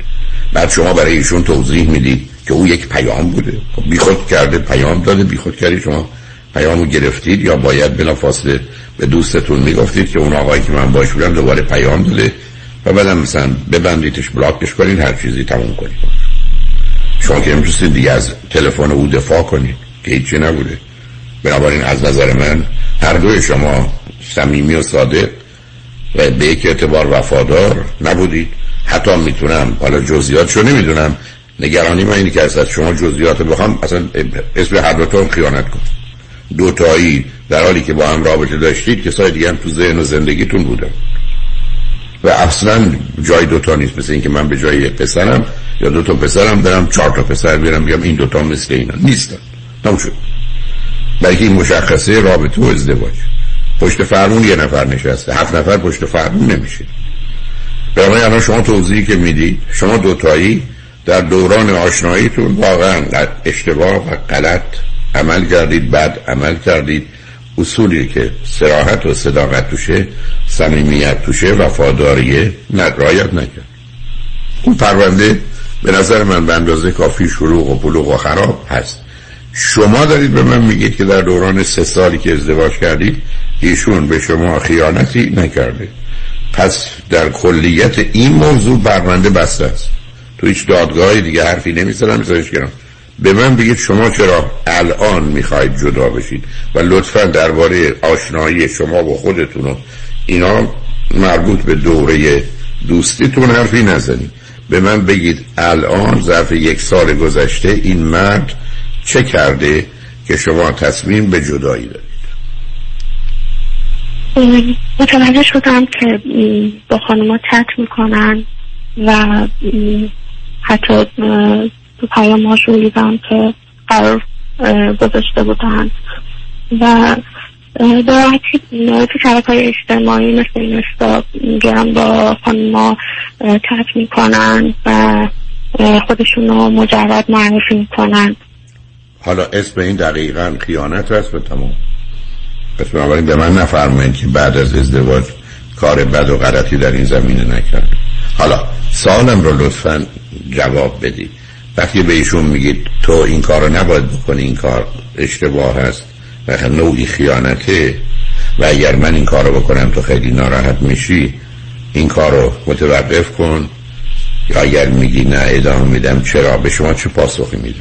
بعد شما برای ایشون توضیح می‌دید که او یک پیام بوده. خب بیخود کرده پیام داده بیخود کردی شما پیامو گرفتید یا باید بلا فاصله به دوستتون می‌گفتید که اون آقایی که من باش بودم دوباره پیام داده و بعدم مثلا ببندیدش بلاکش کنید هر چیزی تموم کنید. شما که نمی‌تونستید دیگه از تلفن او دفاع کنید که هیچی نبوده. بنابراین از نظر من هر دوی شما صمیمی و صادق و به یک اعتبار وفادار نبودید. حتی می‌تونم حالا جزئیاتشو نمی‌دونم. نگرانی من اینه که از شما جزئیات بخوام اصلا اسم هر دوتون خیانت کن دوتایی در حالی که با هم رابطه داشتید کسای دیگه هم تو ذهن و زندگیتون بودن. و اصلا جای دوتا نیست مثل اینکه من به جای پسرم یا دوتا پسرم برم چهار تا پسر بیارم بیام این دوتا مثل اینا. نیستن. تموم شد. بلکه این مشخصه رابطه و ازدواج. پشت فرمون یه نفر نشسته. هفت نفر پشت فرمون نمیشه. برای الان شما توضیحی که می‌دید شما دوتایی در دوران آشناییتون واقعا اشتباه و غلط عمل کردید بد عمل کردید. اصولی که سراحت و صداقت توشه صمیمیت توشه وفاداریه رعایت نکرد. اون پرونده به نظر من به اندازه کافی شروع و بلوغ و خراب هست. شما دارید به من میگید که در دوران سه سالی که ازدواج کردید ایشون به شما خیانتی نکرده. پس در کلیت این موضوع برمنده بسته است. تو هیچ دادگاهی دیگه حرفی نمی‌زنم میذارش کنم به من بگید شما چرا الان می‌خواید جدا بشید و لطفا درباره آشنایی شما با خودتون و اینا مربوط به دوره دوستیتون حرفی نزنید. به من بگید الان ظرف یک سال گذشته این مرد چه کرده که شما تصمیم به جدایی دارید؟ متوجه شدم که با خانما چت می‌کنن و حتی تو پیام هاشون دیدم که قرار گذاشته بودن. و راحتی تو شبکه های اجتماعی مثل این گرم با خانما چت می‌کنن و خودشون رو مجرد معرفی می‌کنن. حالا اسم این دقیقا خیانت هست به تمام. پس بنابراین به من نفرمایید که بعد از ازدواج کار بد و غلطی در این زمینه نکرد حالا سالم رو لطفا جواب بدید. وقتی به ایشون میگید تو این کار رو نباید بکنی این کار اشتباه هست و نوعی خیانته و اگر من این کار رو بکنم تو خیلی ناراحت میشی این کار رو متوقف کن. یا اگر میگی نه ادامه میدم چرا؟ به شما چه پاسخی میدم؟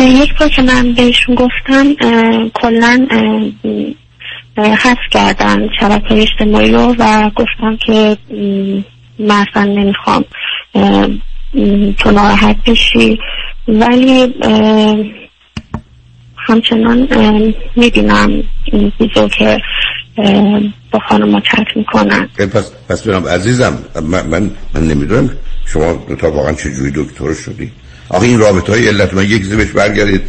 یک بار که من بهشون گفتم کلا حذف کردن شبکه اجتماعی رو و گفتم که مثلا نمی‌خوام تو ناراحت بشی. ولی همچنان می‌بینم این چیزو که با خانم چت می‌کنن. پس پس برم عزیزم من من, من نمی‌دونم شما تا واقعا چجوری دکتر شدی. آخه این رابطه های علت من یک زبش برگردید.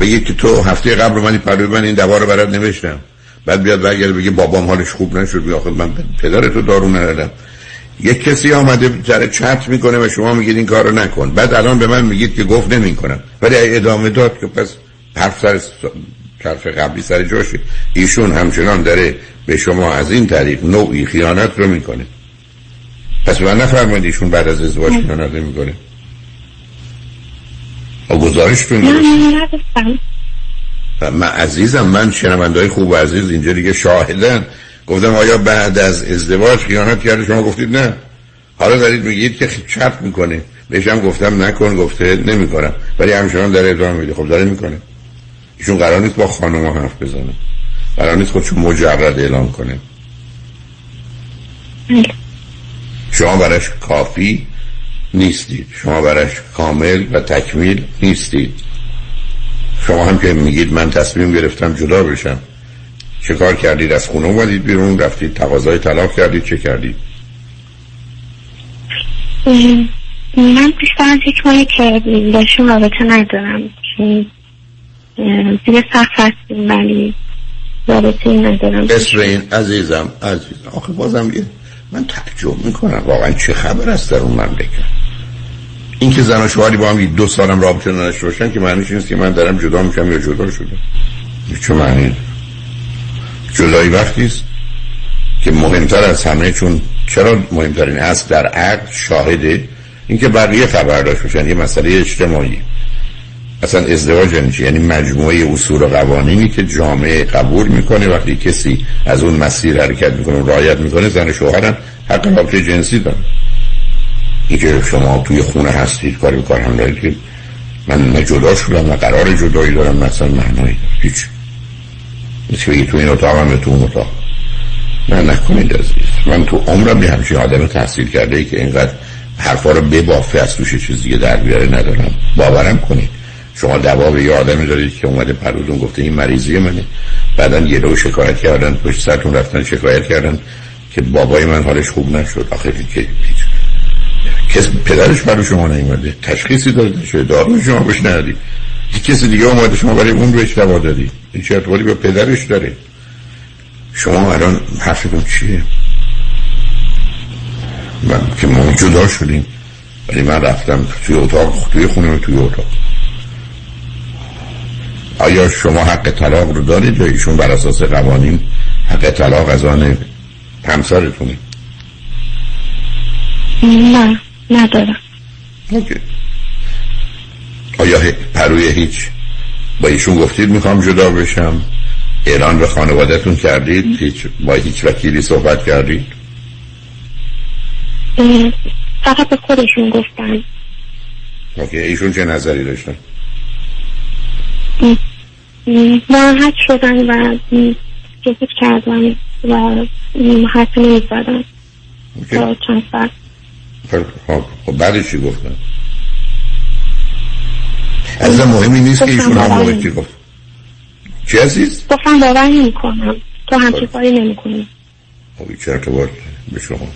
بگید که تو هفته قبل من این من این دوار رو برات نوشتم. بعد بیاد برگرد بگه بابام حالش خوب نشد. آخه من پدر تو دارو ندادم. یک کسی آمده جره چت می‌کنه و شما میگید این کارو نکن. بعد الان به من میگید که گفت نمی‌کنم. ولی ادامه داد که پس حرف سر طرف قبلی سر جاشه ایشون همچنان داره به شما از این طریق نوعی خیانت رو می‌کنه. پس من نفرمایید ایشون بعد از ازدواج خیانت می‌کنه و گزارشتون من عزیزم من شنوندهای خوب و عزیز اینجا دیگه شاهدن. گفتم آیا بعد از ازدواج خیانت کرده؟ شما گفتید نه. حالا دارید میگید که چرت می‌کنه. بهشم گفتم نکن گفته نمی‌کنم. ولی همچنان داره ادامه میده. خب داره می‌کنه. ایشون قرار نیست با خانم حرف بزنه. قرار نیست خودشون مجرد اعلام کنه. شما برش کافی نیستید. شما برش کامل و تکمیل نیستید. شما هم که میگید من تصمیم گرفتم جدا بشم. چه کار کردید؟ از خونه اومدید بیرون رفتید تقاضای طلاق کردید چه کردید؟ من بیشتر از یک ماهی که باشون رابطه ندارم. دیگه سخت هستیم ولی رابطه ندارم. بسر این عزیزم عزیزم آخه بازم یه من تعجب می‌کنم. واقعا چه خبر است در اون مملکت؟ این که زن و شوهری با هم دو سالم رابطه نداشته باشن که معنیش نیست که من دارم جدا میشم یا جدا شده. چه معنی؟ جدایی وقتی است که مهمتر از همه چون چرا مهمترین است در عقد شاهده؟ اینکه بقیه خبر داشت باشن یه مسئله اجتماعی. اصلا ازدواج یعنی یعنی مجموعه اصول و قوانینی که جامعه قبول می‌کنه وقتی کسی از اون مسیر حرکت می‌کنه و رعایت می‌کنه زن شوهرم حق رابطه جنسی داره اینکه شما توی خونه هستید کاری کار هم دارید که من نه جدا شدم نه قرار جدایی دارم مثلا معنایی هیچ. مثل تو این اتاق هم تو اون اتاق. نه نکنید عزیز. من تو عمرم یه همچین آدم تحصیل کرده ای که اینقدر حرفا رو ببافه از توش چیز دیگه در بیاره ندارم. باورم کنید. شما دوا به یه آدمی دارید که اومده پرودون گفته این مریضی منه. بعدا یه رو شکایت کردن پشت سرتون رفتن شکایت کردن که بابای من حالش خوب نشد. آخه که کس پدرش برای شما نیومده. تشخیصی داده شده. دارو شما بهش ندید کسی دیگه اومده. شما برای اون بهش دوا دادی. این چه ارتباطی به پدرش داره؟ شما الان حرفتون چیه؟ من که ما جدا شدیم. ولی من رفتم توی اتاق توی خونه توی اتاق. آیا شما حق طلاق رو دارید یا ایشون بر اساس قوانین حق طلاق از آن همسرتونه؟ نه ندارم. آیا پروی هیچ؟ با ایشون گفتید می‌خوام جدا بشم. اعلان به خانوادهتون کردید هیچ با هیچ وکیلی صحبت کردید؟ فقط به خودشون گفتن اوکی ایشون چه نظری داشتن؟ ناراحت شدن و سکوت کردن و حرف نمی‌زدن. تا چند ساعت. خب بعدش چی گفتن؟ از مهمی نیست که ایشون هم موقع چی گفت. چی عزیز؟ گفتم باور نمی کنم تو همچه کاری نمی کنی خب چه ارتباط به شما.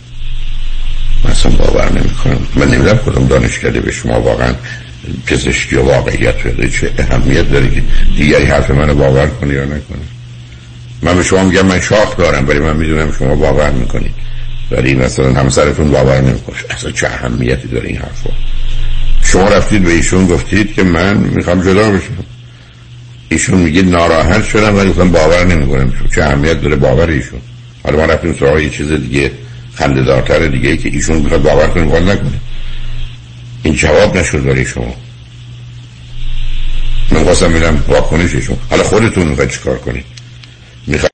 من اصلا باور نمی کنم من نمی‌دونم کدوم دانشکده به شما واقعا پزشکی و واقعیت بده چه اهمیت داره که دیگری حرف منو باور کنی یا نکنی من به شما میگم من شاخ دارم ولی من می‌دونم شما باور می‌کنید. ولی مثلا همسرتون باور نمی‌کنه. اصلا چه اهمیتی داره این حرفا؟ شما رفتید به ایشون گفتید که من می‌خوام جدا بشم. ایشون میگه ناراحت شدم ولی گفتم باور نمی‌کنم. چه اهمیت داره باور ایشون؟ حالا ما رفتیم سراغ یه چیز دیگه خنده دارتر دیگه که ایشون می‌خواد باور کنه نکنه. این جواب نشد برای شما. من خواستم ببینم واکنششون حالا خودتون می‌خواید چیکار کنید؟ می‌خواید